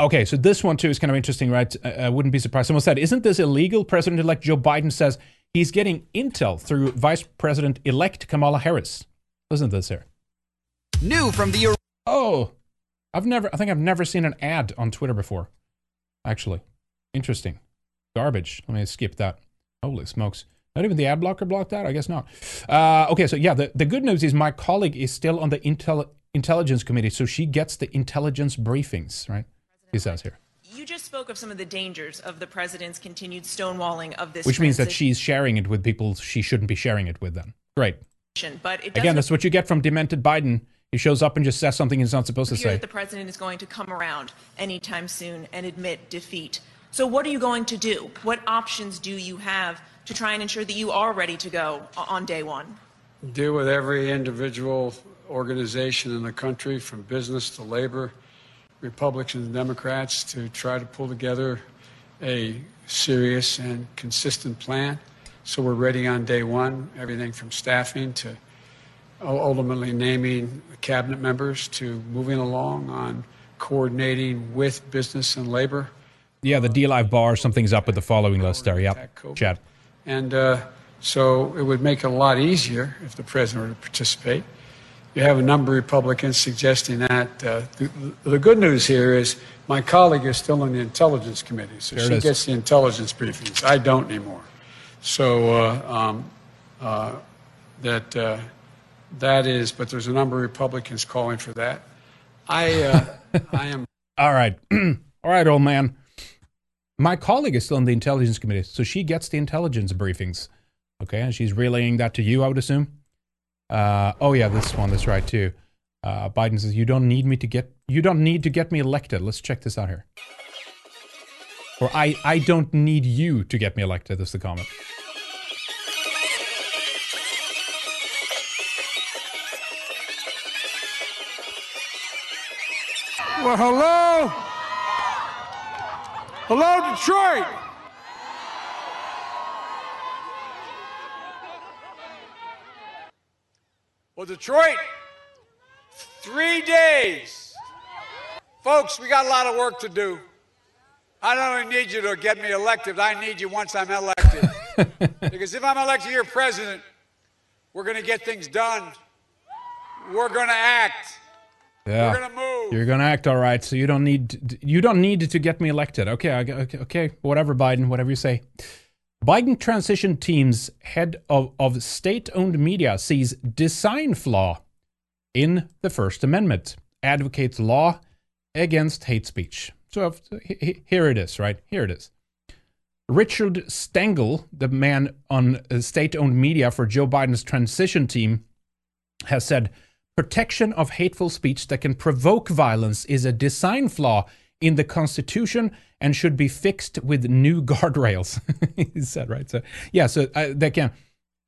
okay, so this one too is kind of interesting, right? Uh, I wouldn't be surprised. Someone said, "Isn't this illegal?" President-elect Joe Biden says he's getting intel through Vice President-elect Kamala Harris. Listen to this here. New from the. Oh, I've never. I think I've never seen an ad on Twitter before. Actually, interesting. Garbage. Let me skip that. Holy smokes. Not even the ad blocker blocked that? I guess not. Uh, okay, so yeah, the, the good news is my colleague is still on the intel, intelligence committee, so she gets the intelligence briefings, right? He says here. You just spoke of some of the dangers of the president's continued stonewalling of this. Which means that she's sharing it with people she shouldn't be sharing it with then. Great. But it Again, that's what you get from demented Biden. He shows up and just says something he's not supposed to say. That the president is going to come around anytime soon and admit defeat. So, what are you going to do? What options do you have to try and ensure that you are ready to go on day one? Deal with every individual organization in the country, from business to labor, Republicans and Democrats, to try to pull together a serious and consistent plan. So we're ready on day one, everything from staffing to ultimately naming cabinet members to moving along on coordinating with business and labor. Yeah, the DLive bar, something's up with the following list there. Yep. Chad. And uh, so it would make it a lot easier if the president were to participate. You have a number of Republicans suggesting that. Uh, the, the, good news here is my colleague is still in the Intelligence Committee, so there she gets the intelligence briefings. I don't anymore. So uh, um, uh, that uh, that is, but there's a number of Republicans calling for that. I uh, I am. All right, all right, old man. My colleague is still in the intelligence committee, so she gets the intelligence briefings. Okay, and she's relaying that to you, I would assume. Uh, oh yeah, this one, that's right too. Uh, Biden says you don't need me to get you don't need to get me elected. Let's check this out here. Or I I don't need you to get me elected. Is the comment. Well, hello. Hello, Detroit! Well, Detroit, three days. Folks, we got a lot of work to do. I don't only need you to get me elected, I need you once I'm elected. because if I'm elected your president, we're going to get things done. We're going to act. Yeah. Gonna You're gonna act all right, so you don't need you don't need to get me elected. Okay, okay, okay, whatever, Biden, whatever you say. Biden transition team's head of, of state-owned media sees design flaw in the First Amendment, advocates law against hate speech. So here it is, right? Here it is. Richard Stengel, the man on uh, state-owned media for Joe Biden's transition team, has said protection of hateful speech that can provoke violence is a design flaw in the Constitution and should be fixed with new guardrails. he said, right? So, yeah, so uh, they can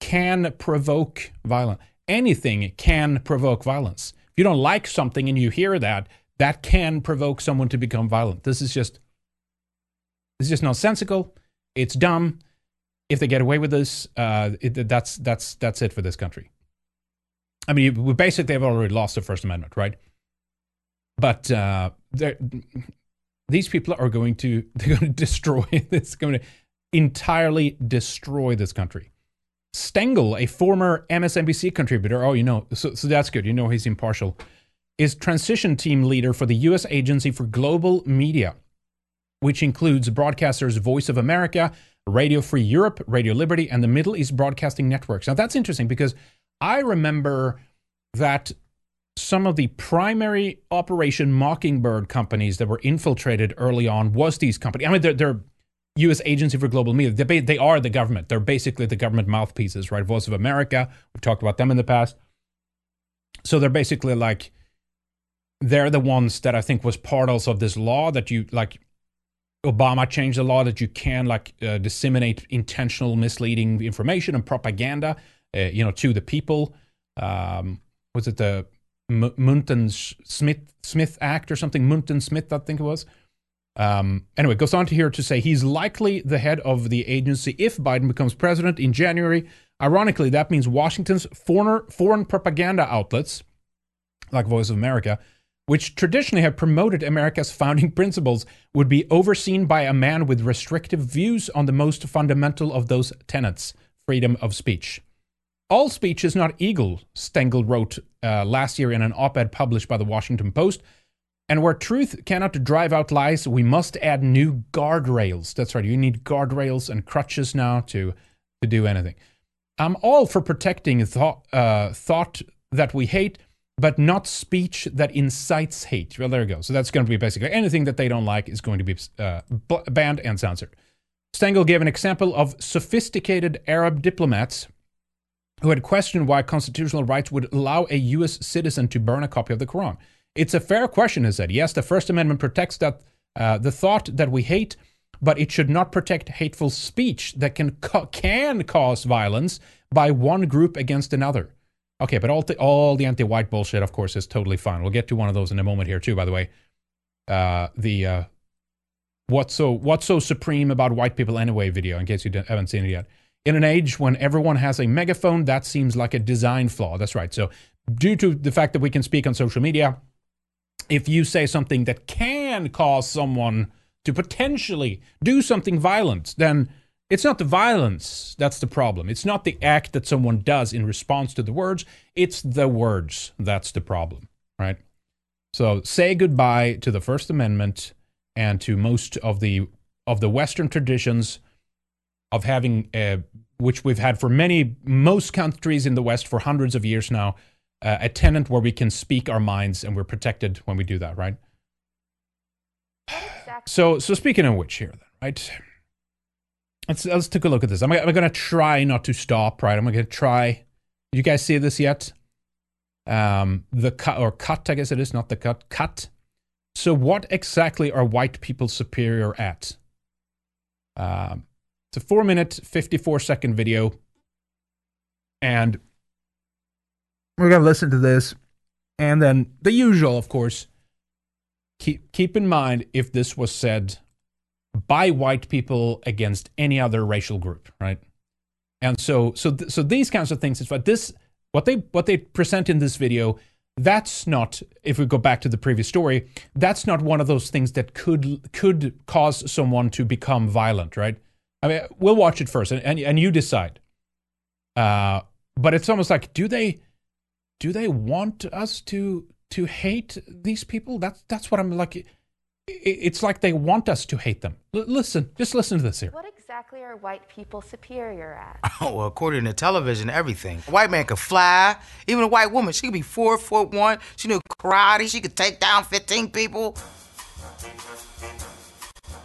can provoke violence. Anything can provoke violence. If you don't like something and you hear that, that can provoke someone to become violent. This is just this is just nonsensical. It's dumb. If they get away with this, uh, it, that's that's that's it for this country. I mean, we basically have already lost the First Amendment, right? But uh, these people are going to they're going to destroy this, going to entirely destroy this country. Stengel, a former MSNBC contributor, oh, you know, so, so that's good. You know he's impartial. Is transition team leader for the U.S. Agency for Global Media, which includes broadcasters Voice of America, Radio Free Europe, Radio Liberty, and the Middle East Broadcasting Networks. Now that's interesting because I remember that some of the primary Operation Mockingbird companies that were infiltrated early on was these companies. I mean, they're, they're U.S. Agency for Global Media. They, they are the government. They're basically the government mouthpieces, right? Voice of America. We've talked about them in the past. So they're basically like they're the ones that I think was part also of this law that you like. Obama changed the law that you can like uh, disseminate intentional misleading information and propaganda uh, you know, to the people. Um, was it the M- Munton Smith Smith Act or something. Munton Smith, I think it was. Um, anyway, goes on to here to say he's likely the head of the agency if Biden becomes president in January. Ironically, that means Washington's foreign, foreign propaganda outlets, like Voice of America, which traditionally have promoted America's founding principles, would be overseen by a man with restrictive views on the most fundamental of those tenets freedom of speech. All speech is not eagle, Stengel wrote uh, last year in an op ed published by the Washington Post. And where truth cannot drive out lies, we must add new guardrails. That's right, you need guardrails and crutches now to, to do anything. I'm all for protecting thought, uh, thought that we hate, but not speech that incites hate. Well, there you go. So that's going to be basically anything that they don't like is going to be uh, banned and censored. Stengel gave an example of sophisticated Arab diplomats who had questioned why constitutional rights would allow a U.S. citizen to burn a copy of the Quran. It's a fair question, he said. Yes, the First Amendment protects that uh, the thought that we hate, but it should not protect hateful speech that can ca- can cause violence by one group against another. Okay, but all the, all the anti-white bullshit, of course, is totally fine. We'll get to one of those in a moment here too. By the way, uh, the uh, what's so what's so supreme about white people anyway video, in case you haven't seen it yet. In an age when everyone has a megaphone, that seems like a design flaw. That's right. So, due to the fact that we can speak on social media, if you say something that can cause someone to potentially do something violent, then it's not the violence that's the problem. It's not the act that someone does in response to the words, it's the words that's the problem, right? So say goodbye to the First Amendment and to most of the of the Western traditions of having, a, which we've had for many most countries in the West for hundreds of years now, uh, a tenant where we can speak our minds and we're protected when we do that, right? Exactly. So, so speaking of which, here, then, right? Let's let's take a look at this. I'm, I'm going to try not to stop, right? I'm going to try. You guys see this yet? Um, the cut or cut, I guess it is not the cut. Cut. So, what exactly are white people superior at? Um, it's a four minute, 54 second video, and we're going to listen to this. And then the usual, of course. Keep, keep in mind if this was said by white people against any other racial group, right? And so, so, th- so these kinds of things. But this, what they, what they present in this video, that's not. If we go back to the previous story, that's not one of those things that could could cause someone to become violent, right? I mean, we'll watch it first, and and, and you decide. Uh, but it's almost like, do they do they want us to to hate these people? That's that's what I'm like. It's like they want us to hate them. L- listen, just listen to this here. What exactly are white people superior at? Oh, well, according to television, everything. A white man could fly. Even a white woman, she could be four foot one. She knew karate. She could take down 15 people.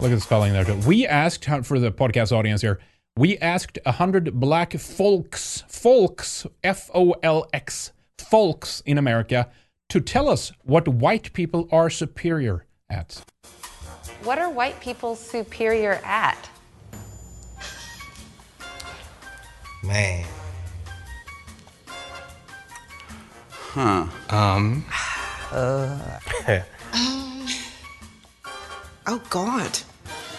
Look at the spelling there. Too. We asked for the podcast audience here. We asked a hundred black folks, folks, F O L X, folks in America, to tell us what white people are superior at. What are white people superior at? Man. Huh. Um. Uh. oh, God.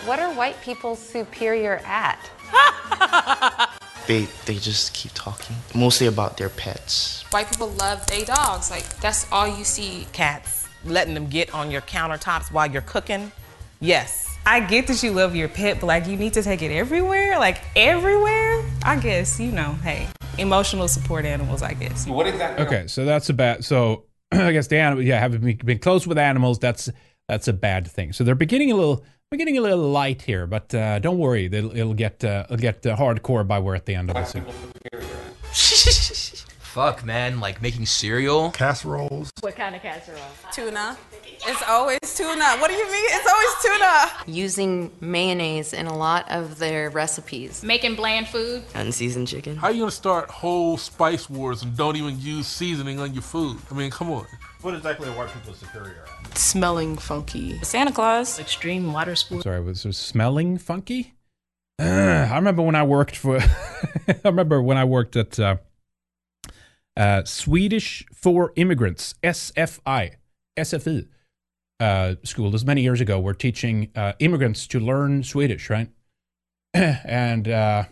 What are white people superior at? they they just keep talking, mostly about their pets. White people love their dogs. Like that's all you see. Cats letting them get on your countertops while you're cooking. Yes. I get that you love your pet, but like you need to take it everywhere, like everywhere. I guess you know, hey, emotional support animals. I guess. What exactly? Okay, so that's a bad. So I guess the animal, yeah, having been close with animals, that's that's a bad thing. So they're beginning a little, we're getting a little light here, but uh, don't worry, it'll, it'll get uh, it'll get uh, hardcore by we're at the end of the this. Fuck, man, like making cereal. Casseroles. What kind of casserole? Tuna. It's always tuna. What do you mean? It's always tuna. Using mayonnaise in a lot of their recipes. Making bland food. Unseasoned chicken. How are you gonna start whole spice wars and don't even use seasoning on your food? I mean, come on. What exactly are white people superior at? Smelling funky. Santa Claus. Extreme water sports. Sorry, was it smelling funky? Uh, I remember when I worked for. I remember when I worked at. Uh, Uh, Swedish for Immigrants, SFI, SFI uh, school. This many years ago, We're teaching uh, immigrants to learn Swedish, right? and uh,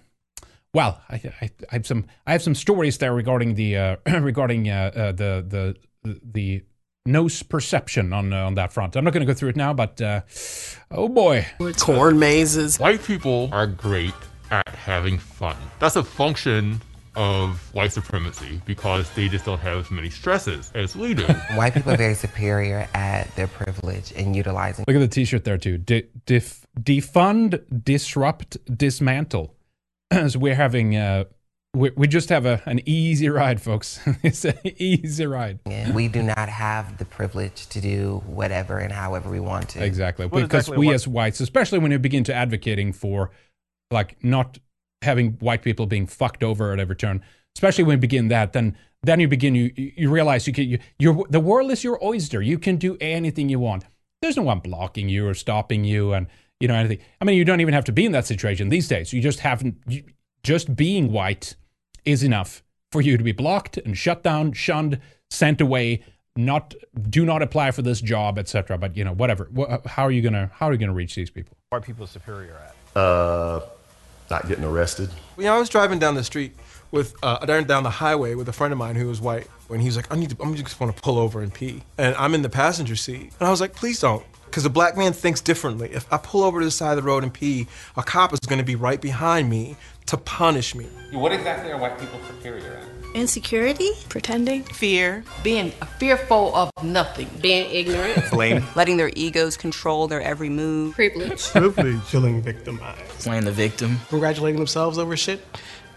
well, I, I, I, have some I have some stories there regarding the uh, regarding uh, uh, the the the nose perception on on that front. I'm not going to go through it now, but oh boy, corn mazes. White people are great at having fun. That's a function of white supremacy because they just don't have as many stresses as we do. white people are very superior at their privilege and utilizing. Look at the T-shirt there too. De- def- defund, disrupt, dismantle. so we're having. Uh, we, we just have a, an easy ride, folks. it's an easy ride. Yeah, we do not have the privilege to do whatever and however we want to. Exactly. What because exactly we what? as whites, especially when you begin to advocating for like not having white people being fucked over at every turn, especially when you begin that, then then you begin you you realize you can you you the world is your oyster. You can do anything you want. There's no one blocking you or stopping you, and you know anything. I mean, you don't even have to be in that situation these days. You just haven't. You, just being white is enough for you to be blocked and shut down, shunned, sent away. Not do not apply for this job, etc. But you know, whatever. How are you gonna how are you gonna reach these people? Where are people superior at? Uh not getting arrested. You know, I was driving down the street with uh, down the highway with a friend of mine who was white, and he was like, "I need to, I'm just want to pull over and pee," and I'm in the passenger seat, and I was like, "Please don't." Because a black man thinks differently. If I pull over to the side of the road and pee, a cop is going to be right behind me to punish me. What exactly are white people superior at? Insecurity, pretending, fear, being fearful of nothing, being ignorant, blame, letting their egos control their every move, privilege, privilege, feeling victimized, playing the victim, congratulating themselves over shit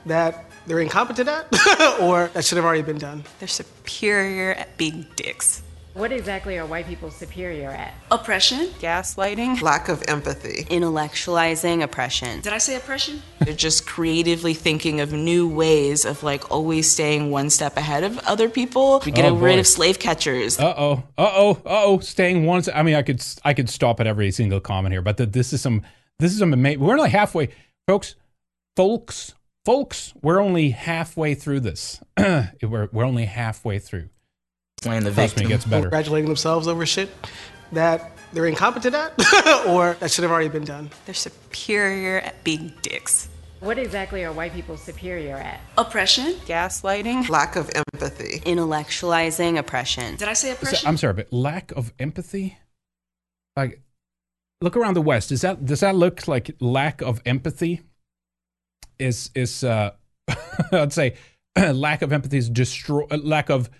that they're incompetent at or that should have already been done. They're superior at being dicks. What exactly are white people superior at? Oppression, gaslighting, lack of empathy, intellectualizing oppression. Did I say oppression? They're just creatively thinking of new ways of like always staying one step ahead of other people. We get oh, rid of slave catchers. Uh oh, uh oh, uh oh, staying one. I mean, I could I could stop at every single comment here, but the, this is some this is some amazing. We're only halfway, folks, folks, folks. We're only halfway through this. we're we're only halfway through playing the victim. Me, gets better. Congratulating themselves over shit that they're incompetent at or that should have already been done. They're superior at being dicks. What exactly are white people superior at? Oppression, gaslighting, lack of empathy, intellectualizing oppression. Did I say oppression? So, I'm sorry, but lack of empathy? Like, look around the West. Does that does that look like lack of empathy? Is is uh, I'd say lack of empathy is destroy lack of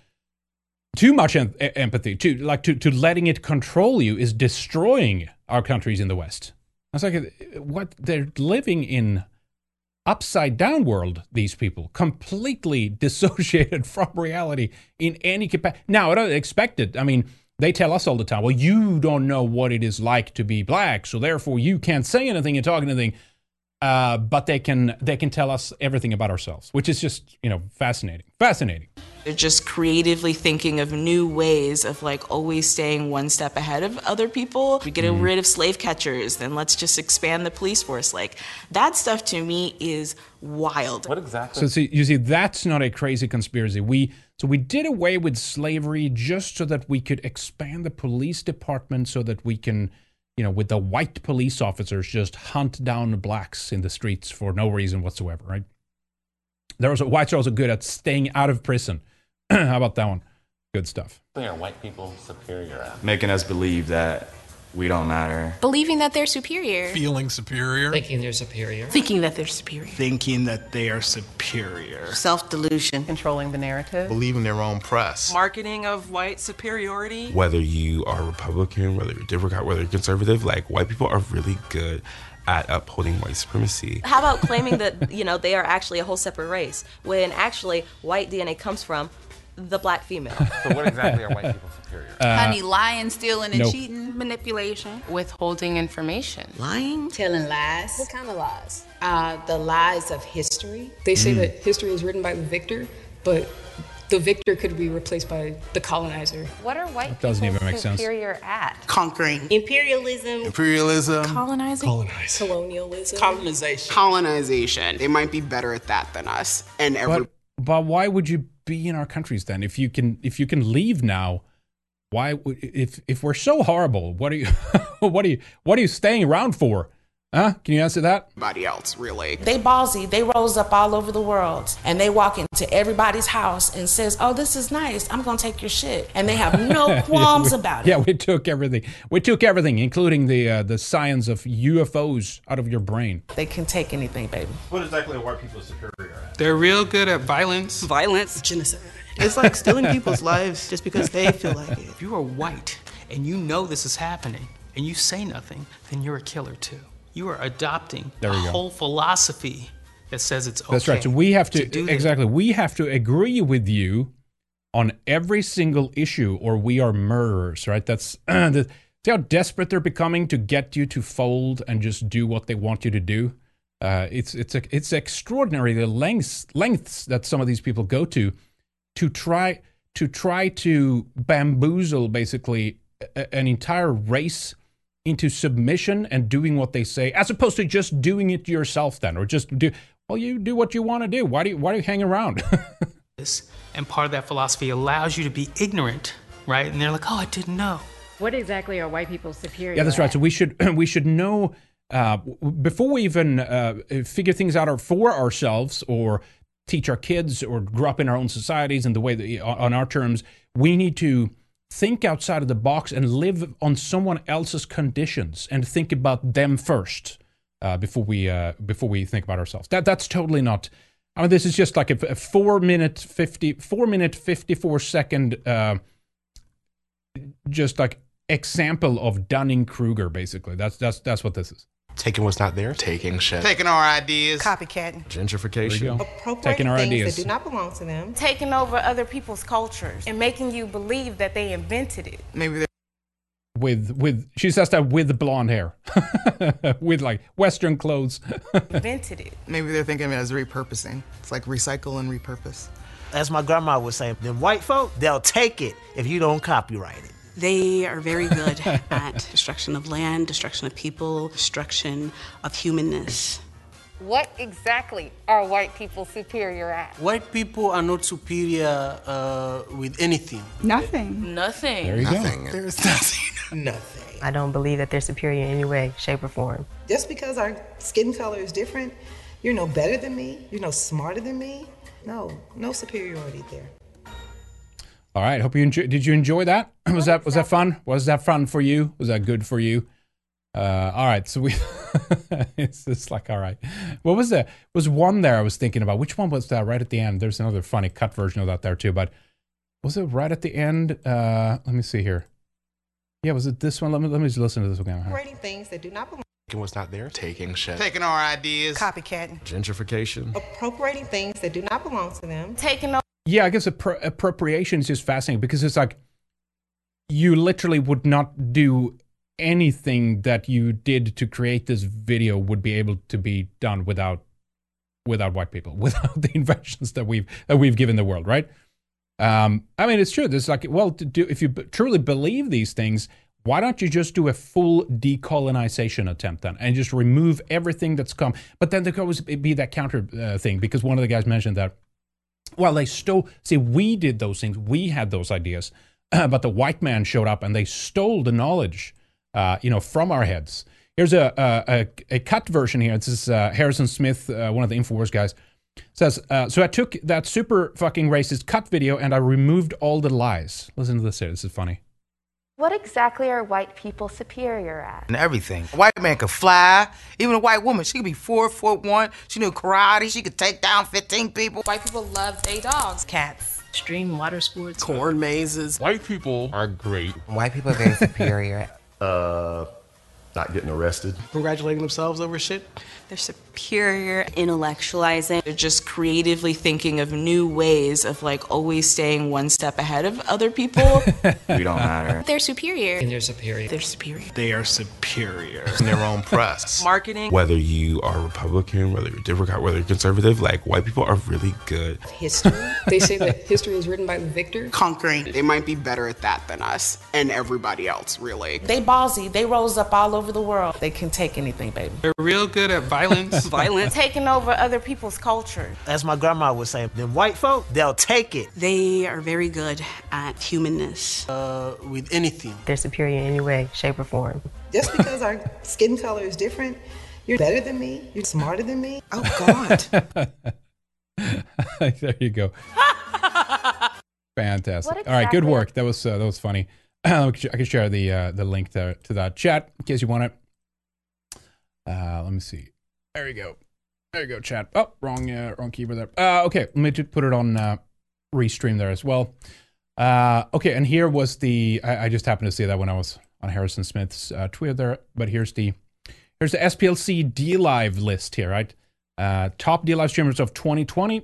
too much em- empathy, too like to, to letting it control you is destroying our countries in the West. i was like what they're living in upside down world. These people completely dissociated from reality in any capacity. Now I don't expect it. I mean, they tell us all the time, well, you don't know what it is like to be black, so therefore you can't say anything and talk anything. Uh, but they can they can tell us everything about ourselves, which is just you know fascinating, fascinating. They're just creatively thinking of new ways of like always staying one step ahead of other people. We get mm. rid of slave catchers, then let's just expand the police force. Like that stuff to me is wild. What exactly? So see, you see, that's not a crazy conspiracy. We so we did away with slavery just so that we could expand the police department, so that we can, you know, with the white police officers just hunt down blacks in the streets for no reason whatsoever, right? There was a, whites are also good at staying out of prison How about that one? Good stuff. Are white people superior at? Making us believe that we don't matter. Believing that they're superior. Feeling superior. Thinking they're superior. Thinking that they're superior. Thinking that they are superior. Self delusion. Controlling the narrative. Believing their own press. Marketing of white superiority. Whether you are Republican, whether you're Democrat, whether you're conservative, like white people are really good at upholding white supremacy. How about claiming that, you know, they are actually a whole separate race when actually white DNA comes from the black female. so what exactly are white people superior? Uh, Honey, lying, stealing, and nope. cheating, manipulation, withholding information, lying, telling lies. What kind of lies? Uh, the lies of history. They say mm. that history is written by the victor, but the victor could be replaced by the colonizer. What are white that doesn't even make superior sense. at? Conquering. Imperialism. Imperialism. Colonizing. Colonizing. Colonialism. Colonization. Colonization. They might be better at that than us. And every. But, but why would you be in our countries then? If you can, if you can leave now, why? If if we're so horrible, what are you, what are you, what are you staying around for? Huh? Can you answer that? Nobody else, really. They ballsy. They rose up all over the world, and they walk into everybody's house and says, "Oh, this is nice. I'm gonna take your shit," and they have no qualms yeah, we, about it. Yeah, we took everything. We took everything, including the uh, the science of UFOs, out of your brain. They can take anything, baby. What exactly are white people superior at? They're real good at violence. Violence. Genocide. It's like stealing people's lives just because they feel like it. If you are white and you know this is happening and you say nothing, then you're a killer too. You are adopting There a whole philosophy that says it's okay. That's right. So we have to, do this. exactly. We have to agree with you on every single issue, or we are murderers. Right? That's the, see how desperate they're becoming to get you to fold and just do what they want you to do. Uh, it's it's it's extraordinary the lengths lengths that some of these people go to to try to try to bamboozle basically a- an entire race into submission and doing what they say as opposed to just doing it yourself then or just do well you do what you want to do why do you why do you hang around. And part of that philosophy allows you to be ignorant, right? And they're like, oh, I didn't know. What exactly are white people superior yeah that's right at? so we should we should know uh, before we even uh, figure things out for ourselves or teach our kids or grow up in our own societies and the way that on on our terms we need to think outside of the box and live on someone else's conditions and think about them first uh, before we uh, before we think about ourselves. That that's totally not. I mean, this is just like a, a four minute fifty four minute fifty four second, uh, just like example of Dunning Kruger. Basically, that's that's that's what this is. Taking what's not there, taking shit. Taking our ideas. Copycatting. Gentrification. There. Appropriating Taking our things ideas. that do not belong to them. Taking over other people's cultures and making you believe that they invented it. Maybe they're With with she says that with blonde hair, with like Western clothes. Invented it. maybe they're thinking of it as repurposing. It's like recycle and repurpose. As my grandma would say, them white folk, they'll take it if you don't copyright it. They are very good at destruction of land, destruction of people, destruction of humanness. What exactly are white people superior at? White people are not superior uh, with anything. Nothing. Nothing. There you Nothing. go. There's nothing. nothing. I don't believe that they're superior in any way, shape, or form. Just because our skin color is different, you're no better than me, you're no smarter than me. No, no superiority there. All right. Hope you enjoy. Did you enjoy that? Was that was that fun? Was that fun for you? Was that good for you? Uh, all right. So we. it's just like all right. What was that? Was one there? I was thinking about which one was that? Right at the end. There's another funny cut version of that there too. But was it right at the end? Uh, let me see here. Yeah, was it this one? Let me let me just listen to this again. Appropriating things that do not belong. Taking what's not there, taking shit. Taking our ideas. Copycatting. Gentrification. Appropriating things that do not belong to them. Taking over. Yeah, I guess appro- appropriation is just fascinating because it's like you literally would not do anything that you did to create this video would be able to be done without without white people, without the inventions that we've that we've given the world, right? Um, I mean, it's true. There's like, well, do if you b- truly believe these things, why don't you just do a full decolonization attempt then, and just remove everything that's come? But then there could always be that counter uh, thing because one of the guys mentioned that well, they stole. See, we did those things. We had those ideas, but the white man showed up and they stole the knowledge, uh, you know, from our heads. Here's a a, a, a cut version here. This is uh, Harrison Smith, uh, one of the Infowars guys, says. Uh, so I took that super fucking racist cut video and I removed all the lies. Listen to this here. This is funny. What exactly are white people superior at? and everything. A white man could fly. Even a white woman, she could be four foot one. She knew karate. She could take down 15 people. White people love their dogs. Cats. stream water sports. Corn mazes. White people are great. White people are very superior. Uh, not getting arrested. Congratulating themselves over shit. They're superior, intellectualizing. They're just creatively thinking of new ways of like always staying one step ahead of other people. We don't matter. They're superior. And they're superior. They're superior. They are superior. In their own press. Marketing. Whether you are Republican, whether you're Democrat, whether you're conservative, like white people are really good. History. they say that history is written by the victor. Conquering. They might be better at that than us and everybody else, really. They ballsy. They rose up all over over the world. They can take anything, baby. They're real good at violence. Violence. Taking over other people's culture. As my grandma would say, them white folk, they'll take it. They are very good at humanness. Uh, with anything. They're superior in any way, shape, or form. Just because our skin color is different, you're better than me, you're smarter than me. Oh, God. there you go. Fantastic. All right, good work. That was uh, that was funny. I can share the uh, the link to, to that chat in case you want it. Uh, let me see. There you go. There you go, chat. Oh, wrong uh, wrong keyboard there. Uh, okay, let me just put it on uh, restream there as well. Uh, okay, and here was the. I, I just happened to see that when I was on Harrison Smith's uh, Twitter there. But here's the here's the SPLC DLive list here, right? Uh, top DLive streamers of 2020.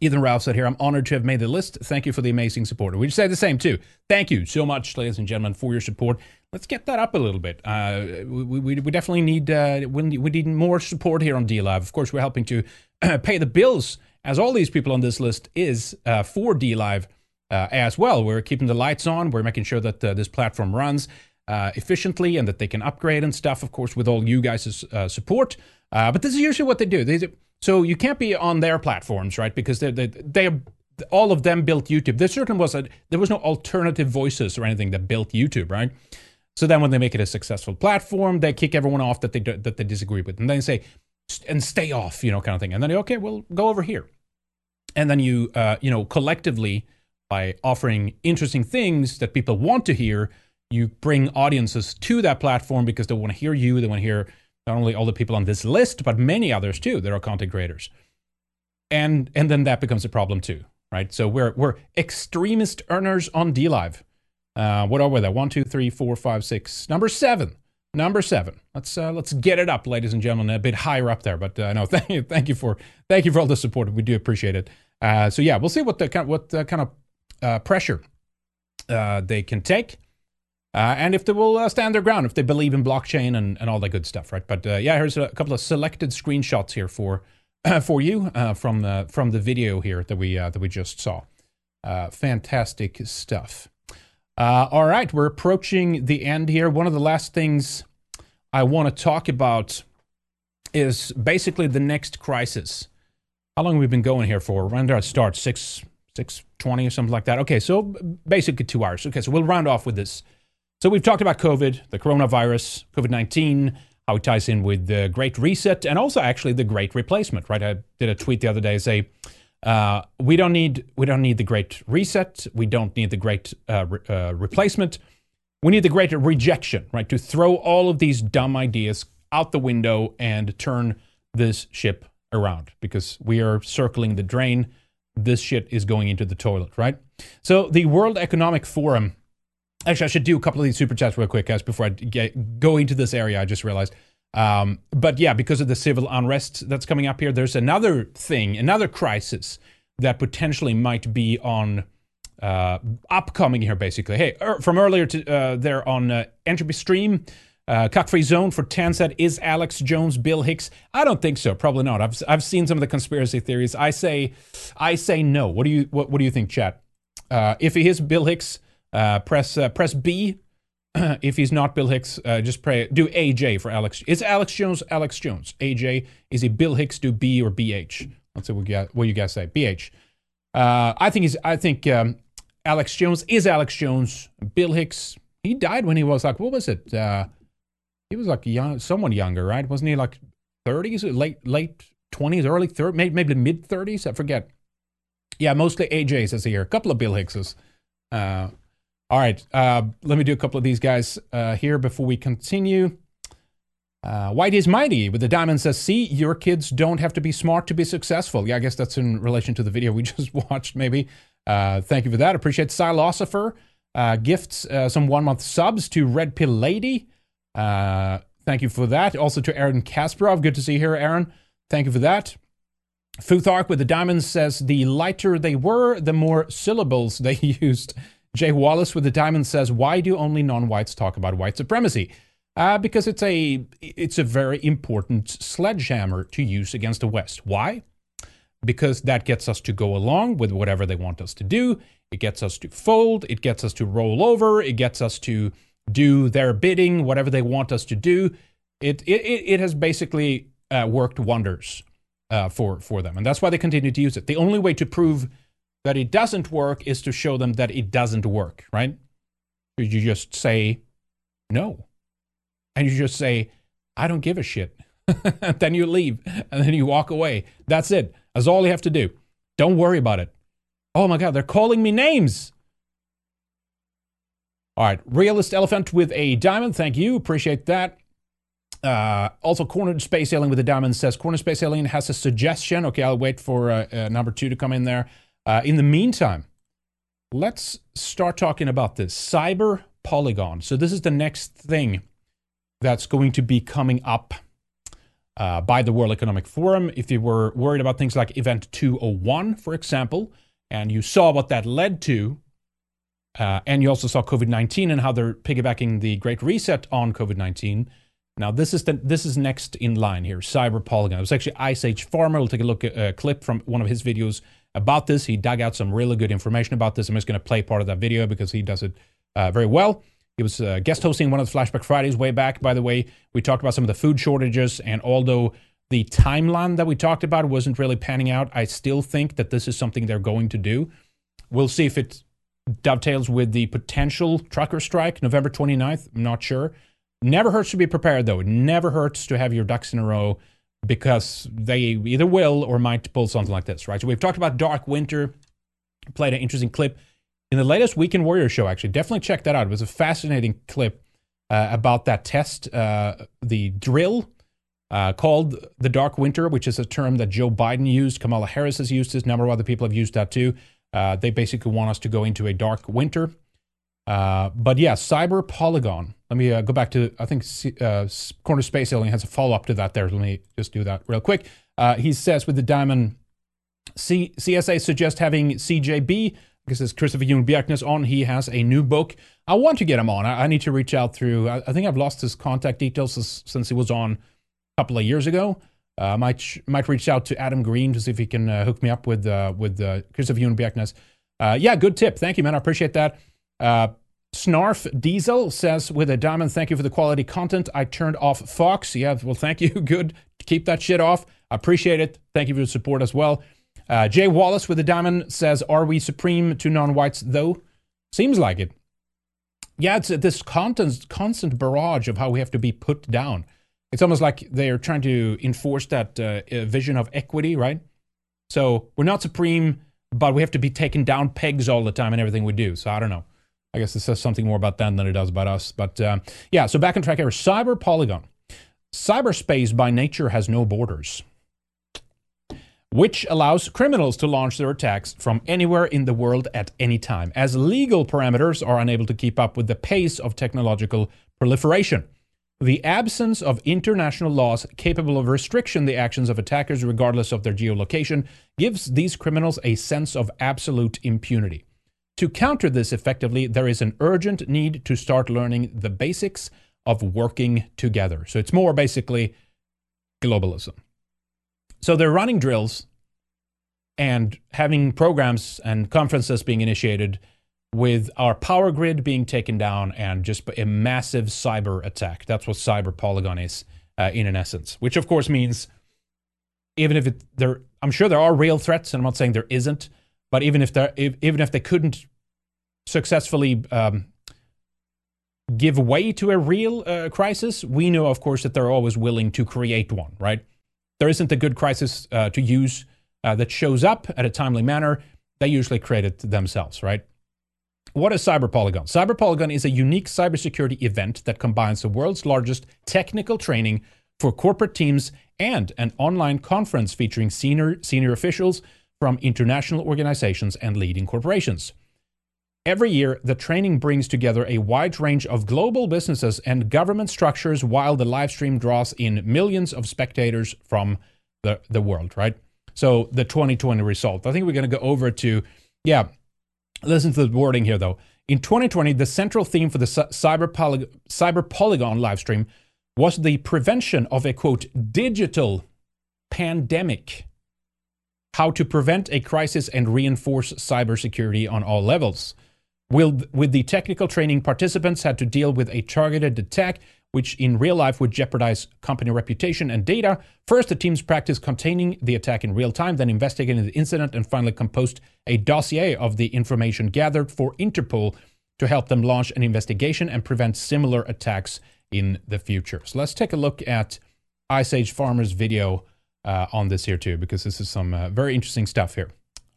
Ethan Ralph said here, I'm honored to have made the list. Thank you for the amazing support. We just say the same too. Thank you so much, ladies and gentlemen, for your support. Let's get that up a little bit. Uh, we, we, we definitely need uh, we, we need more support here on DLive. Of course, we're helping to pay the bills, as all these people on this list is uh, for DLive uh, as well. We're keeping the lights on. We're making sure that uh, this platform runs uh, efficiently and that they can upgrade and stuff. Of course, with all you guys' uh, support. Uh, but this is usually what they do. They, so you can't be on their platforms, right? Because they're, they they're all of them built YouTube. There certainly was a there was no alternative voices or anything that built YouTube, right? So then when they make it a successful platform, they kick everyone off that they that they disagree with, and then they say and stay off, you know, kind of thing. And then okay, well, go over here, and then you uh, you know collectively by offering interesting things that people want to hear, you bring audiences to that platform because they want to hear you. They want to hear not only all the people on this list, but many others too that are content creators. And and then that becomes a problem too, right? So we're we're extremist earners on DLive. Uh, what are we there? One, two, three, four, five, six. Number seven. Number seven. Let's uh, let's get it up, ladies and gentlemen, a bit higher up there. But uh, no, thank you, thank you for thank you for all the support. We do appreciate it. Uh, so yeah, we'll see what the kind what the kind of uh, pressure uh, they can take. Uh, and if they will uh, stand their ground, if they believe in blockchain and, and all that good stuff, right? But uh, yeah, here's a couple of selected screenshots here for for you uh, from the from the video here that we uh, that we just saw. Uh, fantastic stuff. All right, we're approaching the end here. One of the last things I want to talk about is basically the next crisis. How long have we been going here for? When did I start? Six six twenty or something like that. Okay, so basically two hours. Okay, so we'll round off with this. So we've talked about COVID, the coronavirus, COVID 19, how it ties in with the Great Reset, and also actually the Great Replacement, right? I did a tweet the other day say, uh, we don't need we don't need the Great Reset, we don't need the Great uh, re- uh, Replacement, we need the Great Rejection, right? To throw all of these dumb ideas out the window and turn this ship around because we are circling the drain. This shit is going into the toilet, right? So the World Economic Forum Actually, I should do a couple of these super chats real quick, guys, before I get, go into this area. I just realized. Um, but yeah, because of the civil unrest that's coming up here, there's another thing, another crisis that potentially might be on uh, upcoming here, basically. Hey, er, from earlier to, uh, there on uh, Entropystream, uh, Zone for 10 said, Is Alex Jones Bill Hicks? I don't think so. Probably not. I've, I've seen some of the conspiracy theories. I say, I say no. What do you, what, what do you think, chat? Uh, if he is Bill Hicks, press uh, press B. if he's not Bill Hicks, uh, just pray do AJ for Alex. Is Alex Jones Alex Jones? AJ is he Bill Hicks? Do B or BH? Let's see what you guys, what you guys say. BH. Uh, I think he's. I think um, Alex Jones is Alex Jones. Bill Hicks. He died when he was like what was it? Uh, he was like young, someone younger, right? Wasn't he like thirties, late late twenties, early thirties, maybe, maybe mid thirties? I forget. Yeah, mostly AJs is here. A couple of Bill Hickses. Uh, all right, uh, let me do a couple of these guys uh, here before we continue. Uh, White is mighty with the diamond says, "See, your kids don't have to be smart to be successful." Yeah, I guess that's in relation to the video we just watched. Maybe. Uh, thank you for that. Appreciate Salosopher uh, gifts uh, some one month subs to Red Pill Lady. Thank you for that. Also to Aaron Kasparov. Good to see you here, Aaron. Thank you for that. Futhark with the diamonds says, "The lighter they were, the more syllables they used." Jay Wallace with the diamond says, "Why do only non-whites talk about white supremacy?" Uh, because it's a it's a very important sledgehammer to use against the West. Why? Because that gets us to go along with whatever they want us to do. It gets us to fold. It gets us to roll over. It gets us to do their bidding, whatever they want us to do. It it it, has basically uh, worked wonders uh, for for them, and that's why they continue to use it. The only way to prove that it doesn't work is to show them that it doesn't work, right? You just say no, and you just say I don't give a shit. then you leave, and then you walk away. That's it. That's all you have to do. Don't worry about it. Oh my God, they're calling me names. All right, realist elephant with a diamond. Thank you, appreciate that. Uh, also, cornered space alien with a diamond says cornered space alien has a suggestion. Okay, I'll wait for uh, uh, number two to come in there. Uh, in the meantime, let's start talking about this cyber polygon. So this is the next thing that's going to be coming up uh, by the World Economic Forum. If you were worried about things like Event 201, for example, and you saw what that led to, uh, and you also saw COVID 19 and how they're piggybacking the Great Reset on COVID 19. Now, this is the, this is next in line here, Cyber Polygon. It was actually Ice Age Farmer. We'll take a look at a clip from one of his videos about this. He dug out some really good information about this. I'm just going to play part of that video because he does it uh, very well. He was uh, guest hosting one of the Flashback Fridays way back, by the way. We talked about some of the food shortages, and although the timeline that we talked about wasn't really panning out, I still think that this is something they're going to do. We'll see if it dovetails with the potential trucker strike, November 29th. I'm not sure. Never hurts to be prepared, though. It never hurts to have your ducks in a row because they either will or might pull something like this, right? So we've talked about Dark Winter, played an interesting clip in the latest Weekend Warrior show, actually. Definitely check that out. It was a fascinating clip uh, about that test, uh, the drill uh, called the Dark Winter, which is a term that Joe Biden used. Kamala Harris has used this. A number of other people have used that too. Uh, they basically want us to go into a dark winter. Uh, but yeah, Cyber Polygon. Let me uh, go back to, I think uh, Corner Space Alien has a follow up to that there. Let me just do that real quick. Uh, he says with the diamond, C- CSA suggests having CJB, because it's Christopher Bjerknes on. He has a new book. I want to get him on. I, I need to reach out through, I, I, think I've lost his contact details since, since he was on a couple of years ago. Uh, might might reach out to Adam Green to see if he can uh, hook me up with uh, with Christopher. Uh, yeah, good tip. Thank you, man. I appreciate that. Uh, Snarf Diesel says with a diamond, thank you for the quality content. I turned off Fox. Yeah, well, thank you. Good. Keep that shit off. I appreciate it. Thank you for your support as well. Uh, Jay Wallace with a diamond says, Are we supreme to non whites though? Seems like it. Yeah, it's this constant, constant barrage of how we have to be put down. It's almost like they're trying to enforce that uh, vision of equity, right? So we're not supreme, but we have to be taken down pegs all the time in everything we do. So I don't know. I guess it says something more about them than it does about us. But uh, yeah, so back on track here. Cyber Polygon. Cyberspace by nature has no borders, which allows criminals to launch their attacks from anywhere in the world at any time, as legal parameters are unable to keep up with the pace of technological proliferation. The absence of international laws capable of restriction the actions of attackers regardless of their geolocation gives these criminals a sense of absolute impunity. To counter this effectively, there is an urgent need to start learning the basics of working together. So it's more basically globalism. So they're running drills and having programs and conferences being initiated with our power grid being taken down and just a massive cyber attack. That's what cyber polygon is uh, in an essence, which of course means even if it there, I'm sure there are real threats, and I'm not saying there isn't, but even if if, even if they couldn't successfully um, give way to a real uh, crisis, we know, of course, that they're always willing to create one, right? There isn't a good crisis uh, to use uh, that shows up at a timely manner. They usually create it themselves, right? What is Cyber Polygon? Cyber Polygon is a unique cybersecurity event that combines the world's largest technical training for corporate teams and an online conference featuring senior, senior officials from international organizations and leading corporations. Every year, the training brings together a wide range of global businesses and government structures while the live stream draws in millions of spectators from the, the world, right? So, the 2020 result. I think we're going to go over to, yeah, listen to the wording here though. In 2020, the central theme for the Cyber, Poly- Cyber Polygon live stream was the prevention of a quote, digital pandemic. How to prevent a crisis and reinforce cybersecurity on all levels. With the technical training, participants had to deal with a targeted attack, which in real life would jeopardize company reputation and data. First, the teams practiced containing the attack in real time, then investigating the incident, and finally composed a dossier of the information gathered for Interpol to help them launch an investigation and prevent similar attacks in the future. So let's take a look at Ice Age Farmer's video uh, on this here too, because this is some uh, very interesting stuff here.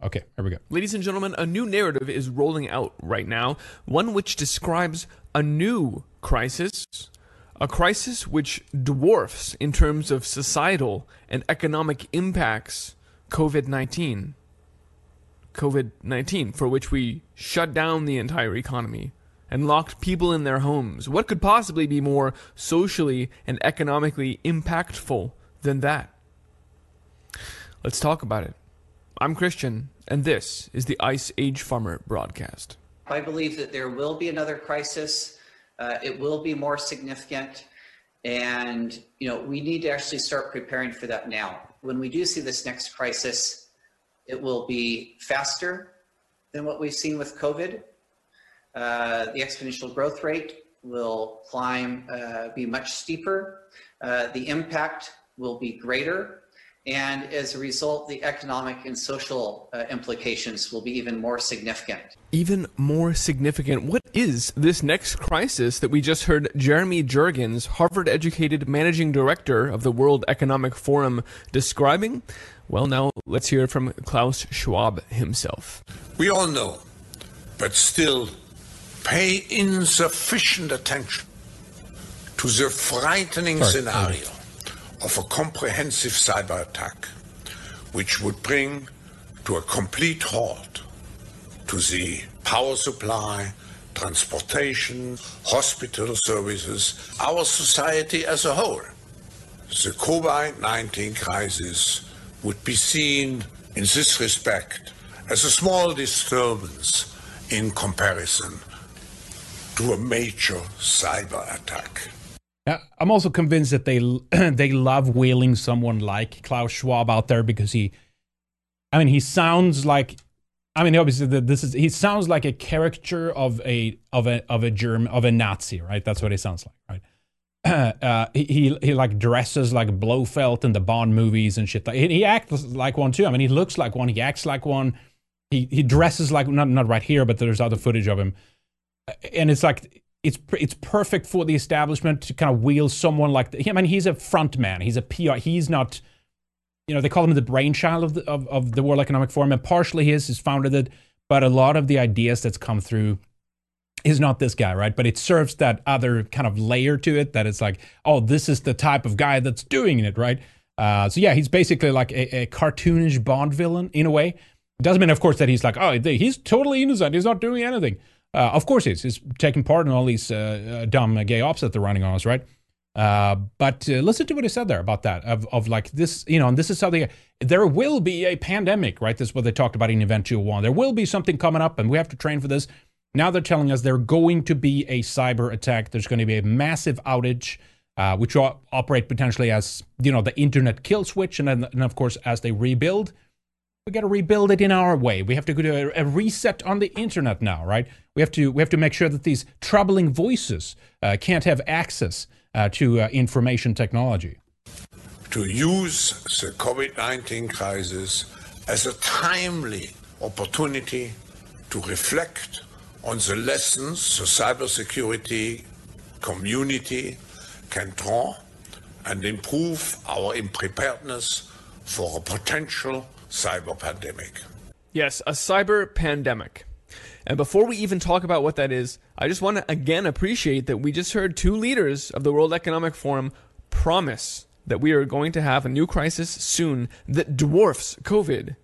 Okay, here we go. Ladies and gentlemen, a new narrative is rolling out right now, one which describes a new crisis, a crisis which dwarfs in terms of societal and economic impacts COVID 19. COVID 19, for which we shut down the entire economy and locked people in their homes. What could possibly be more socially and economically impactful than that? Let's talk about it. I'm Christian, and this is the Ice Age Farmer broadcast. I believe that there will be another crisis. Uh, it will be more significant. And, you know, we need to actually start preparing for that now. When we do see this next crisis, it will be faster than what we've seen with COVID. Uh, the exponential growth rate will climb, uh, be much steeper. Uh, the impact will be greater. And as a result, the economic and social uh, implications will be even more significant. Even more significant. What is this next crisis that we just heard Jeremy Jurgens, Harvard educated managing director of the World Economic Forum, describing? Well, now let's hear from Klaus Schwab himself. We all know, but still pay insufficient attention to the frightening Sorry. scenario of a comprehensive cyber attack, which would bring to a complete halt to the power supply, transportation, hospital services, our society as a whole. The COVID 19 crisis would be seen in this respect as a small disturbance in comparison to a major cyber attack. I'm also convinced that they they love wheeling someone like Klaus Schwab out there because he, I mean, he sounds like, I mean, obviously this is he sounds like a caricature of a of a of a German of a Nazi, right? That's what he sounds like, right? Uh, he, he he like dresses like Blofeld in the Bond movies and shit. He, he acts like one too. I mean, he looks like one. He acts like one. He he dresses like not not right here, but there's other footage of him, and it's like it's it's perfect for the establishment to kind of wheel someone like the, I mean he's a front man. He's a PR he's not you know they call him the brainchild of the of, of the World Economic Forum and partially his is founded it but a lot of the ideas that's come through is not this guy right? But it serves that other kind of layer to it that it's like oh this is the type of guy that's doing it right? Uh, so yeah he's basically like a, a cartoonish Bond villain in a way. It doesn't mean of course that he's like oh he's totally innocent. He's not doing anything uh, of course, he's, he's taking part in all these uh, uh, dumb gay ops that they're running on us, right? Uh, but uh, listen to what he said there about that of, of like this, you know, and this is how they, there will be a pandemic, right? This is what they talked about in Event 201. There will be something coming up and we have to train for this. Now they're telling us there's going to be a cyber attack. There's going to be a massive outage, uh, which will operate potentially as, you know, the internet kill switch. And then, and of course, as they rebuild, we got to rebuild it in our way. We have to do a, a, reset on the internet now, right? We have to we have to make sure that these troubling voices uh, can't have access uh, to uh, information technology. To use the COVID 19 crisis as a timely opportunity to reflect on the lessons the cybersecurity community can draw and improve our preparedness for a potential cyber pandemic. Yes, a cyber pandemic. And before we even talk about what that is, I just want to again appreciate that we just heard two leaders of the World Economic Forum promise that we are going to have a new crisis soon that dwarfs COVID,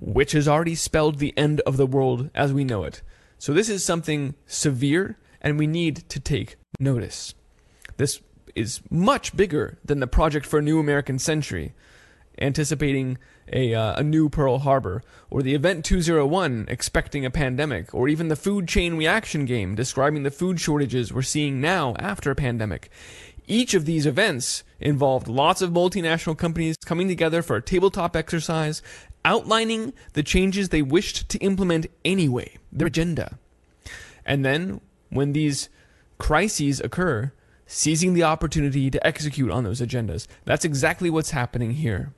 which has already spelled the end of the world as we know it. So this is something severe, and we need to take notice. This is much bigger than the Project for a New American Century, anticipating a, uh, a new Pearl Harbor, or the Event 201 expecting a pandemic, or even the food chain reaction game describing the food shortages we're seeing now after a pandemic. Each of these events involved lots of multinational companies coming together for a tabletop exercise, outlining the changes they wished to implement anyway, their agenda. And then when these crises occur, seizing the opportunity to execute on those agendas. That's exactly what's happening here.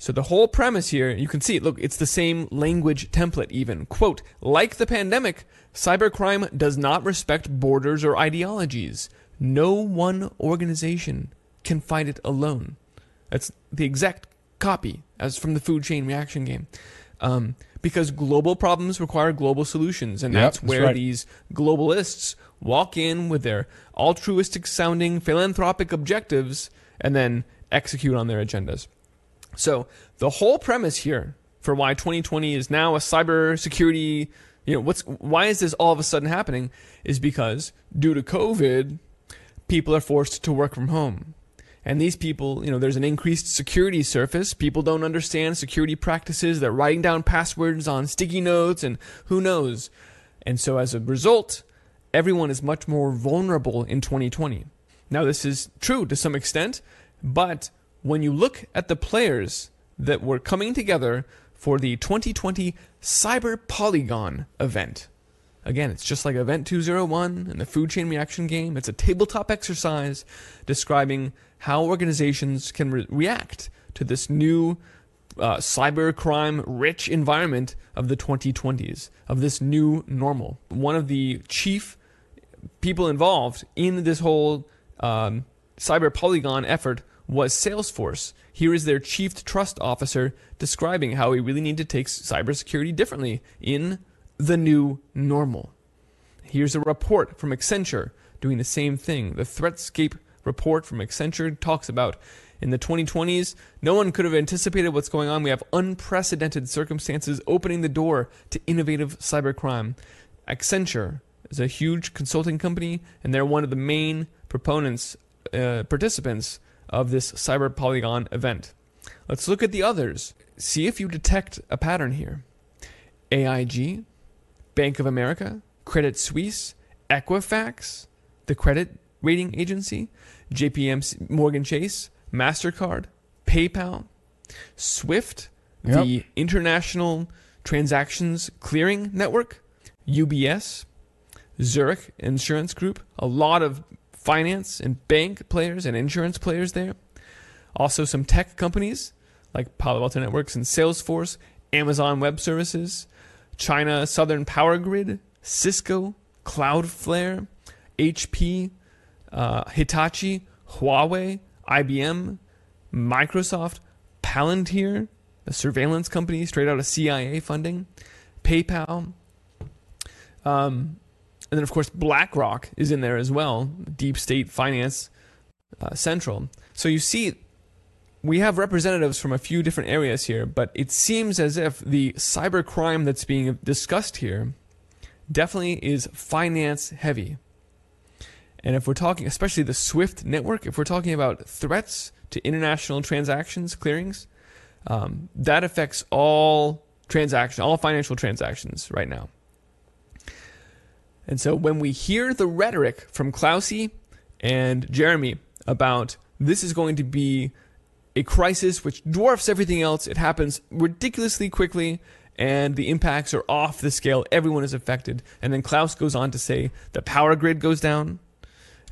So the whole premise here, you can see. Look, it's the same language template even. Quote, like the pandemic, cybercrime does not respect borders or ideologies. No one organization can fight it alone. That's the exact copy as from the food chain reaction game. Um, because global problems require global solutions, and Yep, that's that's where right. these globalists walk in with their altruistic sounding philanthropic objectives and then execute on their agendas. So the whole premise here for why 2020 is now a cybersecurity, you know, what's why is this all of a sudden happening is because due to COVID, people are forced to work from home. And these people, you know, there's an increased security surface. People don't understand security practices. They're writing down passwords on sticky notes and who knows. And so as a result, everyone is much more vulnerable in 2020. Now, this is true to some extent, but when you look at the players that were coming together for the 2020 Cyber Polygon event, again, it's just like Event 201 and the food chain reaction game. It's a tabletop exercise describing how organizations can re- react to this new uh, cyber crime rich environment of the 2020s, of this new normal. One of the chief people involved in this whole um, cyber polygon effort was Salesforce. Here is their chief trust officer describing how we really need to take cybersecurity differently in the new normal. Here's a report from Accenture doing the same thing. The Threatscape report from Accenture talks about in the 2020s, no one could have anticipated what's going on. We have unprecedented circumstances opening the door to innovative cybercrime. Accenture is a huge consulting company, and they're one of the main proponents, uh, participants of this Cyber Polygon event. Let's look at the others. See if you detect a pattern here. AIG, Bank of America, Credit Suisse, Equifax, the credit rating agency, JPM Morgan Chase, MasterCard, PayPal, Swift, the International Transactions Clearing Network, UBS, Zurich Insurance Group, a lot of finance and bank players and insurance players there. Also, some tech companies like Palo Alto Networks and Salesforce, Amazon Web Services, China Southern Power Grid, Cisco, Cloudflare, HP, uh, Hitachi, Huawei, IBM, Microsoft, Palantir, the surveillance company straight out of CIA funding, PayPal, um, and then of course BlackRock is in there as well, Deep State Finance uh, Central. So you see, we have representatives from a few different areas here, but it seems as if the cybercrime that's being discussed here definitely is finance heavy. And if we're talking, especially the SWIFT network, if we're talking about threats to international transactions, clearings, um, that affects all transaction, all financial transactions right now. And so when we hear the rhetoric from Klausy and Jeremy about this is going to be a crisis which dwarfs everything else, it happens ridiculously quickly, and the impacts are off the scale. Everyone is affected. And then Klaus goes on to say the power grid goes down,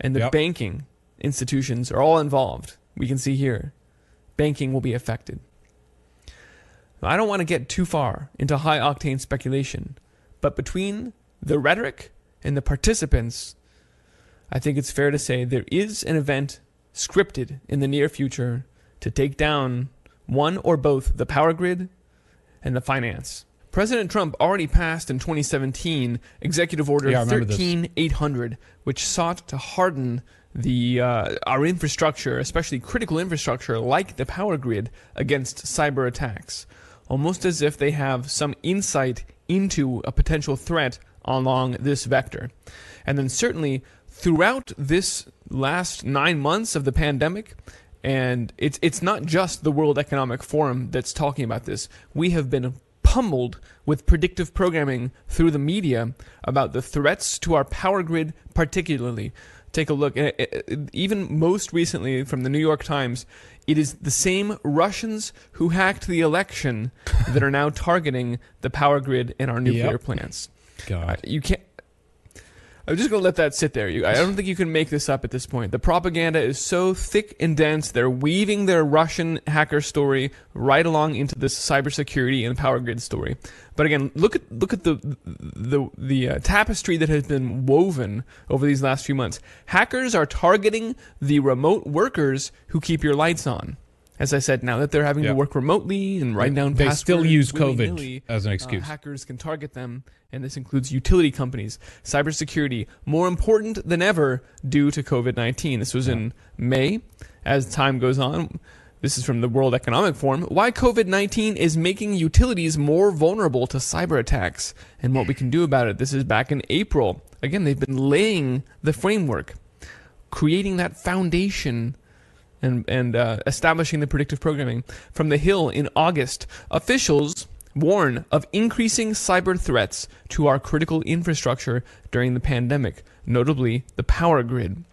and the Yep. banking institutions are all involved. We can see here banking will be affected. I don't want to get too far into high octane speculation, but between the rhetoric and the participants, I think it's fair to say there is an event scripted in the near future to take down one or both the power grid and the finance. President Trump already passed in 2017 Executive Order Yeah, I remember this. 13800, which sought to harden the uh, our infrastructure, especially critical infrastructure like the power grid, against cyber attacks, almost as if they have some insight into a potential threat along this vector. And then certainly throughout this last nine months of the pandemic, and it's it's not just the World Economic Forum that's talking about this. We have been pummeled with predictive programming through the media about the threats to our power grid, particularly. Take a look. eh, eh, eh, Even most recently, from the New York Times, it is the same Russians who hacked the election that are now targeting the power grid and our nuclear Yep. plants. God. You can't. I'm just gonna let that sit there. You, I don't think you can make this up at this point. The propaganda is so thick and dense. They're weaving their Russian hacker story right along into this cybersecurity and power grid story. But again, look at look at the the the uh, tapestry that has been woven over these last few months. Hackers are targeting the remote workers who keep your lights on. As I said, now that they're having Yeah. to work remotely and write down They still use COVID as an uh, excuse. hackers can target them, and this includes utility companies, cybersecurity, more important than ever due to COVID 19. This was in May. As time goes on, this is from the World Economic Forum. Why COVID 19 is making utilities more vulnerable to cyber attacks and what we can do about it. This is back in April. Again, they've been laying the framework, creating that foundation and and uh, establishing the predictive programming. From the Hill in August, officials warn of increasing cyber threats to our critical infrastructure during the pandemic, notably the power grid.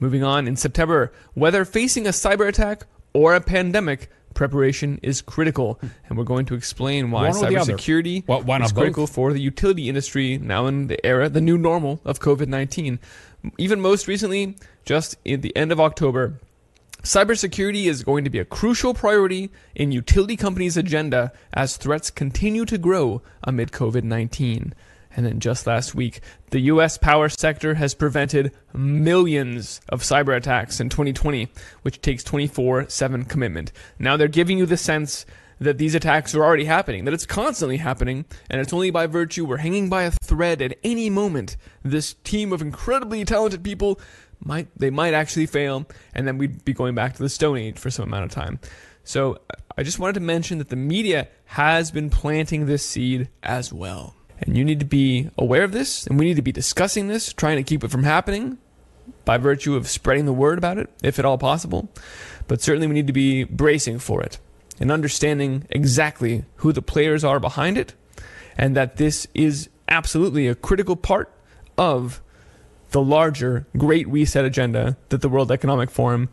Moving on in September, whether facing a cyber attack or a pandemic, preparation is critical, and we're going to explain why cybersecurity Why- why is both? critical for the utility industry now in the era, the new normal of COVID 19. Even most recently, just at the end of October, cybersecurity is going to be a crucial priority in utility companies' agenda as threats continue to grow amid COVID 19. And then just last week, the US power sector has prevented millions of cyber attacks in 2020, which takes 24 7 commitment. Now they're giving you the sense that these attacks are already happening, that it's constantly happening, and it's only by virtue we're hanging by a thread at any moment. This team of incredibly talented people might they might actually fail, and then we'd be going back to the Stone Age for some amount of time. So I just wanted to mention that the media has been planting this seed as well. And you need to be aware of this, and we need to be discussing this, trying to keep it from happening by virtue of spreading the word about it, if at all possible. But certainly we need to be bracing for it and understanding exactly who the players are behind it, and that this is absolutely a critical part of the larger Great Reset agenda that the World Economic Forum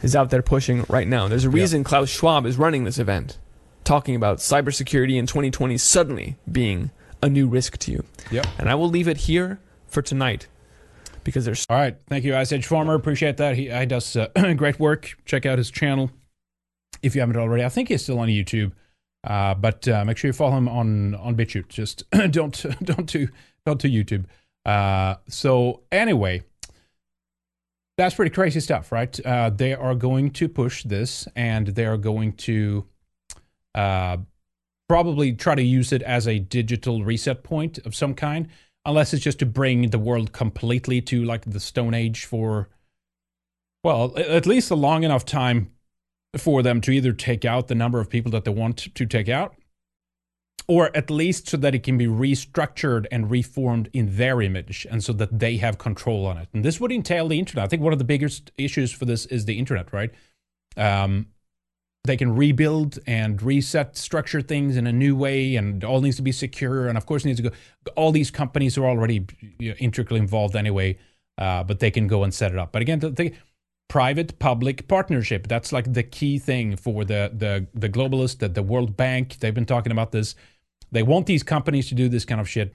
is out there pushing right now. There's a reason Klaus Schwab is running this event, talking about cybersecurity in 2020 suddenly being a new risk to you. Yep. And I will leave it here for tonight because there's All right. Thank you, Ice Age Farmer. Appreciate that. He, he does uh, great work. Check out his channel if you haven't already. I think he's still on YouTube. Uh, but uh, make sure you follow him on on BitChute. Just don't don't do don't do YouTube. Uh, so anyway, that's pretty crazy stuff, right? Uh, they are going to push this, and they are going to uh, probably try to use it as a digital reset point of some kind, unless it's just to bring the world completely to like the Stone Age for, well, at least a long enough time for them to either take out the number of people that they want to take out, or at least so that it can be restructured and reformed in their image and so that they have control on it. And this would entail the internet. I think one of the biggest issues for this is the internet, right? Um, they can rebuild and reset structure things in a new way and all needs to be secure and of course needs to go all these companies are already you know, intricately involved anyway uh, but they can go and set it up but again the, the private public partnership that's like the key thing for the the the globalists the, the world bank they've been talking about this they want these companies to do this kind of shit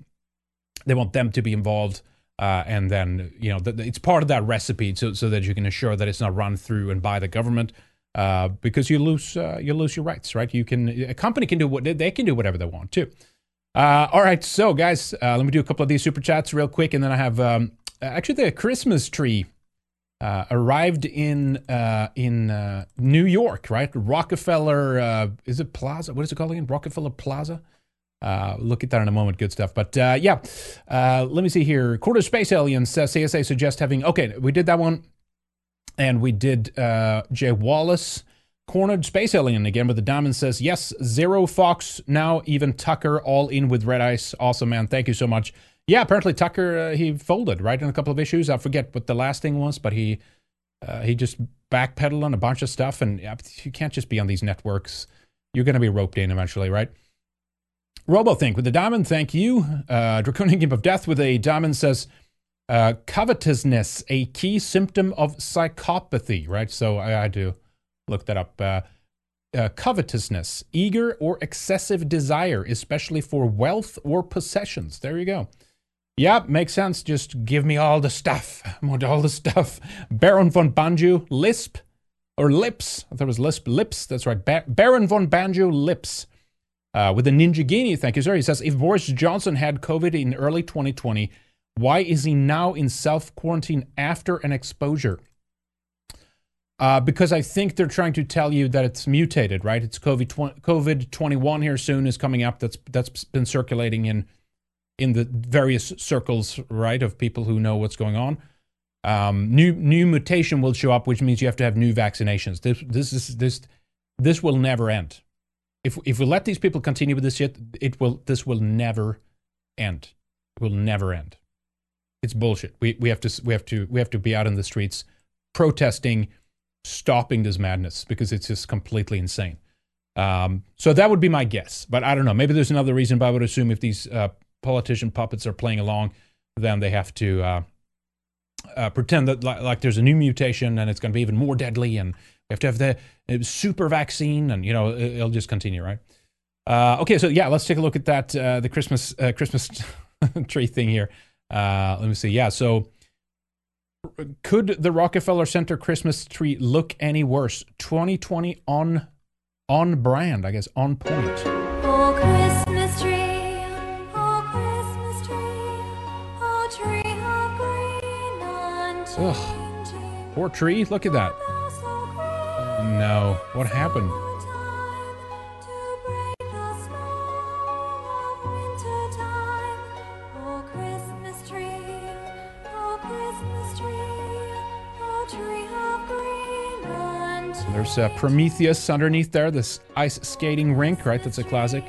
they want them to be involved uh, and then you know th- it's part of that recipe so, so that you can assure that it's not run through and by the government uh, because you lose uh, you lose your rights, right? You can a company can do what they can do whatever they want too. Uh, all right, so guys, uh, let me do a couple of these super chats real quick, and then I have um, actually the Christmas tree uh, arrived in uh, in New York, right? Rockefeller is it Plaza? What is it called again? Rockefeller Plaza. Uh, look at that in a moment. Good stuff. But uh, yeah, uh, let me see here. Quarter Space Aliens uh, CSA suggests having. Okay, we did that one and we did uh, Jay Wallace, cornered space alien again. But the diamond says yes, zero Fox now, even Tucker all in with red ice. Awesome man, thank you so much. Yeah, apparently Tucker uh, he folded right in a couple of issues. I forget what the last thing was, but he he just backpedaled on a bunch of stuff, and you can't just be on these networks. You're going to be roped in eventually, right? RoboThink with the diamond, thank you. Uh, Draconian Gimp of Death with a diamond says, uh, covetousness, a key symptom of psychopathy, right? So I had to look that up. Uh, uh, covetousness, eager or excessive desire, especially for wealth or possessions. There you go. Yeah, makes sense. Just give me all the stuff. I want all the stuff. Baron von Banjo, Lisp, or Lips. I thought it was Lisp, Lips. That's right. Ba- Baron von Banjo, Lips. Uh, with a Ninjaghini, thank you, sir. He says, if Boris Johnson had COVID in early 2020, why is he now in self quarantine after an exposure? Uh, because I think they're trying to tell you that it's mutated, right? It's COVID COVID 21 here soon is coming up. That's that's been circulating in in the various circles, right, of people who know what's going on. Um, new new mutation will show up, which means you have to have new vaccinations. This this is this this will never end. If if we let these people continue with this shit, it will this will never end. It will never end. It's bullshit. We we have to we have to we have to be out in the streets protesting, stopping this madness because it's just completely insane. Um, so that would be my guess, but I don't know. Maybe there's another reason, but I would assume if these uh, politician puppets are playing along, then they have to uh, uh, pretend that like, like, there's a new mutation and it's going to be even more deadly, and we have to have the uh, super vaccine, and you know it'll just continue, right? Uh, okay, so yeah, let's take a look at that uh, the Christmas uh, Christmas tree thing here. let me see. Yeah, so could the Rockefeller Center Christmas tree look any worse? 2020 on on brand, I guess, on point. Oh, Christmas tree, oh, Christmas tree, oh, tree of green Ugh. Poor tree. Look at that. No. What happened? There's uh, Prometheus underneath there, this ice skating rink, right? That's a classic.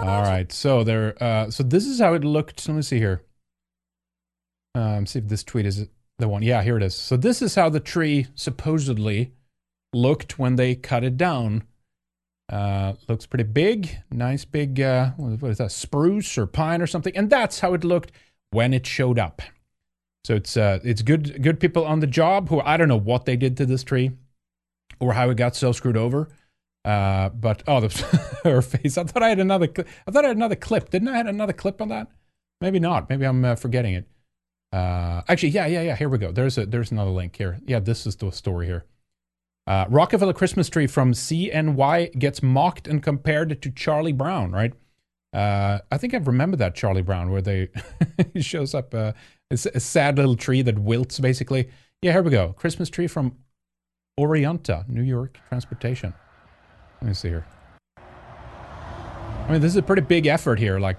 All right, so there. Uh, so this is how it looked. Let me see here. Um, see if this tweet is the one. Yeah, here it is. So this is how the tree supposedly looked when they cut it down. Uh, looks pretty big, nice big. Uh, what is that? Spruce or pine or something? And that's how it looked when it showed up. So it's uh, it's good good people on the job who I don't know what they did to this tree or how it got so screwed over. Uh, but oh, the, her face! I thought I had another. Cl- I thought I had another clip. Didn't I have another clip on that? Maybe not. Maybe I'm uh, forgetting it. Uh, actually, yeah, yeah, yeah. Here we go. There's a there's another link here. Yeah, this is the story here. Uh, Rockefeller Christmas tree from CNY gets mocked and compared to Charlie Brown. Right. Uh, I think I remember that Charlie Brown where they he shows up. Uh, it's a sad little tree that wilts, basically. Yeah, here we go. Christmas tree from Oneonta, New York Transportation. Let me see here. I mean, this is a pretty big effort here, like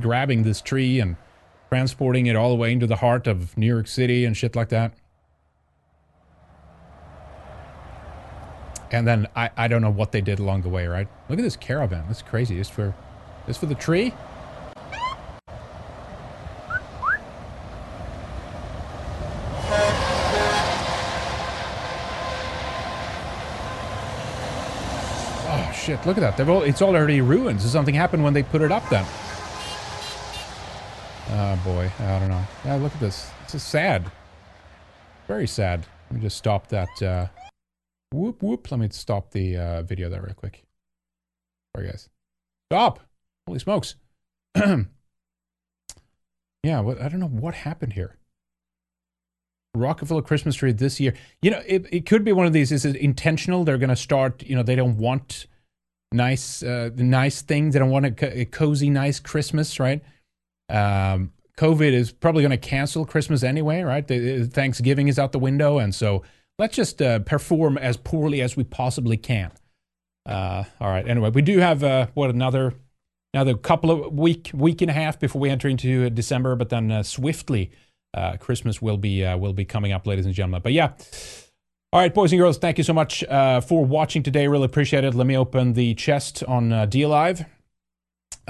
grabbing this tree and transporting it all the way into the heart of New York City and shit like that. And then I, I don't know what they did along the way, right? Look at this caravan. That's crazy. Just for, just for the tree? Oh shit, look at that. All, it's already ruined. So something happened when they put it up then. Oh boy, I don't know. Yeah, look at this. This is sad. Very sad. Let me just stop that. Uh, whoop, whoop. Let me stop the uh, video there real quick. Sorry, guys. Stop! Holy smokes. yeah, what, I don't know what happened here. Rockefeller Christmas tree this year. You know, it, it could be one of these. Is it intentional? They're going to start, you know, they don't want nice, uh, nice things. They don't want a, a cozy, nice Christmas, right? Um, COVID is probably going to cancel Christmas anyway, right? The, Thanksgiving is out the window, and so let's just uh, perform as poorly as we possibly can. Uh, all right. Anyway, we do have uh, what another another couple of week week and a half before we enter into December, but then uh, swiftly uh, Christmas will be uh, will be coming up, ladies and gentlemen. But yeah. All right, boys and girls, thank you so much uh, for watching today. Really appreciate it. Let me open the chest on uh, DLive,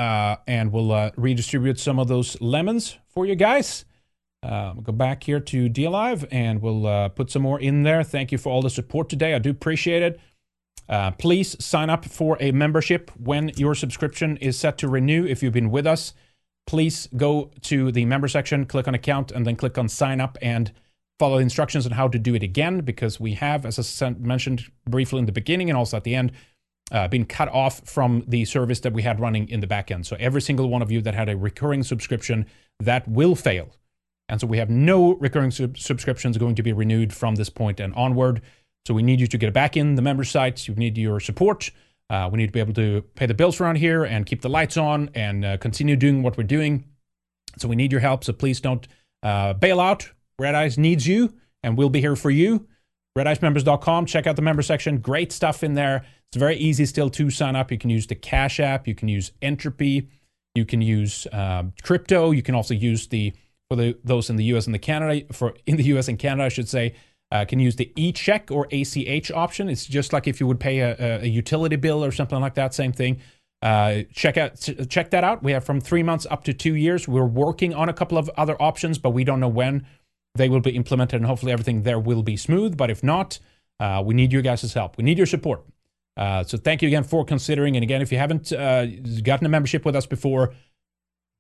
uh, and we'll uh, redistribute some of those lemons for you guys. Uh, we'll go back here to DLive, and we'll uh, put some more in there. Thank you for all the support today. I do appreciate it. Uh, please sign up for a membership when your subscription is set to renew. If you've been with us, please go to the member section, click on account, and then click on sign up and follow the instructions on how to do it again because we have, as I mentioned briefly in the beginning and also at the end, uh, been cut off from the service that we had running in the back end. So every single one of you that had a recurring subscription, that will fail. And so we have no recurring sub- subscriptions going to be renewed from this point and onward. So we need you to get back in the member sites. You need your support. Uh, we need to be able to pay the bills around here and keep the lights on and uh, continue doing what we're doing. So we need your help. So please don't uh, bail out. Red Ice needs you, and we'll be here for you. RedIceMembers.com. Check out the member section. Great stuff in there. It's very easy still to sign up. You can use the Cash App. You can use Entropy. You can use um, crypto. You can also use the for the those in the U.S. and the Canada for in the U.S. and Canada, I should say. Uh, can use the e-check or ACH option. It's just like if you would pay a, a, a utility bill or something like that. Same thing. Uh, check out check that out. We have from three months up to two years. We're working on a couple of other options, but we don't know when they will be implemented, and hopefully everything there will be smooth. But if not, uh, we need your guys' help. We need your support. Uh, so thank you again for considering. And again, if you haven't uh, gotten a membership with us before,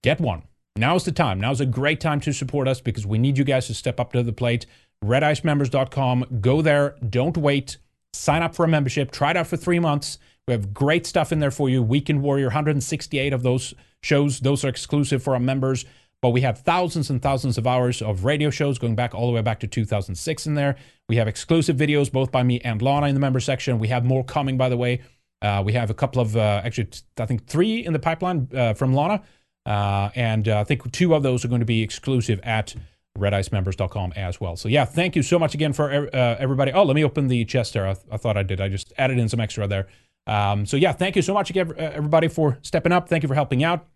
get one. Now's the time. Now's a great time to support us because we need you guys to step up to the plate. RedIceMembers.com. Go there. Don't wait. Sign up for a membership. Try it out for three months. We have great stuff in there for you. Weekend Warrior, 168 of those shows. Those are exclusive for our members. But we have thousands and thousands of hours of radio shows going back all the way back to 2006 in there. We have exclusive videos both by me and Lana in the member section. We have more coming, by the way. Uh, we have a couple of, uh, actually, I think three in the pipeline uh, from Lana. Uh, and uh, I think two of those are going to be exclusive at redicemembers.com as well. So, yeah, thank you so much again for uh, everybody. Oh, let me open the chest there. I, I, thought I did. I just added in some extra there. Um, so, yeah, thank you so much again, everybody, for stepping up. Thank you for helping out.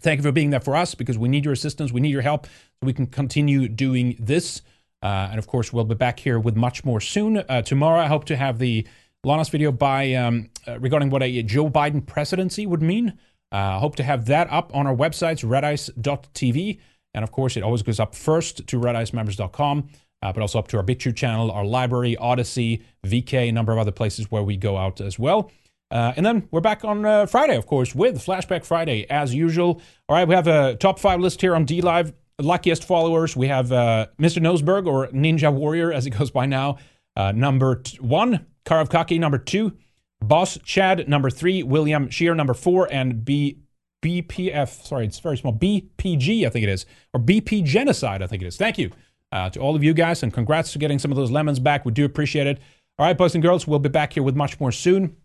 Thank you for being there for us because we need your assistance. We need your help so we can continue doing this. Uh, and of course, we'll be back here with much more soon. Uh, tomorrow, I hope to have the Lana's video by um, uh, regarding what a Joe Biden presidency would mean. I hope to have that up on our websites, redice.tv. And of course, it always goes up first to redicemembers.com, uh, but also up to our BitChute channel, our LBRY, Odysee, VK, a number of other places where we go out as well. Uh, and then we're back on uh, Friday, of course, with Flashback Friday as usual. All right, we have a top five list here on DLive. Luckiest followers, we have uh, Mr. Noseberg or Ninja Warrior, as he goes by now, uh, number t- one. Karavkaki, number two. Boss Chad, number three. William Shear, number four. And B BPF, sorry, it's very small. BPG, I think it is. Or BP Genocide, I think it is. Thank you uh, to all of you guys, and congrats to getting some of those lemons back. We do appreciate it. All right, boys and girls, we'll be back here with much more soon.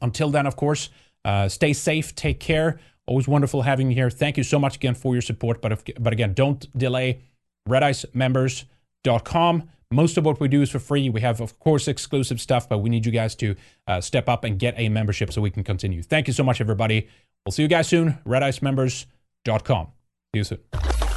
Until then, of course, uh, stay safe, take care. Always wonderful having you here. Thank you so much again for your support. But if, but again, don't delay. RedIceMembers.com. Most of what we do is for free. We have, of course, exclusive stuff, but we need you guys to uh, step up and get a membership so we can continue. Thank you so much, everybody. We'll see you guys soon. RedIceMembers.com. See you soon.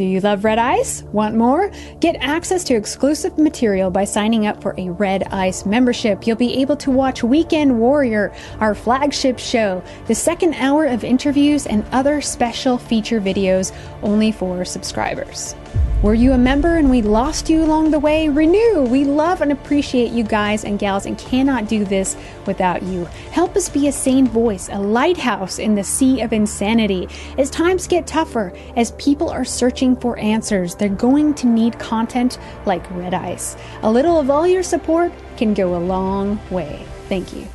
Do you love Red Ice? Want more? Get access to exclusive material by signing up for a Red Ice membership. You'll be able to watch Weekend Warrior, our flagship show, the second hour of interviews, and other special feature videos only for subscribers. Were you a member and we lost you along the way? Renew! We love and appreciate you guys and gals and cannot do this without you. Help us be a sane voice, a lighthouse in the sea of insanity. As times get tougher, as people are searching for answers, they're going to need content like Red Ice. A little of all your support can go a long way. Thank you.